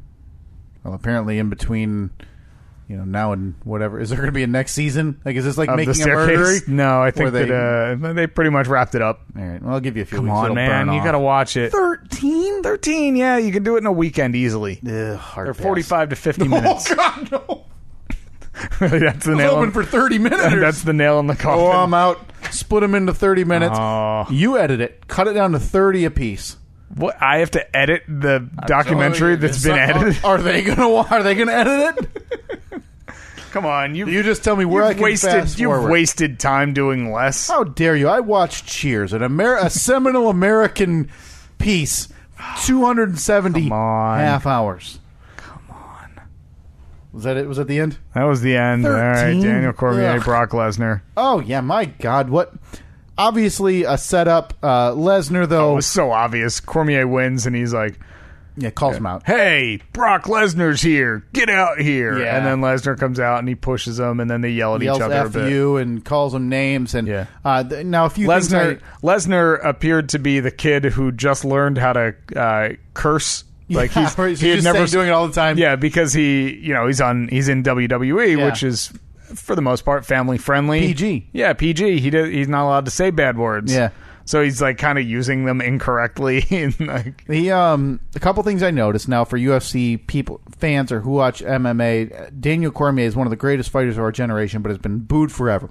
well, apparently in between, you know, now and whatever. Is there going to be a next season? Like, is this like of making the a murdery? staircase? No, I think Where that uh, they pretty much wrapped it up. All right. Well, I'll give you a few. Come weeks. on, It'll man, you got to watch it. thirteen. 13, yeah, you can do it in a weekend easily. Ugh, hard They're pass. 45 to 50 minutes. Oh God, no! that's the I was nail. hoping In, for thirty minutes. that's the nail in the oh, coffin. oh, I'm out. Split them into thirty minutes. Oh. You edit it. Cut it down to thirty apiece. What I have to edit the documentary that's been edited. Are they gonna? Are they gonna edit it? Come on, you You just tell me where I can wasted fast you've forward. wasted time doing less. How dare you? I watched Cheers, an Amer- a seminal American piece, 270 Come on. half hours. Was that it? Was that the end? That was the end. All right, Daniel Cormier, Ugh. Brock Lesnar. Oh yeah, my God! What? Obviously a setup. Uh, Lesnar though It though, was so obvious. Cormier wins, and he's like, yeah, calls him out. hey, Brock Lesnar's here. Get out here. Yeah. And then Lesnar comes out and he pushes him, and then they yell at Yells each other a "F bit. you" and calls him names. And Yeah. uh, th- now a few things I- Lesnar Lesnar appeared to be the kid who just learned how to uh, curse. Like he's, right, he had never doing it all the time. Yeah, because he you know he's on he's in WWE, Yeah. which is for the most part family friendly. PG. Yeah, PG. He did, he's not allowed to say bad words. Yeah. So he's like kind of using them incorrectly. and like The um a couple things I noticed now for UFC people fans or who watch MMA, Daniel Cormier is one of the greatest fighters of our generation, but has been booed forever.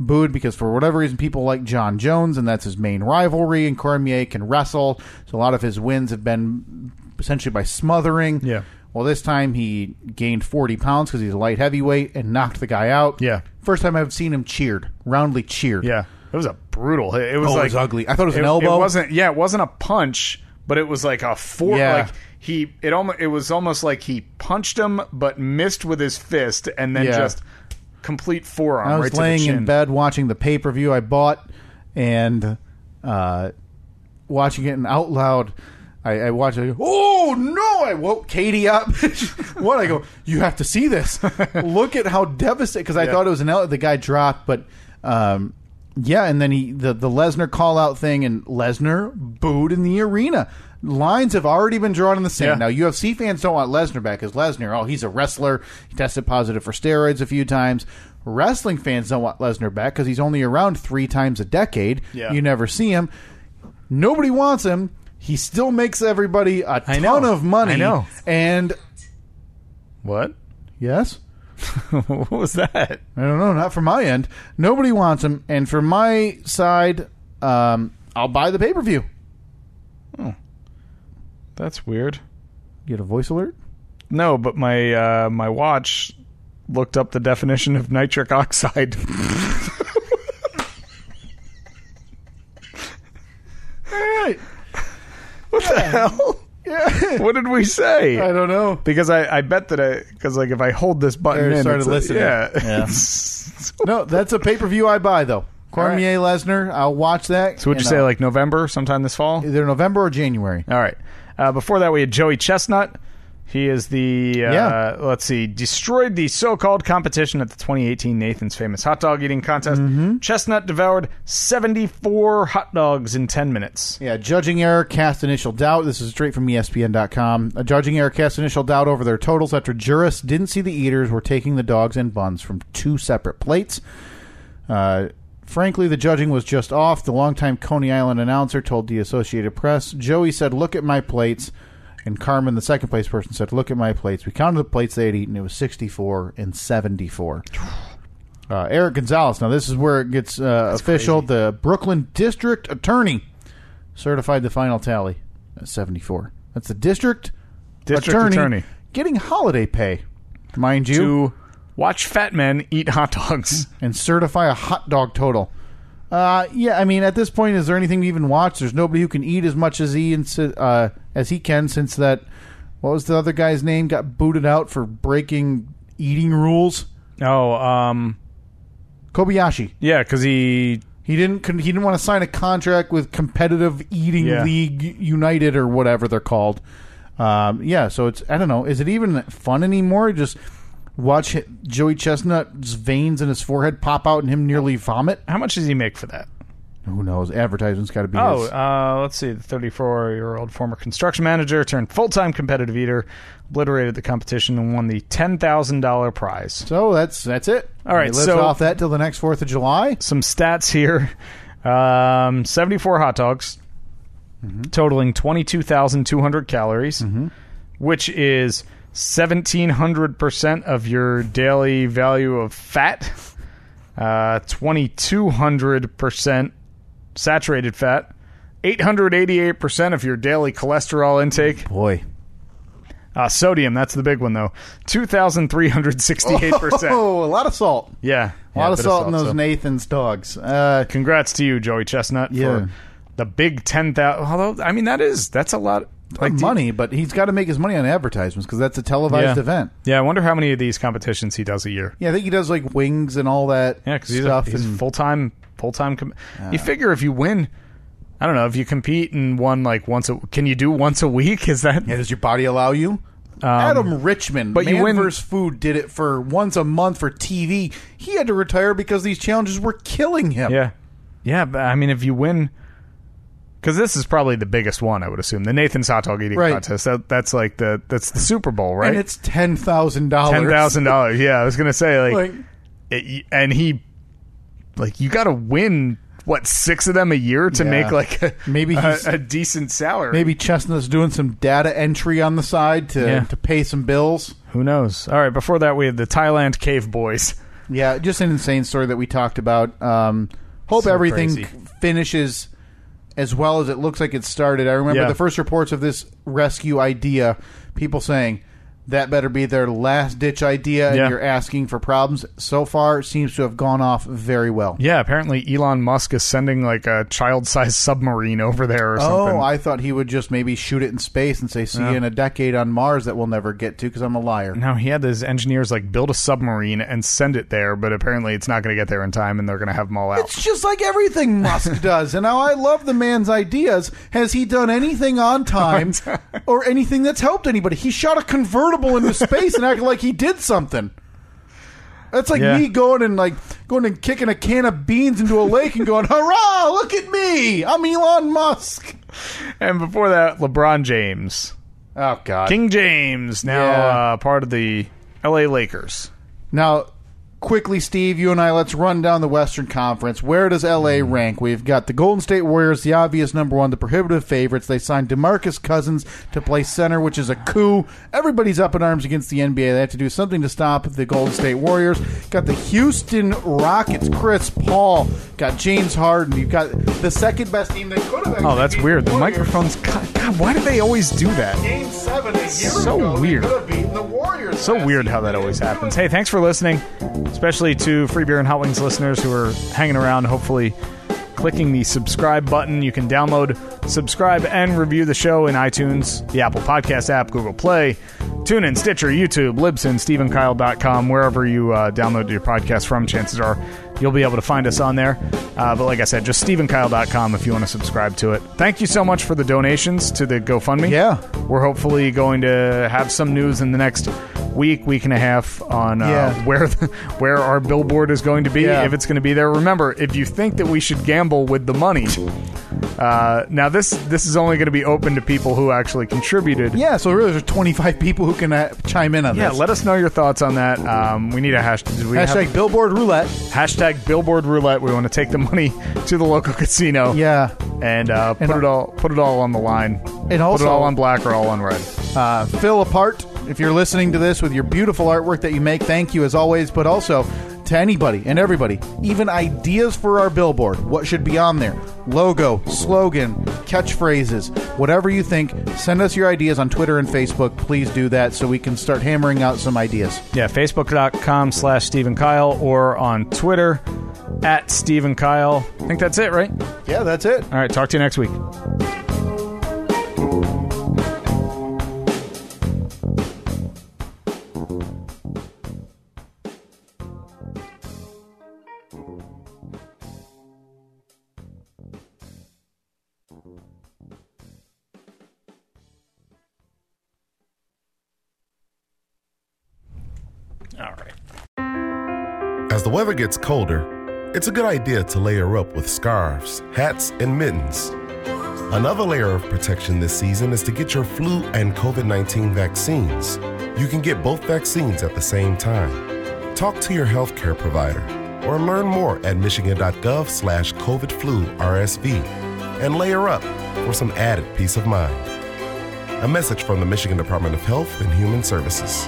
Booed because for whatever reason people like Jon Jones and that's his main rivalry and Cormier can wrestle. So a lot of his wins have been essentially by smothering. Yeah. Well, this time he gained 40 pounds because he's a light heavyweight and knocked the guy out. Yeah. First time I've seen him cheered, roundly cheered. yeah, it was a brutal hit. It was Oh, it like was ugly. I thought it was an it, elbow. It wasn't. Yeah, it wasn't a punch, but it was like a four. Yeah. Like he, it almost, it was almost like he punched him, but missed with his fist, and then Yeah. just complete forearm I was right laying in bed watching the pay per view I bought and uh, watching it and out loud. I, I watched it. I go, oh no! I woke Katie up. what? I go. You have to see this. Look at how devastated. Because I Yeah. thought it was an L. The guy dropped, but um, yeah. And then he the the Lesnar call out thing, and Lesnar booed in the arena. Lines have already been drawn in the sand. Yeah. Now UFC fans don't want Lesnar back because Lesnar, oh, he's a wrestler. He tested positive for steroids a few times. Wrestling fans don't want Lesnar back because he's only around three times a decade. Yeah. You never see him. Nobody wants him. He still makes everybody a I ton know. of money. I know. And what? yes, what was that? I don't know, not from my end. Nobody wants him. And from my side, um, I'll buy the pay per view. That's weird. You had a voice alert? No, but my uh, my watch looked up the definition of nitric oxide. All right. what the hell? Yeah. What did we say? I don't know. because I, I bet that I because like if I hold this button in, started it's a- listening. yeah, Yeah. No, that's a pay per view I buy though. Cormier Lesnar, I'll watch that. so would you and, say uh, like November, sometime this fall? either November or January? All right. Uh, before that, we had Joey Chestnut. He is the uh, Yeah. let's see, destroyed the so-called competition at the 2018 Nathan's Famous Hot Dog Eating Contest. Mm-hmm. Chestnut devoured 74 hot dogs in 10 minutes. Yeah, judging error cast initial doubt. This is straight from ESPN.com. A judging error cast initial doubt over their totals after jurists didn't see the eaters were taking the dogs and buns from two separate plates. Uh, frankly, the judging was just off. The longtime Coney Island announcer told the Associated Press. Joey said, "Look at my plates." And Carmen, the second place person, said, "Look at my plates." We counted the plates they had eaten. It was sixty-four and seventy-four. Uh, Eric Gonzalez. Now this is where it gets uh, official. The Brooklyn District Attorney certified the final tally at 74. That's the district, District attorney, attorney. getting holiday pay, mind you, To watch fat men eat hot dogs. and certify a hot dog total. Uh, yeah, I mean, at this point, is there anything to even watch? There's nobody who can eat as much as he uh, as he can since that. What was the other guy's name? Got booted out for breaking eating rules. oh, um, Kobayashi. yeah, because he He didn't. He didn't want to sign a contract with Competitive Eating Yeah. League United or whatever they're called. Um, yeah, so it's I don't know. Is it even fun anymore? Just watch Joey Chestnut's veins in his forehead pop out and him nearly vomit. how much does he make for that? Who knows? Advertisement's got to be. Oh, his. uh, let's see. The 34 year old former construction manager turned full time competitive eater, obliterated the competition, and won the $10,000 prize. so that's that's it. All right, He lives so- off that till the next Fourth of July. Some stats here um, 74 hot dogs, totaling 22,200 calories, which is 1,700% of your daily value of fat, uh, 2,200% saturated fat, 888% of your daily cholesterol intake. Boy, Uh, sodium, that's the big one, though. 2,368%. oh, a lot of salt. Yeah. A lot of salt in those so- Nathan's dogs. Uh, Congrats to you, Joey Chestnut, Yeah. for the big 10,000. Although, I mean, that is, that's a lot. Like money, but he's got to make his money on advertisements because that's a televised Yeah. event. Yeah, I wonder how many of these competitions he does a year. Yeah, I think he does like wings and all that Yeah, because he's, a, stuff. he's and full time, full time. Com- you figure if you win, I don't know, if you compete and won like once a, can you do once a week? Is that, yeah, does your body allow you? Um, Adam Richman, but but you Man win- vs. Food did it for once a month for TV. He had to retire because these challenges were killing him. yeah. Yeah, but I mean, if you win, because this is probably the biggest one, I would assume. The Nathan's Hot Dog Eating Right. Contest. That, that's like the, that's the Super Bowl, right? and it's ten thousand dollars. ten thousand dollars. Yeah, I was gonna say like, Like, it, and he, like, you got to win what six of them a year to Yeah. make like a, Maybe a, a decent salary. maybe Chestnut's doing some data entry on the side to Yeah. to pay some bills. who knows? All right, before that we had the Thailand Cave Boys. Yeah, just an insane story that we talked about. Um, hope So everything crazy. finishes as well as it looks like it started. I remember Yeah. the first reports of this rescue idea, people saying that better be their last ditch idea, and Yeah. you're asking for problems. So far, it seems to have gone off very well. Yeah, apparently Elon Musk is sending like a child-sized submarine over there or oh, something. Oh, I thought he would just maybe shoot it in space and say, "See you in a decade on Mars that we'll never get to," because I'm a liar. no, he had his engineers like build a submarine and send it there, but apparently it's not going to get there in time, and they're going to have them all out. It's just like everything Musk does. And now I love the man's ideas. Has he done anything on time or anything that's helped anybody? He shot a convertible into space and acted like he did something. That's like Yeah. me going and like going and kicking a can of beans into a lake and going, "Hurrah! Look at me! I'm Elon Musk." And before that, LeBron James, Oh God! King James, now Yeah. uh, part of the L.A. Lakers. Now, quickly, Steve, you and I, let's run down the Western Conference. Where does LA Hmm. rank? We've got the Golden State Warriors, the obvious number one, the prohibitive favorites. They signed DeMarcus Cousins to play center, which is a coup. Everybody's up in arms against the NBA. They have to do something to stop the Golden State Warriors. Got the Houston Rockets, Chris Paul. Got James Harden. You've got the second best team that could have. Oh, that's weird. The Warriors. microphone's. God, God, why do they always do that? Game seven a year So ago, they weird. could have beaten the Warriors. So weird how that always happens. Hey, thanks for listening, especially to Free Beer and Hot Wings listeners who are hanging around, hopefully clicking the subscribe button. You can download, subscribe, and review the show in iTunes, the Apple Podcast app, Google Play, TuneIn, Stitcher, YouTube, Libsyn, SteveandKyle.com, wherever you uh, download your podcast from. Chances are you'll be able to find us on there. Uh, but like I said, just SteveandKyle.com if you want to subscribe to it. Thank you so much for the donations to the GoFundMe. Yeah. We're hopefully going to have some news in the next week, week and a half on uh, Yeah. where the, where our billboard is going to be, Yeah. if it's going to be there. Remember, if you think that we should gamble with the money, uh, now this this is only going to be open to people who actually contributed. Yeah, so really, there's 25 people who can uh, chime in on Yeah, this. Yeah, let us know your thoughts on that. Um, we need a hashtag. we have- Hashtag Billboard Roulette. hashtag Billboard Roulette. We want to take the money to the local casino. Yeah. and uh, put And- it all put it all on the line. And put also- it all on black or all on red. Uh, Phil Apart, if you're listening to this with your beautiful artwork that you make, thank you as always. But also to anybody and everybody, even ideas for our billboard, what should be on there, logo, slogan, catchphrases, whatever you think, send us your ideas on Twitter and Facebook. Please do that so we can start hammering out some ideas. Yeah, facebook.com slash Steve and Kyle or on Twitter at Steve and Kyle. I think that's it, right? Yeah, that's it. All right, talk to you next week. As the weather gets colder, it's a good idea to layer up with scarves, hats, and mittens. Another layer of protection this season is to get your flu and COVID 19 vaccines. You can get both vaccines at the same time. Talk to your healthcare provider or learn more at michigan.gov slash COVID flu RSV and layer up for some added peace of mind. A message from the Michigan Department of Health and Human Services.